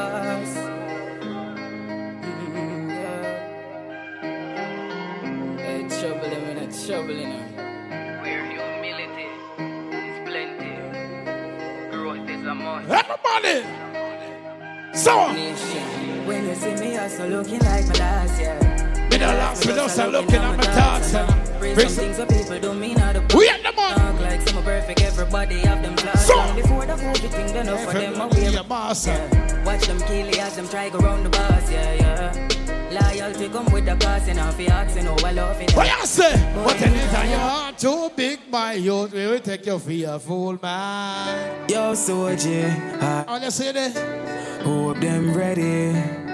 Mm, hey, trouble them in a trouble in them. Where humility is plenty, growth is a must. Everybody! So, When you see me, I'm also looking like my last year. The last, me just a looking at my thoughts. Bring some things that people don't mean how to We at the. Talk like some perfect, everybody have them flaws. So- before the COVID thing, they know for them a way. Boss. Watch them kill as them try go round the bus, yeah, yeah. Loyalty come with the cost, and if you asking, oh, I love it. What you say? What anytime your heart too big, my youth, we will take you a fool, man. Yo, soldier, I All you say there? hope them ready.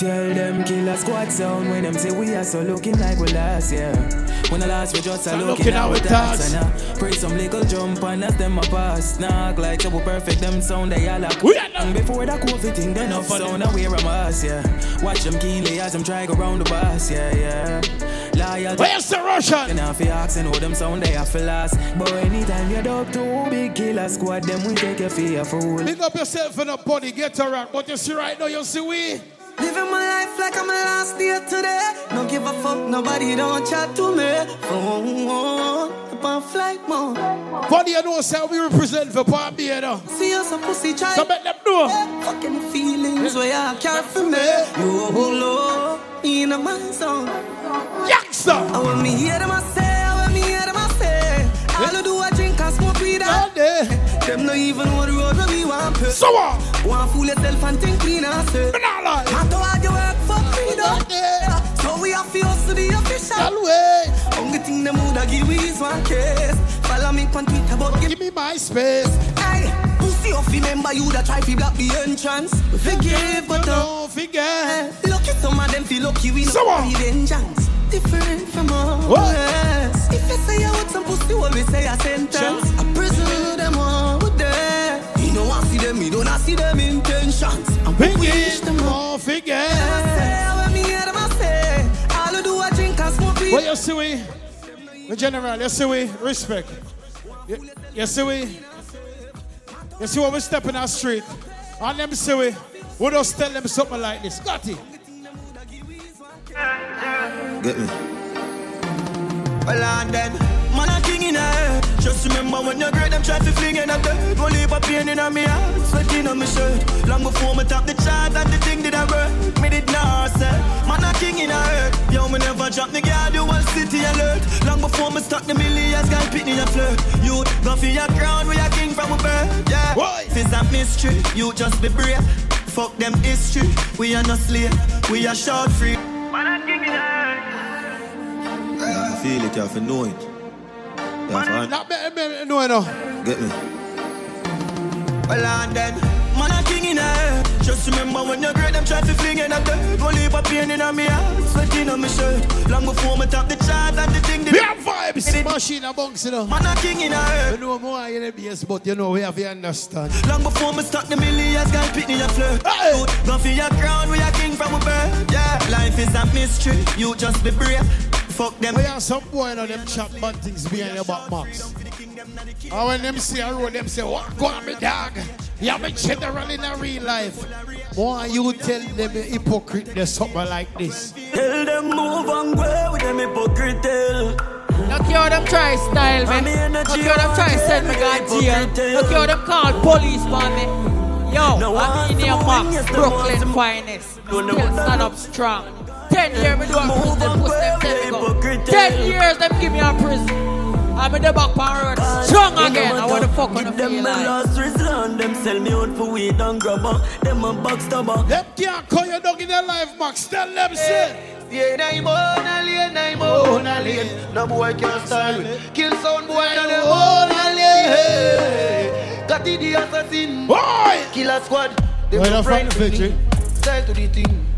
Tell them killer squad sound when them say we are so looking like we last year. When I last we just a looking looking at our thoughts and uh, pray some little jump and as them a pass. Knock like double perfect them sound they all up. And before that COVID thing done up sound I wear a mask yeah. Watch them keely as them try go round the bus yeah yeah. Loyal. Where's the Russian? And if you ask and know them sound they have for last. But anytime you're dog too big killer squad them we take you for a fool. Big up yourself in the body, get around. But you see right now, you see we. Living my life like I'm a last day today. No give a fuck, nobody don't chat to me. Oh, oh, up on flight mode. Body, you know, say we represent for Barbados. See us a pussy child. So make them know. Fucking feelings where you care for me. You Lord, me in my zone. Youngster. I want me hear them I say, I want me hear them I say. All I do I drink and smoke weed all day. Them no even know the road where we want to. So what? Want fool yourself and think clean and say. Matter what you work for freedom. So we have to hustle the official way. Only thing them woulda give we is one case. Follow me on Twitter, but give, me my space. Hey, pussy off, remember you that try to block the entrance. Forgive, but don't forget. Lucky some of them feel lucky we So the vengeance. Different from us. What? If you say you want some pussy, we say a sentence. I prison them, you don't see them intentions. And we wish them all forget. When me hear them, I say, all I do I drink and smoke weed. What you see we? The general, you see we? Respect. You, you see we? You see when we step in our street? And them see we? We just tell them something like this. Got it? Get me. Well, and then, man, a king in a head. Just remember when you're great, them try to fling in a dirt. Go leave a pain in a me heart, sweating on me shirt. Long before me top the chart and the thing did I work. Me did not say, man, a king in a head. Yo, me never drop the guard, you one city alert. Long before me start the millions, guy pitney a flirt. You go for your crown, we a king from a bird. Yeah, if it's a mystery, you just be brave. Fuck them history, we are not slave, we are short free. Man, a king in a head. You have to feel it, you have to know it. You have to Not me, me, no, no. get me. Well, and then, man, a king in a head. Just remember when you're great, them try to fling in a dirt. Go leave a pain in a me heart, sweating on me shirt. Long before me top the chart and the thing. We have vibes. Machine a bunks, you know. Man, a king in a head. You know more in the BS, but you know we have to understand. Long before me start the millions, girl, pick me a flirt. Hey. Go for your crown, we a king from a bird. Yeah, life is a mystery, you just be brave. Fuck them. We have some boy on them chat bad things behind your back, Max. And when them see a road, them say, what go on me dog? You have a general in a real life. Why you tell them a hypocrite there's something like this? Tell them move and go with them hypocrite tell. Look how them try style me. Look how them try send me God jail. Look how them call police for me. Yo, I'm in here, Max, Brooklyn finest. Still stand up strong. Ten years me do a prison, them push them tell me. Ten years them give me a prison. I'm in the back power road, strong again. I want to fuck on the Them feel my like. last resort, them sell me out for weed and grabber. Them a backstabber. Them can't call you dog in their life, Max. Tell them, say. Yeah, nine more, na lane, nine more, na lane. No boy can style me. Kill sound boy, na them more, na lane. Got the the assassin. Boy! Killer squad. Them Why no not friend fight the with. Style to the thing.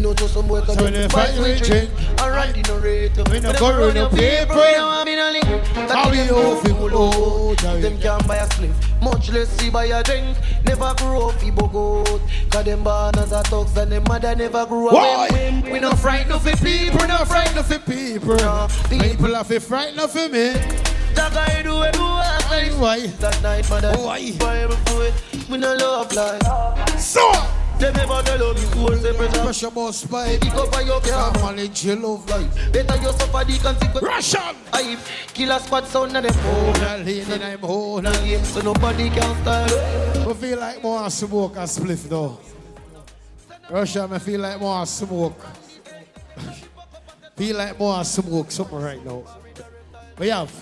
We know just some So when they fight, we drink. And run the narrator. We no go run your people. We no want me no link. How we off it, oh, Them can't buy a slave, much less see buy a drink. Never grew up fi bogot. Cause them born as a thugs and them mother never grew up. Why? We no frightened of it people, We not frightened of the people. People to frightened of me. That guy do it, do it. Why? That night, mother. Why? It. We no love life. So. Them never tell us you hold separate. Pressure boss spy. Pick up on your car. Manage your love life. Better you suffer the consequence. Russian. I killer squad sound of them. Oh, that lane and I'm game, so nobody can style. I feel like more smoke and spliff though. Russia, I feel like more smoke. feel like more smoke something right now. We have.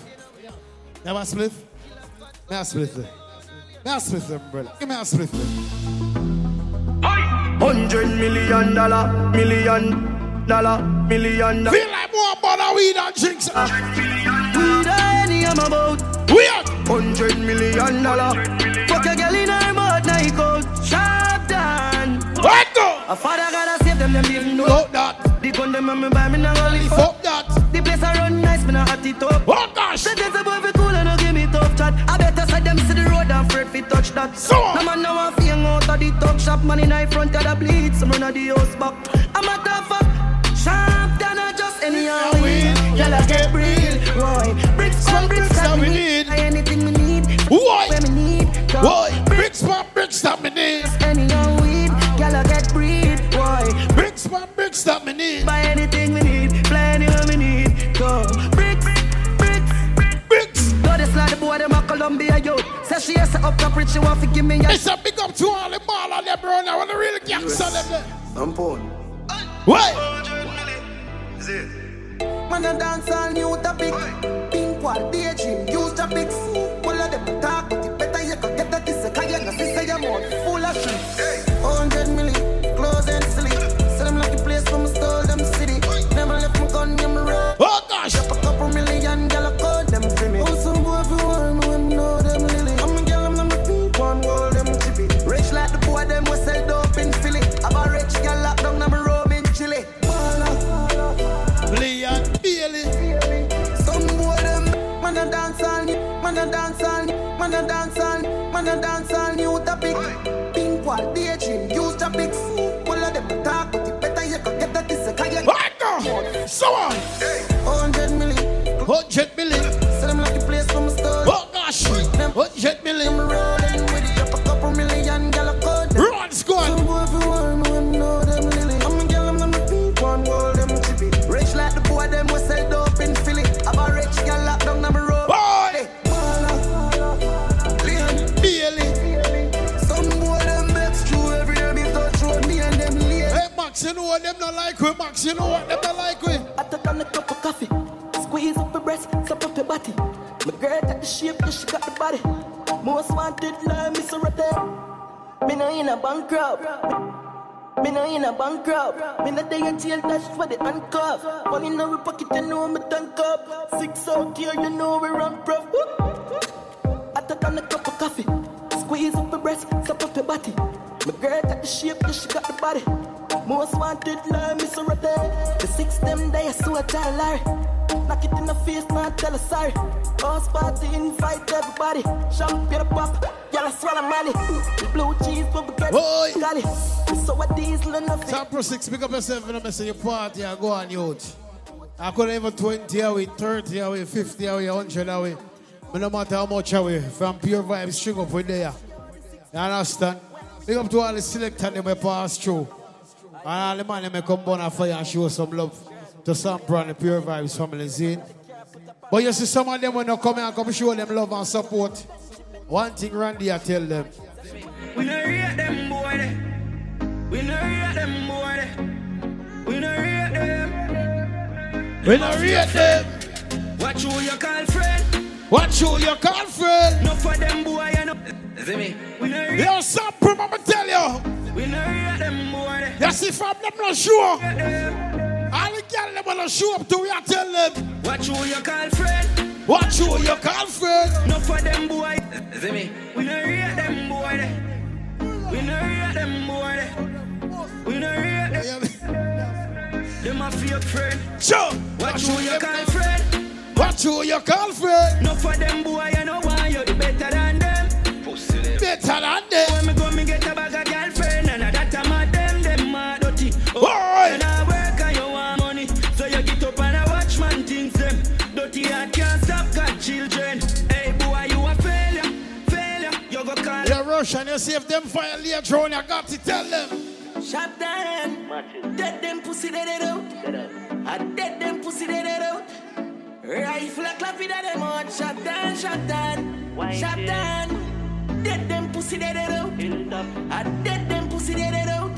Never spliff? A spliff them. Me spliff them, brother. Give me a spliff them. Hundred million dollar, million dollar, million dollar. Feel like more bother weed and drinks. Weed any I'm about. Weird. Hundred million dollar. Fuck a girl in her mouth, night out. Sharp down. What the? A father got a safe them them even know. Fuck that. The gun them when me buy me live Fuck that. The place I run nice, me nah hot it up. Oh gosh. Say there's a boy fi cool fi touch that. So No man now want fi hang out of the talk shop. Man in the front of the bleed, some run of the house back. I'm a tough up. Sharp than a just any how we. Girl I get real, boy. Bricks from bricks that we need. Anything we need. Why? Where we need. Why? Bricks for bricks that me need. Any how weed. Girl I get breed, boy. Bricks for bricks that me need. Buy anything we need. Boy them a Columbia yo. Say she has to up top rich, she want to give me a. It's a big up to all the ball on them, bro. Now, when the real gangster them there. I'm porn. What? Man a dance all new topic. Pink wall, daydream, use topics. All of them talk, but it better you can get that kiss. Cause you know, sister, your mouth full of shit. Hundred man a dance all, man a dance all, man a dance all new topic. Pink wall, daydream, use topics. All of them talk, but it better you can get that kiss. Cause you Right. So on. Hundred million, Hundred million. sell them like the place from store. Oh gosh. Hundred million. You know what them not like we. Max, you know what them not like we. I took on a cup of coffee, squeeze up your breast, suck up your body. My girl got the shape, yeah she got the body. Most wanted like Miss Rete. Me no in a bankrupt. Me no in a bankrupt. Me no day in jail, that's for the handcuff. Money in our pocket, you know me tank up. Six out here, you know we run. I took on a cup of coffee, squeeze up your breast, suck up your body. My girl got the shape, yeah she got the body. Most wanted like Miss Rete. The six them day, I saw a Larry. Knock it in the face, not tell her sorry. House party, invite everybody. Champagne pop, y'all I swallow money. Blue cheese, but we get Boy. golly. So what diesel and nothing. Top Pro 6, pick up yourself and I say your party and go on, youth. I could even 20 away, 30 away, 50 away, 100 away. But no matter how much away, from pure vibes, string up with there. You understand? Big up to all the selectors that may pass through. And all the man may come burn a fire and show some love to some brand the pure vibes family scene. But you see some of them when they come here and come show them love and support. One thing Randy I tell them. We no rate them boy. We no rate them boy. We no rate them. We no rate them. Watch who you call friend. Watch who you call friend. No for them boy you know. See me? We no rate. Yo, some prim, I'ma tell you. We no rate them boy they. You see from them not sure. Rate them. All the girls them wanna show up to we I tell them. Watch who you call friend. Watch who you call friend. No for them boy. See me? We no rate them boy. We no rate them boy. We no rate them. Them a fake friend. Sure. Watch who you call friend. Watch who you call friend. No for them boy, you know why you the better than them. Better than them. When me go, me get a bag of girlfriend, and that I'm a them, them mad dirty. Oh, Boy. and I work and you want money, so you get up and I watch man things them. Dirty heart can't stop got children. Hey boy, you a failure, failure. You go call. You rush and you see if them fire later on, you got to tell them. Shot down, dead them pussy dead it out. I dead them pussy dead it out. Rifle a clap it at them out. Shot down, shot down, shot down. Dead them pussy dead it out. I dead them pussy dead it out.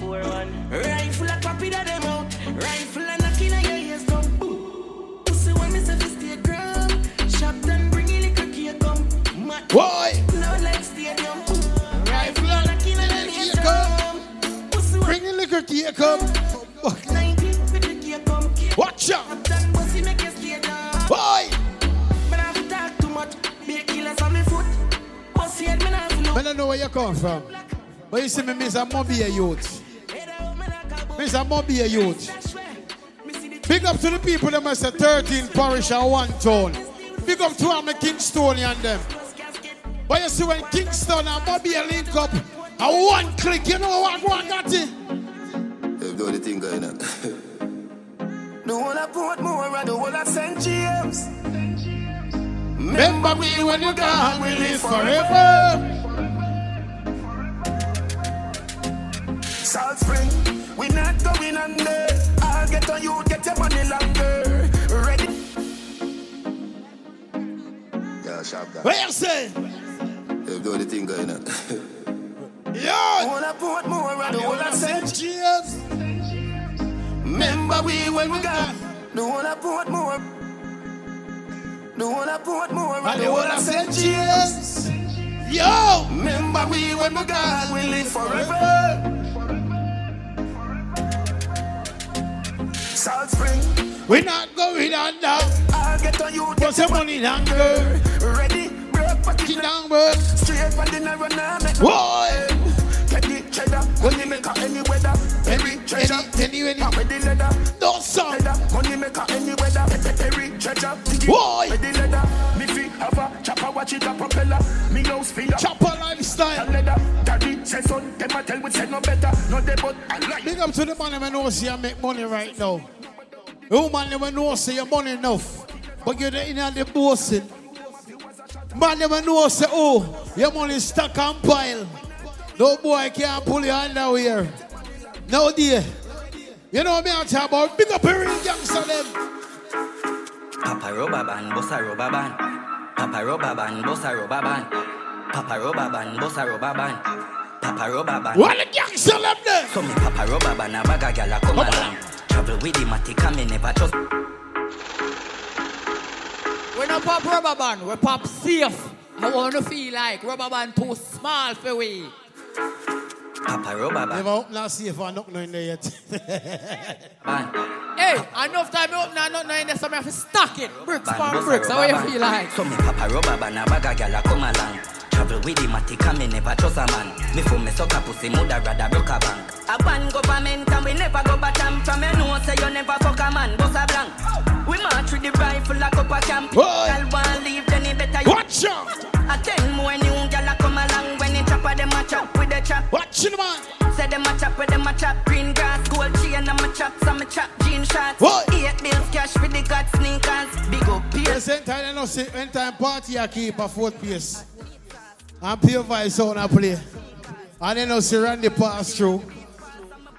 Rifle a clap it at them out. Rifle a knocking at your ears down. Boom. Pussy when me say fi stay ground. Shot down, bring in the cookie come. Mad. Why? No like stadium. Rifle a knocking at your ears down. Pussy when Bring the liquor here, come. From. But you see me, miss a mobile youth. Mr. Mobay a youth. Big up to the people that must say 13 parish and one town. Big up to all my Kingstonian them. But you see when Kingston and Bobby link up, a one click, you know what one got it? If do the thing going on. The one I put more and the one I St. James. Remember me when you're gone, we live forever. Salt Spring, we not going under. I'll get on you, get your money longer. Ready? Yeah, sharp guy. What you say? If do the thing going on. Yeah. Wanna put more and the one I St. James. Remember we when we got. The one I put more. The I put more and the one I St. James. Yo! Remember we when we got. We live forever. Salt Spring. We not going under. I'll get on you. Put some money down, girl. Ready? Break pocket down, girl. Straight for dinner run now. make Boy. Take the cheddar. Money maker any weather. Every treasure. Any, any, With the leather. No. Leather. Money maker any weather. Every treasure. Boy. With the leather. Me fi have a chopper. Watch it a propeller. Me house feel Chopper lifestyle. leather. Daddy say son. Them a tell we say no better. No they but I like. Big up to the man that know see you make money right now. The woman that know say your money enough. But you're the in the bossing. Man never know say oh your money stuck and pile. No boy can't pull your here. No dear. You know what me I talk about? Big up your real gangster them. Papa rubber band, bossa rubber band. Papa rubber band, bossa rubber band. Papa rubber band, bossa rubber band. Papa rubber band. What the gangster them there? So me papa rubber band, a bag a gyal a come along. Travel with the matic and me never trust. We no pop rubber band, we pop safe. I want to feel like rubber band too small for we. Papa rubber band. Never open last see if I knock no in there yet. Hey, enough time you open and nothing in there, so I have to stack it. Bricks for bossa bricks, how you feel like? So me papa rubber band, a bag a gyal a come along. Travel with the matic and me never trust a man. Before me suck a pussy, mother rather broke a bank. A ban government and we never go bottom From you know say you never fuck a man, boss a blank We march with the rifle like up a camp Boy. Y'all want leave then it better you Watch out! A ten more new gyal a come along a chop with the chop Watch it man Say them a chop with them a chop Green grass, gold chain and a chop Some a chop jean shots Boy. Eight bills cash with the god sneakers Big up The peers same time, you know, say, time party, I keep a fourth place. And pure voice sound I play. And you know, see Randy pass through.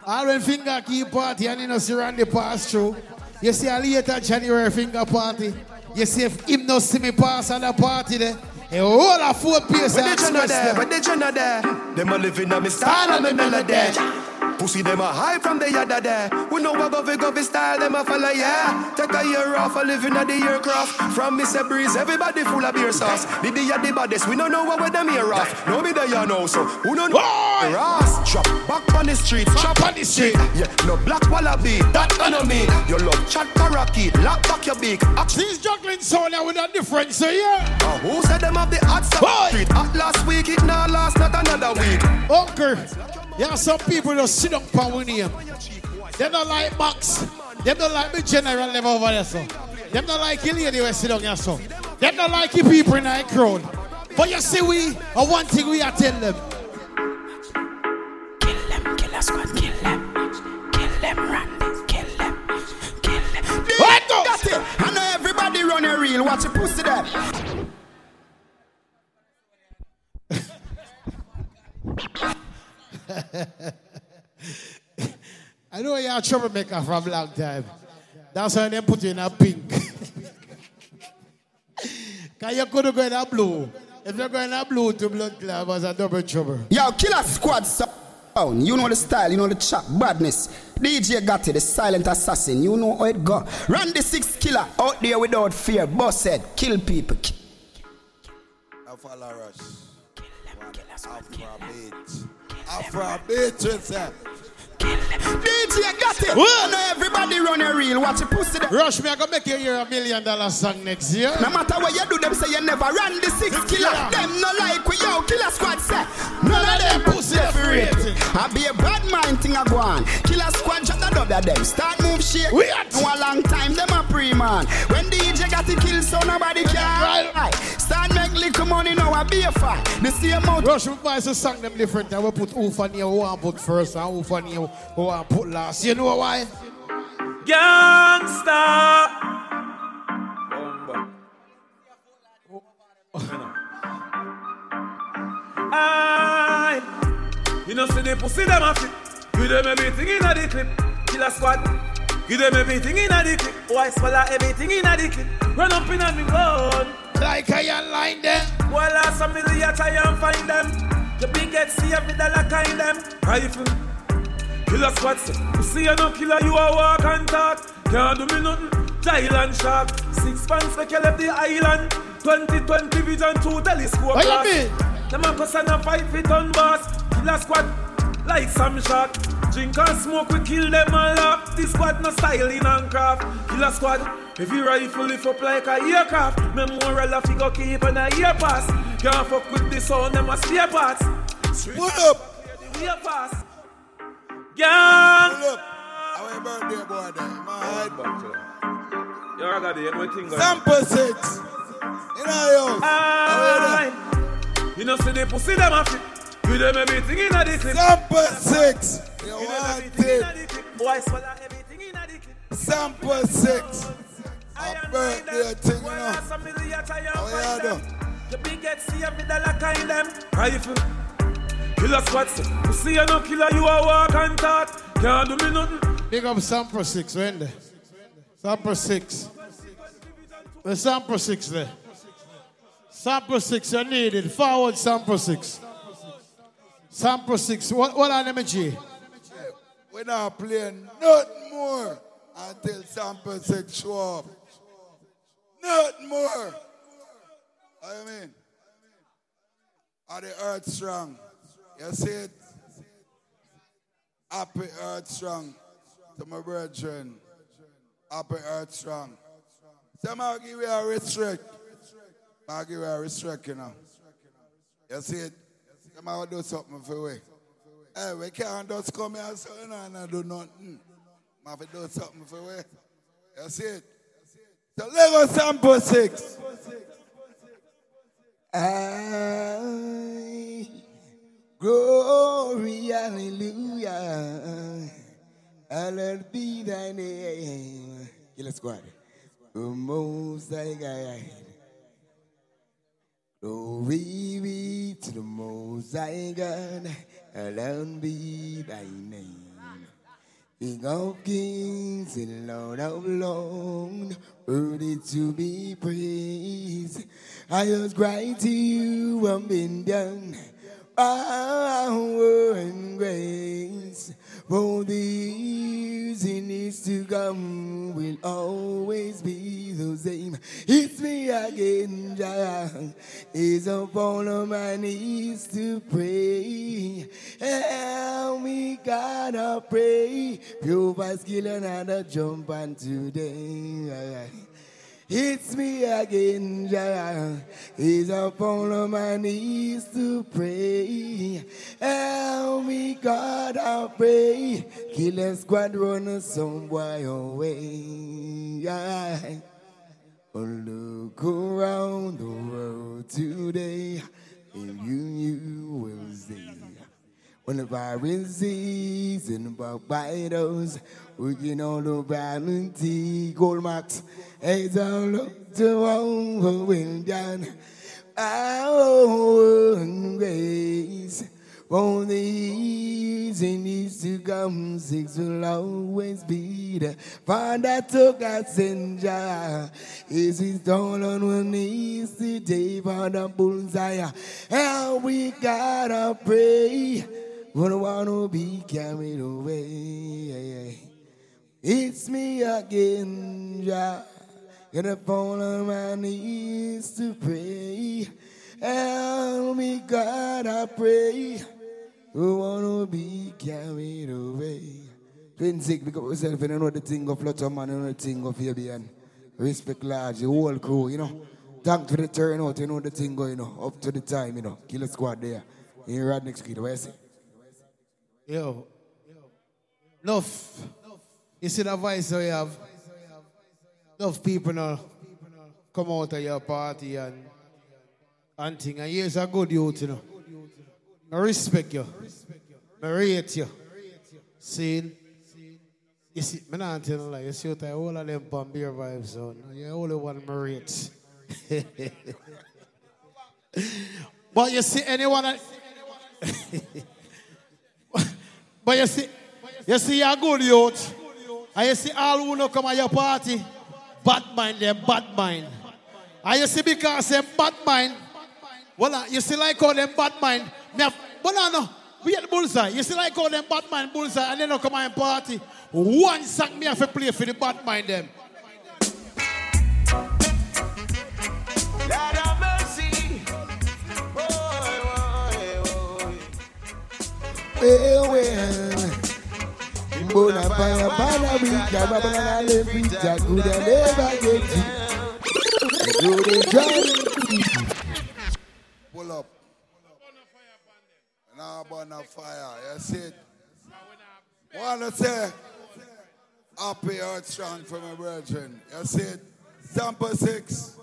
All when finger keep party, and you know, see Randy pass through. You see a later January finger party. You see if him no see me pass on the party there. A whole of fourth place But and they not there, but they not there. Them a living on me style and me melody. Pussy them a high from the yada there. We know what govy govy style them a follow yeah. Take a year off a living at the aircraft. From Mr. Breeze, everybody full of beer sauce. The at the baddest, we don't know what with them here off. No me there you know so. Who don't know? Ross, drop back on the street, chop on the street. Yeah, no black wallaby, that on me. You love chat parakeet, lock back your beak. These juggling sound with a difference, so yeah. Uh, who said them have the hot stuff? Street hot last week, it now last not another week. Uncle, yeah, some people just sit down for winning him. They don't like Max. They don't like the general level over there, so. They don't like the lady who sit down here, so. They don't like the people in that crowd. But you see, we, uh, one thing we are tell them. Kill them, kill us, squad, kill them. Kill them, Randy, kill them. Kill them. What go? Got it. I know everybody run a reel. Watch your pussy there. I know you're a troublemaker from a long time. That's why they put you in a pink. Because you could go in a blue. If you're going in a blue to blood club, was a double trouble. Yo, Killer Squad sound. You know the style, you know the chop, badness. DJ got it, the silent assassin. You know how it go. Run the six killer out there without fear. Boss head, kill people. Afro Rush. Afrobeat. Afrobeat, you say. DJ got it. I know everybody run a reel. Watch your pussy there. Rush me, I gonna make you hear a million dollar song next year. No matter what you do, them say you never run the six killer. Them no like we yo killer squad say. None of them pussy rating. I be a bad mind thing I go on. Killer squad drop bother them. Start move shake. We no a long time them a pre man. When DJ got to kill so nobody can. Right. Start make little money now a be a fight. The same amount. Rush voice to song them different. And we put who for near who want put first and who for near who want put last. You know why? Gangsta. I, you know, see the pussy them a fit. Give them everything in a the clip. Killer squad. Give them everything in a the clip. Why swallow everything in a the clip? Run up in a me gun. Like I line them. Well, last some million try and find them. The big get see every dollar kind them. Rifle. Killer squad say, you see you no killer, you a walk and talk. Can't do me nothing. Thailand shark. Six pants make you left the island. 2020 vision two telescope What you glass. mean? Them a cuss and a fight fit on boss. Killer squad like some shark. Drink and smoke, we kill them and laugh. This squad no styling and craft. Killer squad, heavy rifle lift up like a aircraft. Memorial a figure keep and a ear pass. Can't fuck with the sound, them a spare parts. Pull up. The ear pass. Gang. Pull up. Our birthday boy there. My head back to Yo, I got the thing. Sample six. In our house. Aye. You know, see the pussy them a fit. Give them everything in a the clip. Sample six. You Give them want everything in a it? the clip. Boy, swallow everything in a the clip. Sample six. A birthday thing, you know. Well, some million try and How find you them. The big get see every dollar kind them. Rifle. Killer squad say, you see you no killer, you a walk and talk. Can't do me nothing. Big up Sample 6, when there? Sample 6. The Sample 6 there. Sample 6, you need it. Forward Sample 6. Sample 6. What, what are them, G? We're not playing nothing more until sample six show up. Nothing more. What do you mean? Are the earth strong? You see it? Happy earth strong to my brethren. Happy earth strong. Some I'll give you a restrict. I'll give you a restrict, you know. You see it? Some I'll do something for we. Hey, we can't just come here so you know, and do nothing. I have to do something for. You see it? So Lego sample six. I glory, hallelujah. Hallowed be thy name. Killer squad. The most high. Glory be to the most high God. Hallowed be thy name. King of kings and Lord of lords, worthy to be praised. I was crying to you, I'm been done. Power and grace for the years to come will always be the same. It's me again, Jah. Is upon on my knees to pray. Help me, God, I pray. Pure skill another jump on today. It's me again, Jah. Is upon on my knees to pray. Help me, God, I pray. Kill a squad, run some boy away. Oh, look around the world today, and you, you will see. When the virus Pharisees and backbiters working on the vanity gold marks, as I look to well done, our grace. For the and years to come, six will always be the Father took us in jar. Is his down on one knees today for the bullseye. And we gotta pray. We don't want to be carried away. It's me again, Jah. Gonna fall on my knees to pray. Help me, God, I pray. We wanna be carried away. Twin sick, pick up yourself, you know the thing of Flutter Man, you know the thing of Fabian. Respect large, the whole crew, you know. Thank for the turnout, you know the thing going, you know, up to the time, you know. Killer squad there. In next kid, what you say? Yo. Enough. You see the voice you have? Enough people now come out of your party and and thing. And here's a good youth, you know. I respect you. I rate you. See? You see, me not tell you like, you see what I all of them beer vibes, so you're the only one I rate. but you see anyone that- But you see, you see a good youth. And you see all who no come at your party, bad mind them, bad mind. I you see because them bad mind, well, uh, you see like all them bad mind, me have, well, no, no, we at the bullseye. You see like all them bad mind bullseye and they no come at your party. One song me have to play for the bad mind them. Lord have mercy. Well, well. Bona fire, bana wika, babana le good and never get it. Good and. Pull up. Now burn a fire. See it? Wanna say happy earth strong for my brethren. See it? Sample six.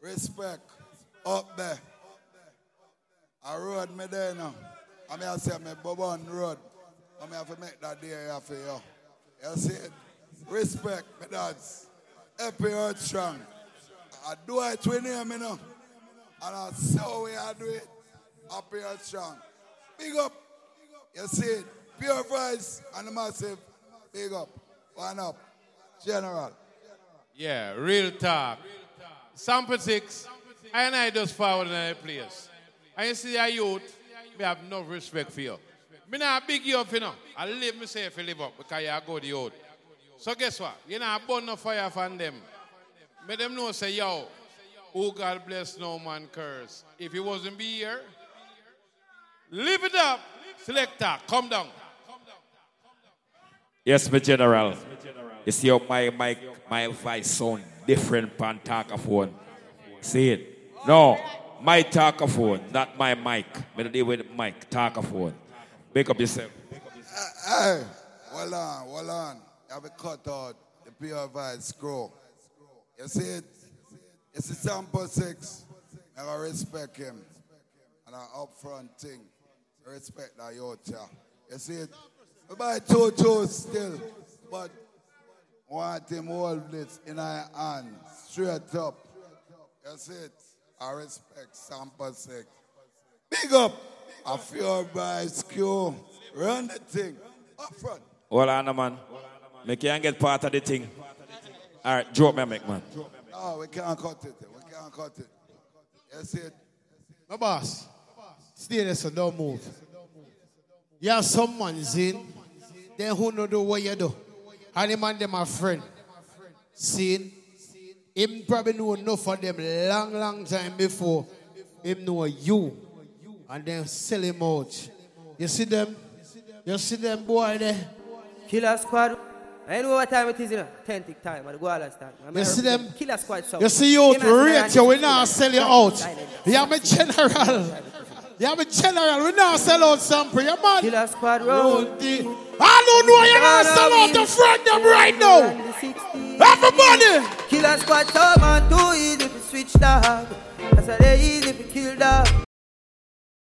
Respect. Up there. I road me there now. I mean I say me Bobon road. I mean I have to make that day for you. You see it? Respect me dads. Happy earth strong. I do it with him, you know. And I saw we I do it. Happy and strong. Big up. You see it. Pure voice and the massive. Big up. One up. General. Yeah, real talk. Sample six, I and I just forward in the place. And you see a youth, me have no respect for you. Me not big you up, you know. I live myself to live up because you're a good youth. So guess what? You I burn no fire from them. Make them know, say, yo, who God bless, no man curse. If he wasn't be here, live it up. Selector, come down. Yes, my general. You see how my mic, my voice sound different pan talkaphone. See it? No, my talkaphone, not my mic. Me deal with mic, talkaphone. Make up yourself. Hey, hold on, hold on. You have a cut out the voice grow. You see it? It's a sample six. I respect him. And I upfront thing. I respect that youth. You see it? I buy two toes still. But want him hold this in our hand. Straight up. You see it? I respect sample six. Big up. A pure voice Q. Run the thing. Up front. Hold on, man. Me can't get part of the thing. All right, drop me a mic, man. No, we can't cut it. We can't cut it. That's it? My boss, stay there so don't move. You have someone in, then who know do what you do. And the man them a friend. Seen? Him probably know enough of them long, long time before him know you. And then sell him out. You see them? You see them boy there? Killer Squad. I know what time it is, you know. Authentic time. I go time. I'm You see them? Killer Squad. So. You see you rate you, we now sell you out. You have a general. You have a general, we now sell out sample. You man. Killer Squad road. I don't know you now sell out the front them right now. Everybody. Killer Squad, so man, too easy to switch dog. That's why they easy to kill dog.